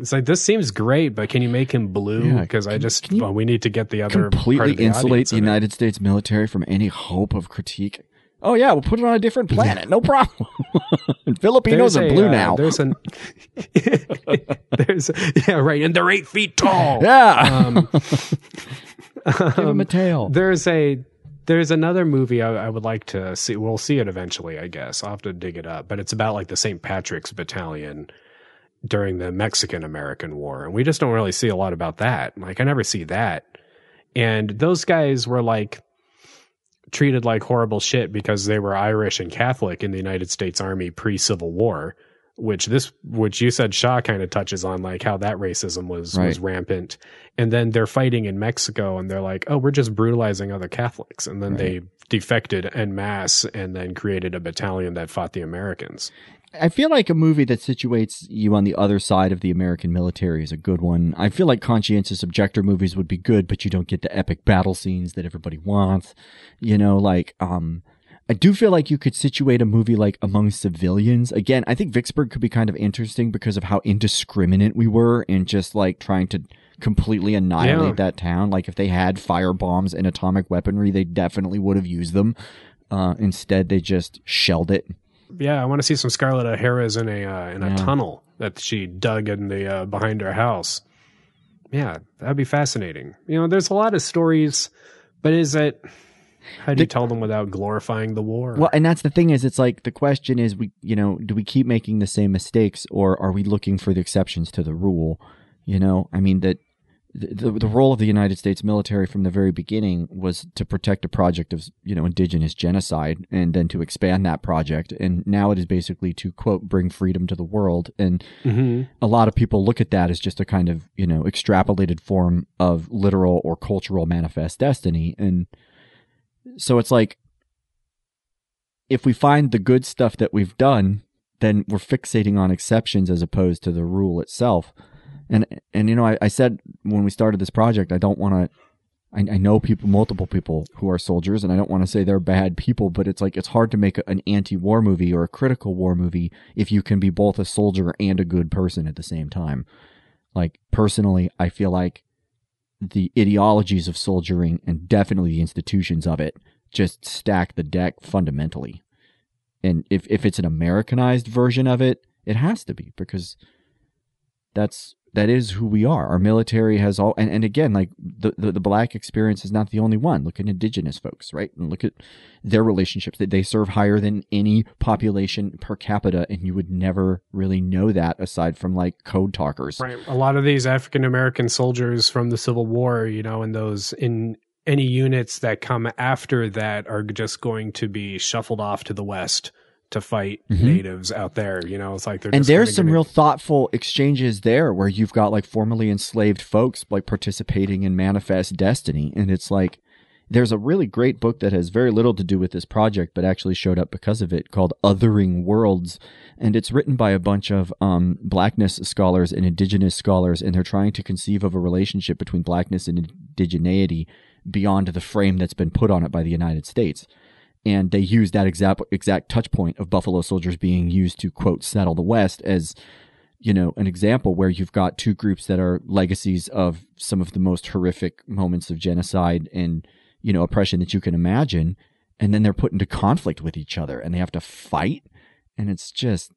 it's like this seems great, but can you make him blue? Yeah, Because I just well, we need to get the other completely the insulate the in it. United States military from any hope of critique. Oh yeah, we'll put it on a different planet, no problem. Filipinos There's are a, blue uh, now. There's an there's yeah right, and they're eight feet tall. Yeah. Um, Give him a tail. Um, there's a there's another movie I, I would like to see. We'll see it eventually, I guess. I'll have to dig it up. But it's about like the St. Patrick's Battalion during the Mexican American War, and we just don't really see a lot about that. Like I never see that. And those guys were like treated like horrible shit because they were Irish and Catholic in the United States Army pre Civil War, which this which you said Shaw kind of touches on like how that racism was Right. was rampant. And then they're fighting in Mexico and they're like, "Oh, we're just brutalizing other Catholics." And then they defected en masse and then created a battalion that fought the Americans. I feel like a movie that situates you on the other side of the American military is a good one. I feel like conscientious objector movies would be good, but you don't get the epic battle scenes that everybody wants. You know, like um I do feel like you could situate a movie like Among Civilians. Again, I think Vicksburg could be kind of interesting because of how indiscriminate we were in just like trying to completely annihilate Yeah. that town. Like if they had fire bombs and atomic weaponry, they definitely would have used them. Uh, instead, they just shelled it. Yeah, I want to see some Scarlett O'Hara's in a uh, in a Yeah. tunnel that she dug in the uh, behind her house. Yeah, that'd be fascinating. You know, there's a lot of stories, but is it? How do you tell them without glorifying the war? Well, and that's the thing is, it's like the question is, we you know, do we keep making the same mistakes, or are we looking for the exceptions to the rule? You know, I mean that the, the role of the United States military from the very beginning was to protect a project of you know indigenous genocide, and then to expand that project, and now it is basically to quote bring freedom to the world, and Mhm. a lot of people look at that as just a kind of you know extrapolated form of literal or cultural manifest destiny, and so it's like if we find the good stuff that we've done, then we're fixating on exceptions as opposed to the rule itself. And and you know, I, I said when we started this project, I don't want to. I, I know people, multiple people who are soldiers, and I don't want to say they're bad people, but it's like it's hard to make an anti-war movie or a critical war movie if you can be both a soldier and a good person at the same time. Like personally, I feel like the ideologies of soldiering and definitely the institutions of it just stack the deck fundamentally. And if if it's an Americanized version of it, it has to be because that's that is who we are. Our military has all and, and again, like the, the the black experience is not the only one. Look at indigenous folks, right? And look at their relationships. That they serve higher than any population per capita, and you would never really know that aside from like code talkers. Right. A lot of these African American soldiers from the Civil War, you know, and those in any units that come after that are just going to be shuffled off to the west to fight Mhm. natives out there. You know, it's like they're and there's some gonna- real thoughtful exchanges there where you've got like formerly enslaved folks like participating in manifest destiny and it's like there's a really great book that has very little to do with this project but actually showed up because of it called othering worlds and it's written by a bunch of um, blackness scholars and indigenous scholars and they're trying to conceive of a relationship between blackness and indigeneity beyond the frame that's been put on it by the united states and they use that exact exact touch point of Buffalo Soldiers being used to quote settle the West as you know, an example where you've got two groups that are legacies of some of the most horrific moments of genocide and, you know, oppression that you can imagine. And then they're put into conflict with each other and they have to fight. And it's just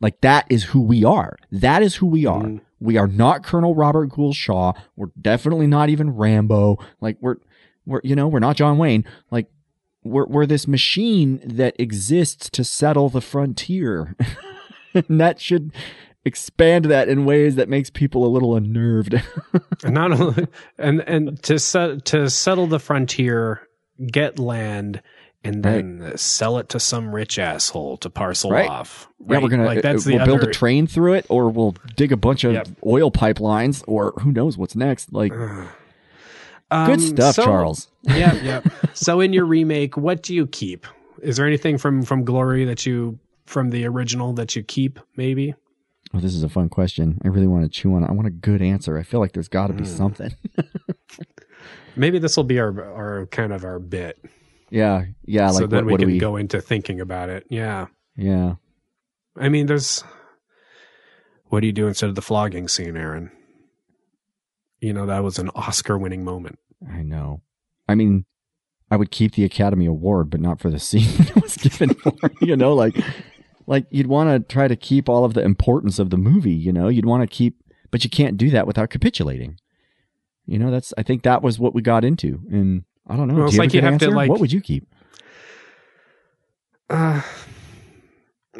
like that is who we are. That is who we are. Mm-hmm. We are not Colonel Robert Gould Shaw. We're definitely not even Rambo. Like we're, we're, you know, we're not John Wayne. Like we're, we're this machine that exists to settle the frontier. and that should expand that in ways that makes people a little unnerved. and not only and and to set to settle the frontier, get land, and then sell it to some rich asshole to parcel Right. off. Yeah, we're gonna like that's uh, we'll build other, a train through it, or we'll dig a bunch of Yep. oil pipelines, or who knows what's next. Like Um, good stuff, so- Charles. yeah, yeah. So in your remake, what do you keep? Is there anything from from Glory that you from the original that you keep? Maybe. Oh, this is a fun question. I really want to chew on it. I want a good answer. I feel like there's got to be something. Maybe this will be our our kind of our bit. yeah, yeah. Like so then what, we can we? go into thinking about it. Yeah. Yeah, I mean, there's. What do you do instead of the flogging scene, Aaron? You know, that was an Oscar winning moment. I know. I mean, I would keep the Academy Award, but not for the scene that it was given for. You know, like, like you'd want to try to keep all of the importance of the movie. You know, you'd want to keep, but you can't do that without capitulating. You know, that's. I think that was what we got into, and I don't know. Well, do it's like you have to, like- What would you keep? Uh,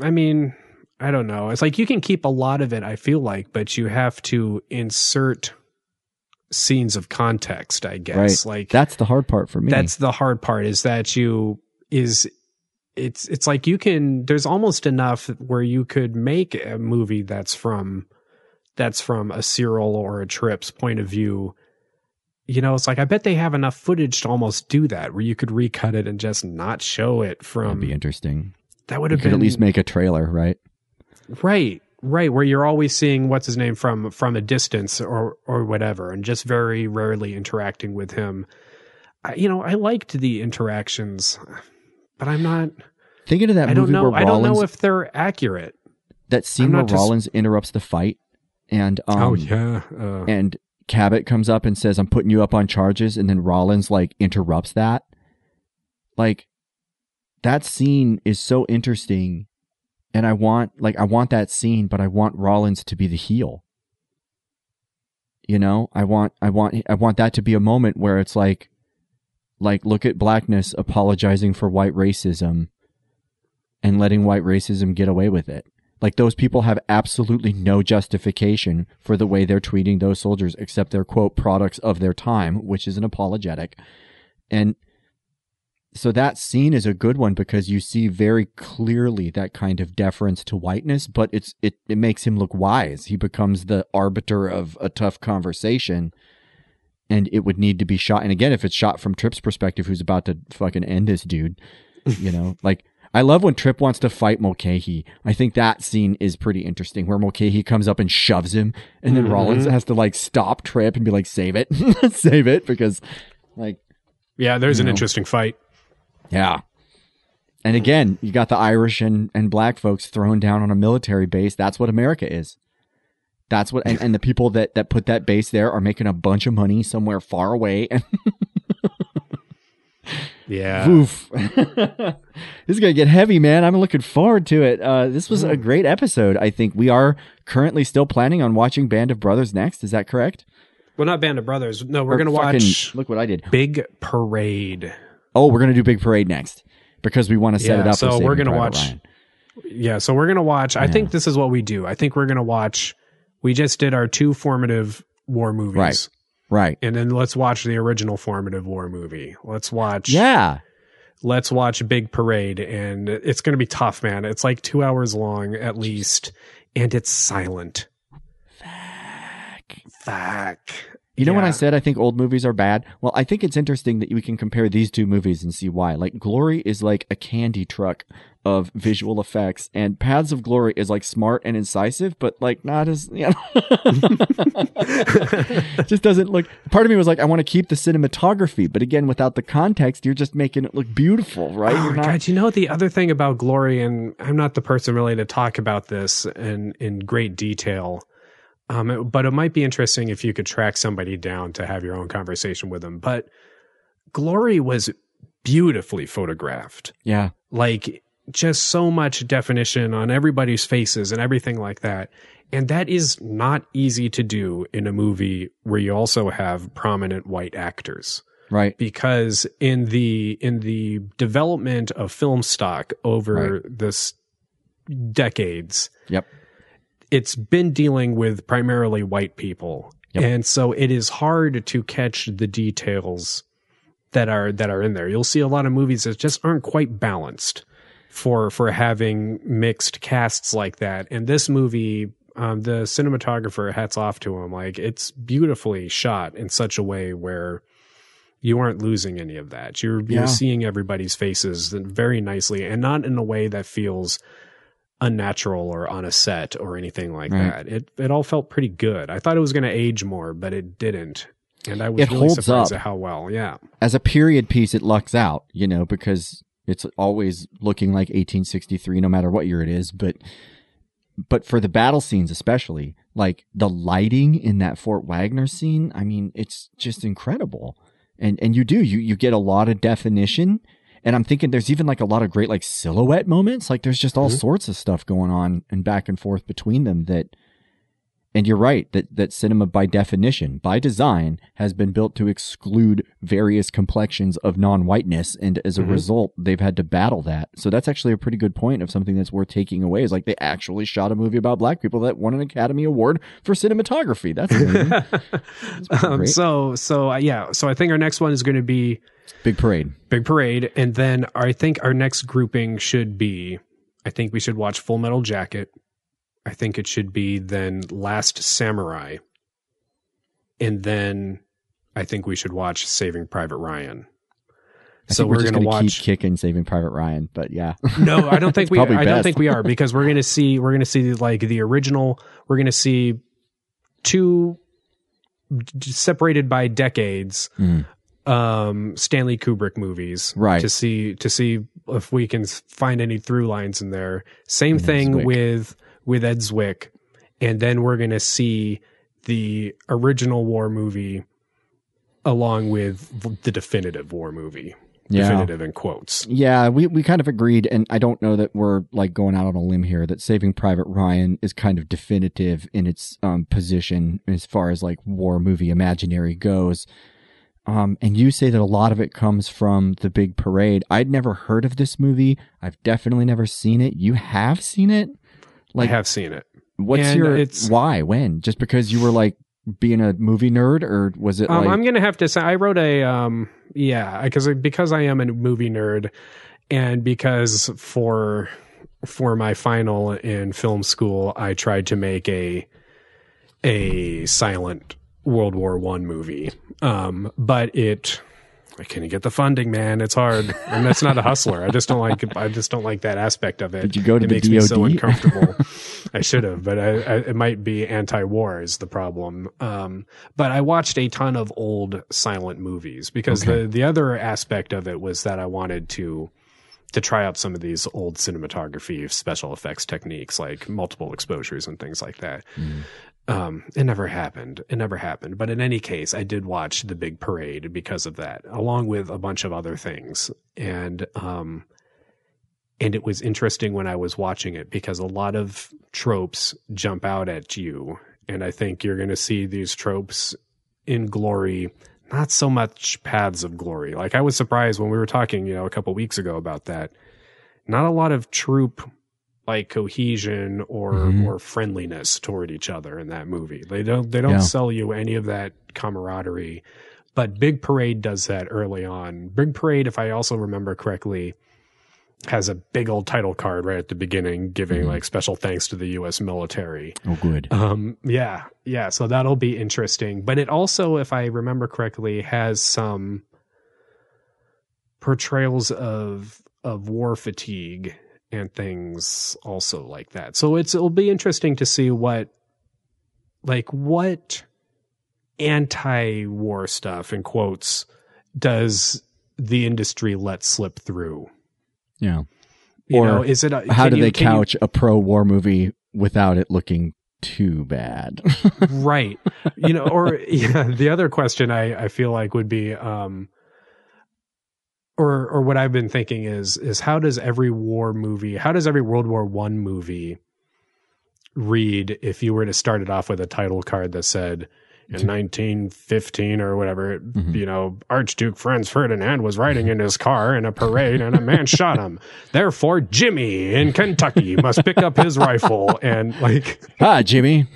I mean, I don't know. It's like you can keep a lot of it, I feel like, but you have to insert scenes of context, I guess. Right. Like That's the hard part for me. that's the hard part is that you is it's it's like you can there's almost enough where you could make a movie that's from that's from a Cyril or a Trips point of view. You know, it's like I bet they have enough footage to almost do that, where you could recut it and just not show it from That'd be interesting. That would have could been at least make a trailer, right? Right, right, where you're always seeing what's his name from from a distance or or whatever, and just very rarely interacting with him. I, you know, I liked the interactions, but I'm not. Thinking of that I don't movie know. I don't Rawlins, know if they're accurate. that scene where not just- Rawlins interrupts the fight, and um, oh yeah, uh, and Cabot comes up and says, "I'm putting you up on charges," and then Rawlins like interrupts that. Like that scene is so interesting, and I want like I want that scene, but I want Rawlins to be the heel. You know, I want I want I want that to be a moment where it's like like look at blackness apologizing for white racism and letting white racism get away with it. Like those people have absolutely no justification for the way they're treating those soldiers except they're quote products of their time, which is an apologetic. And so that scene is a good one because you see very clearly that kind of deference to whiteness, but it's it, it makes him look wise. He becomes the arbiter of a tough conversation. And it would need to be shot. And again, if it's shot from Trip's perspective, who's about to fucking end this dude, you know, like I love when Trip wants to fight Mulcahy. I think that scene is pretty interesting where Mulcahy comes up and shoves him and then Mhm. Rawlins has to like stop Trip and be like, save it, save it. Because like, yeah. There's an know. interesting fight. Yeah. And again, you got the Irish and, and black folks thrown down on a military base. That's what America is. That's what, and, and the people that, that put that base there are making a bunch of money somewhere far away. And Yeah. Oof. this is going to get heavy, man. I'm looking forward to it. Uh, this was a great episode. I think we are currently still planning on watching Band of Brothers next. Is that correct? Well, not Band of Brothers. No, we're Or gonna fucking- watch Look what I did. Big Parade. Oh, we're going to do Big Parade next because we want to set Yeah, it up. so we're gonna Private watch- Ryan. Yeah, so we're gonna watch. I think this is what we do. I think we're gonna watch. We just did our two formative war movies, Right. Right. And then let's watch the original formative war movie. Let's watch. Yeah. Let's watch Big Parade, and it's gonna be tough, man. It's like two hours long at least, and it's silent. Fuck. Fuck. You know when I said I think old movies are bad? Well, I think it's interesting that we can compare these two movies and see why. Like Glory is like a candy truck of visual effects and Paths of Glory is like smart and incisive, but like not as, you know, just doesn't look, part of me was like, I want to keep the cinematography, but again, without the context, you're just making it look beautiful, right? Oh not- God, you know the other thing about Glory, and I'm not the person really to talk about this in in great detail. Um, it- but it might be interesting if you could track somebody down to have your own conversation with them. But Glory was beautifully photographed, yeah. like just so much definition on everybody's faces and everything like that. And that is not easy to do in a movie where you also have prominent white actors Right. because in the in the development of film stock over this decades Yep. It's been dealing with primarily white people. Yep. and so it is hard to catch the details that are that are in there. You'll see a lot of movies that just aren't quite balanced for for having mixed casts like that. And this movie um, the cinematographer hats off to him. Like it's beautifully shot in such a way where you aren't losing any of that. You're Yeah. you're seeing everybody's faces very nicely and not in a way that feels unnatural or on a set or anything like Right. that. It it all felt pretty good. I thought it was going to age more, but it didn't. And I was It really holds surprised up. at how well. Yeah. as a period piece, it lucks out, you know, because it's always looking like 1863, no matter what year it is. But, but for the battle scenes, especially, like the lighting in that Fort Wagner scene, I mean, it's just incredible. And, and you do, you, you get a lot of definition. And I'm thinking there's even like a lot of great like silhouette moments. Like there's just all Mhm. sorts of stuff going on and back and forth between them that, and you're right that, that cinema by definition, by design, has been built to exclude various complexions of non-whiteness. And as a Mhm. result, they've had to battle that. So that's actually a pretty good point of something that's worth taking away is like they actually shot a movie about black people that won an Academy Award for cinematography. That's pretty um, so so uh, yeah. So I think our next one is going to be Big parade. Big Parade, and then I think our next grouping should be. I think we should watch Full Metal Jacket. I think it should be then Last Samurai, and then I think we should watch Saving Private Ryan. I so we're, we're going to watch. keep kicking Saving Private Ryan, but yeah. No, I don't think we. I don't think we are because we're going to see. We're going to see like the original. We're going to see two d- separated by decades. Mm. Um, Stanley Kubrick movies, Right. To see to see if we can find any through lines in there. Same And thing Zwick. with with Ed Zwick, and then we're going to see the original war movie along with the definitive war movie. Yeah. Definitive in quotes. Yeah, we, we kind of agreed, and I don't know that we're like going out on a limb here that Saving Private Ryan is kind of definitive in its um, position as far as like war movie imaginary goes. Um, and you say that a lot of it comes from the big parade. I'd never heard of this movie. I've definitely never seen it. You have seen it? Like I have seen it. What's And your it's- why? When? Just because you were like being a movie nerd, or was it Um, like I'm gonna have to say I wrote a um, yeah because because I am a movie nerd, and because for for my final in film school I tried to make a a silent World War One movie, um, but it I can't get the funding, man. It's hard, and that's not a hustler. I just don't like. I just don't like that aspect of it. Did you go to it the makes me so uncomfortable. I should have, but I, I, it might be anti-war is the problem. Um, but I watched a ton of old silent movies because Okay. the the other aspect of it was that I wanted to to try out some of these old cinematography special effects techniques like multiple exposures and things like that. Um, it never happened. It never happened. But in any case, I did watch the big parade because of that, along with a bunch of other things. And, um, and it was interesting when I was watching it because a lot of tropes jump out at you. And I think you're going to see these tropes in glory, not so much paths of glory. Like I was surprised when we were talking, you know, a couple weeks ago about that. Not a lot of troop like cohesion or Mhm. or friendliness toward each other in that movie. They don't they don't Yeah. sell you any of that camaraderie. But Big Parade does that early on. Big Parade, if I also remember correctly, has a big old title card right at the beginning, giving Mhm. like special thanks to the U.S. military. Oh, good. Um, yeah, yeah. So that'll be interesting. But it also, if I remember correctly, has some portrayals of of war fatigue and things also like that. So it's it'll be interesting to see what like what anti-war stuff in quotes does the industry let slip through. Yeah. You Or know, is it a, How do you- they can you- couch a pro war movie without it looking too bad? right you know or yeah the other question i i feel like would be um or or what i've been thinking is is how does every war movie how does every world war one movie read if you were to start it off with a title card that said in 1915 or whatever, Mm-hmm. you know, Archduke Franz Ferdinand was riding in his car in a parade and a man shot him. Therefore, Jimmy in Kentucky must pick up his rifle and like ah, Jimmy.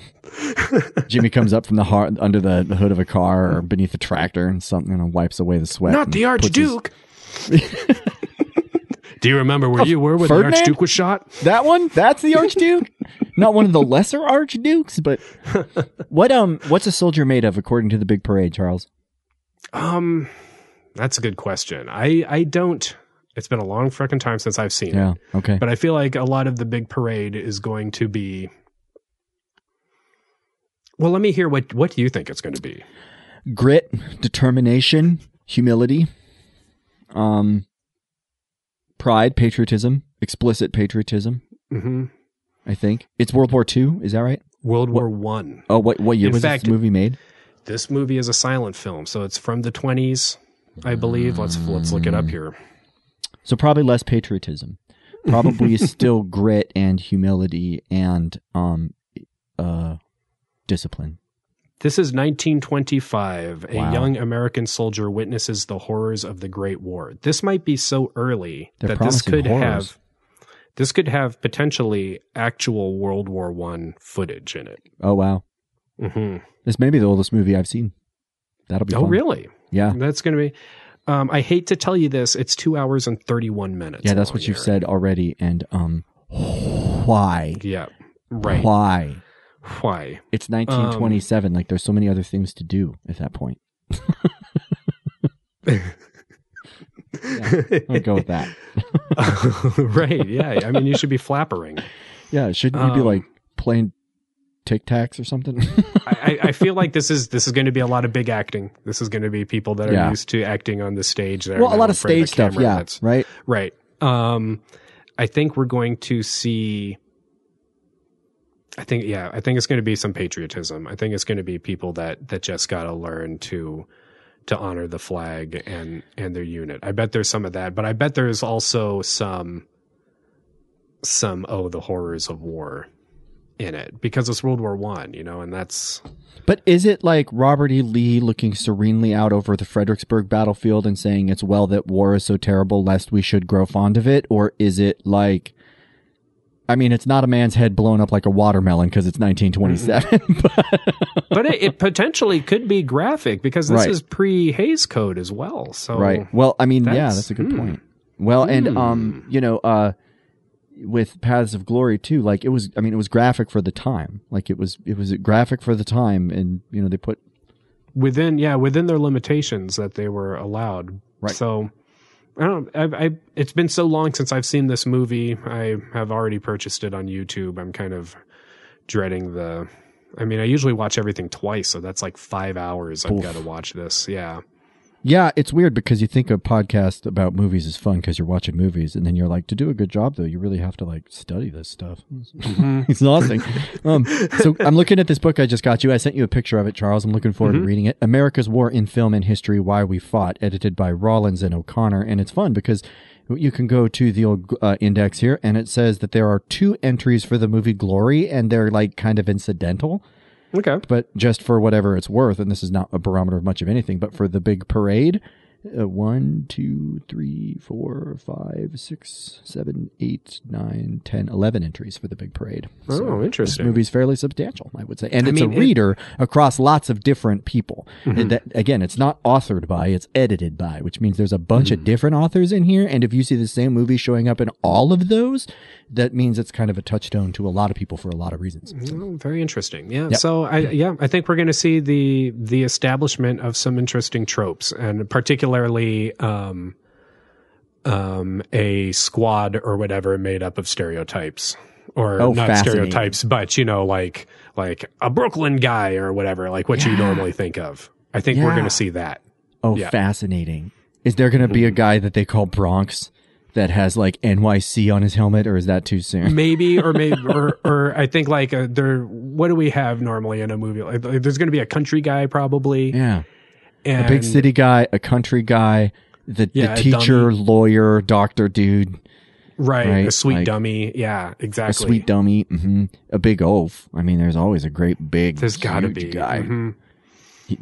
Jimmy comes up from the heart under the, hood of a car or beneath a tractor and something and wipes away the sweat. Not the puts his- Archduke. Do you remember where Oh, you were when Ferdinand? the Archduke was shot? That one? That's the Archduke? Not one of the lesser Archdukes, but what um what's a soldier made of according to the big parade, Charles? Um, that's a good question. I I don't. It's been a long freaking time since I've seen Yeah, it, okay. but I feel like a lot of the big parade is going to be. Well, let me hear what what do you think it's going to be? Grit, determination, humility, um pride, patriotism, explicit patriotism, hmm I think. It's World War II, is that right? World War One. Oh, what what year In was fact- this movie made? This movie is a silent film, so it's from the twenties, I believe. Let's let's look it up here. So probably less patriotism. Probably still grit and humility and um uh discipline. This is 1925. A young American soldier witnesses the horrors of the Great War. This might be so early They're that this could horrors. have this could have potentially actual World War One footage in it. Oh wow. hmm This may be the oldest movie I've seen. That'll be Oh, fun. really? Yeah. That's going to be. Um, I hate to tell you this. It's two hours and 31 minutes. Yeah, that's what you've here. said already. And um why? Yeah. Right. Why? Why? It's 1927. like there's so many other things to do at that point. Yeah, I'll go with that. right. Yeah. I mean, you should be flappering. Yeah, shouldn't you be Um, like playing Tic Tacs or something? I, I- feel like this is this is going to be a lot of big acting. This is going to be people that are Yeah. used to acting on the stage. That well, a lot of stage stuff. Yeah, That's- right. right. Um, I think we're going to see. I think yeah, I think it's going to be some patriotism. I think it's going to be people that that just got to learn to to honor the flag and and their unit. I bet there's some of that, but I bet there's also some some oh the horrors of war in it because it's World War One, you know, and that's But is it like Robert E. Lee looking serenely out over the Fredericksburg battlefield and saying it's well that war is so terrible lest we should grow fond of it? Or is it like, I mean, it's not a man's head blown up like a watermelon because it's 1927. but- but it, it potentially could be graphic because this Right. is pre Hays Code as well. So right. Well, I mean, yeah, that's- that's a good hmm. point. Well, and, um, you know, uh, with Paths of Glory too, like it was, I mean, it was graphic for the time. Like it was, it was graphic for the time. And, you know, they put, within yeah within their limitations that they were allowed. Right. So I don't. I, I it's been so long since I've seen this movie. I have already purchased it on YouTube. I'm kind of dreading the. I mean, I usually watch everything twice, so that's like five hours. I've got to watch this. Yeah. Yeah, it's weird because you think a podcast about movies is fun because you're watching movies, and then you're like, to do a good job though, you really have to like study this stuff. Mm-hmm. it's exhausting. um, so I'm looking at this book I just got you. I sent you a picture of it, Charles. I'm looking forward Mhm. to reading it. America's War in Film and History: Why We Fought, edited by Rollins and O'Connor, and it's fun because you can go to the old uh, index here, and it says that there are two entries for the movie Glory, and they're like kind of incidental Okay. but just for whatever it's worth, and this is not a barometer of much of anything, but for the big parade, uh, one, two, three, four, five, six, seven, eight, nine, ten, eleven entries for the big parade. Oh, interesting. This movie's fairly substantial, I would say, and I it's mean, a it- reader across lots of different people. Mhm. And that, again, it's not authored by; it's edited by, which means there's a bunch Mm. of different authors in here. And if you see the same movie showing up in all of those, that means it's kind of a touchstone to a lot of people for a lot of reasons. Oh, very interesting. Yeah. Yep. So I yeah, I think we're going to see the the establishment of some interesting tropes, and particularly um, um, a squad or whatever made up of stereotypes, or Oh, not stereotypes, but you know, like like a Brooklyn guy or whatever, like what you normally think of. I think we're going to see that. Oh, Yeah. fascinating! Is there going to be a guy that they call Bronx that has like NYC on his helmet, or is that too soon? maybe or maybe or or I think like uh there what do we have normally in a movie like, like, there's going to be a country guy probably Yeah. and a big city guy, a country guy, the, Yeah, the teacher, lawyer, doctor dude, right, right, a sweet like- dummy yeah exactly a sweet dummy, hmm a big oaf. I mean, there's always a great big, there's got to be guy. Mhm.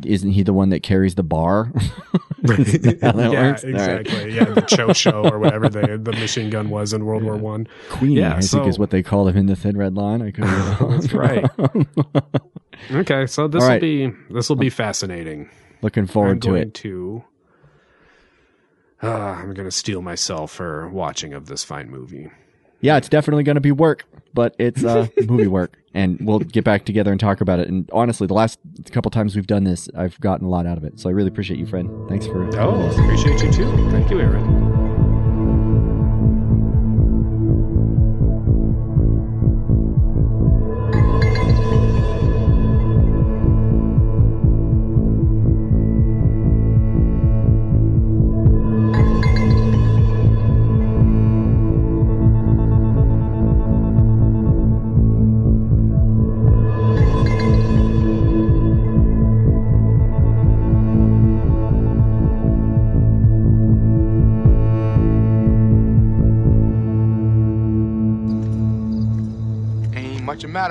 Isn't he the one that carries the bar? That that yeah works? All right. exactly yeah the Chauchat or whatever the the machine gun was in World War One Queenie, Yeah, I think so- is what they called him in the Thin Red Line. I could That's right. okay so this will right. be this will be fascinating Looking I'm forward to going it. to uh, I'm going to steal myself for watching of this fine movie Yeah, it's definitely going to be work, but it's uh, movie work, and we'll get back together and talk about it. And honestly, the last couple times we've done this, I've gotten a lot out of it. So I really appreciate you, friend. Thanks for. Oh, appreciate you too. Thank you, Aaron.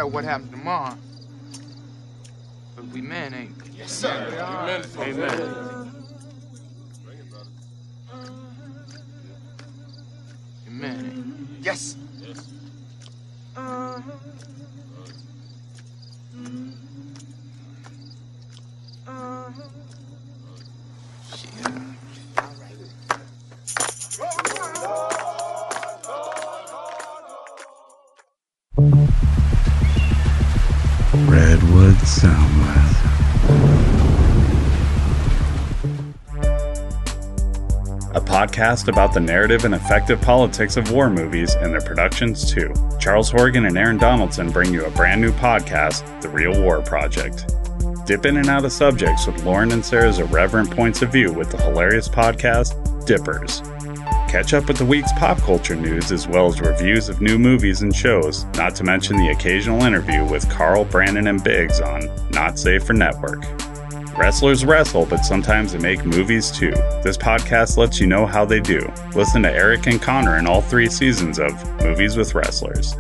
Matter what happens tomorrow. But we men ain't. Yes, sir. Amen. Amen. Amen. Yes. Redwood Soundwave. A podcast about the narrative and effective politics of war movies and their productions, too. Charles Horgan and Aaron Donaldson bring you a brand new podcast, The Reel War Project. Dip in and out of subjects with Lauren and Sarah's irreverent points of view with the hilarious podcast, Dippers. Catch up with the week's pop culture news as well as reviews of new movies and shows, not to mention the occasional interview with Carl, Brandon, and Biggs on Not Safe for Network. Wrestlers wrestle, but sometimes they make movies too. This podcast lets you know how they do. Listen to Eric and Connor in all three seasons of Movies with Wrestlers.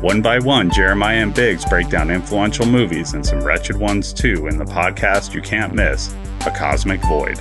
One by one, Jeremiah and Biggs break down influential movies and some wretched ones too in the podcast you can't miss, A Cosmic Void.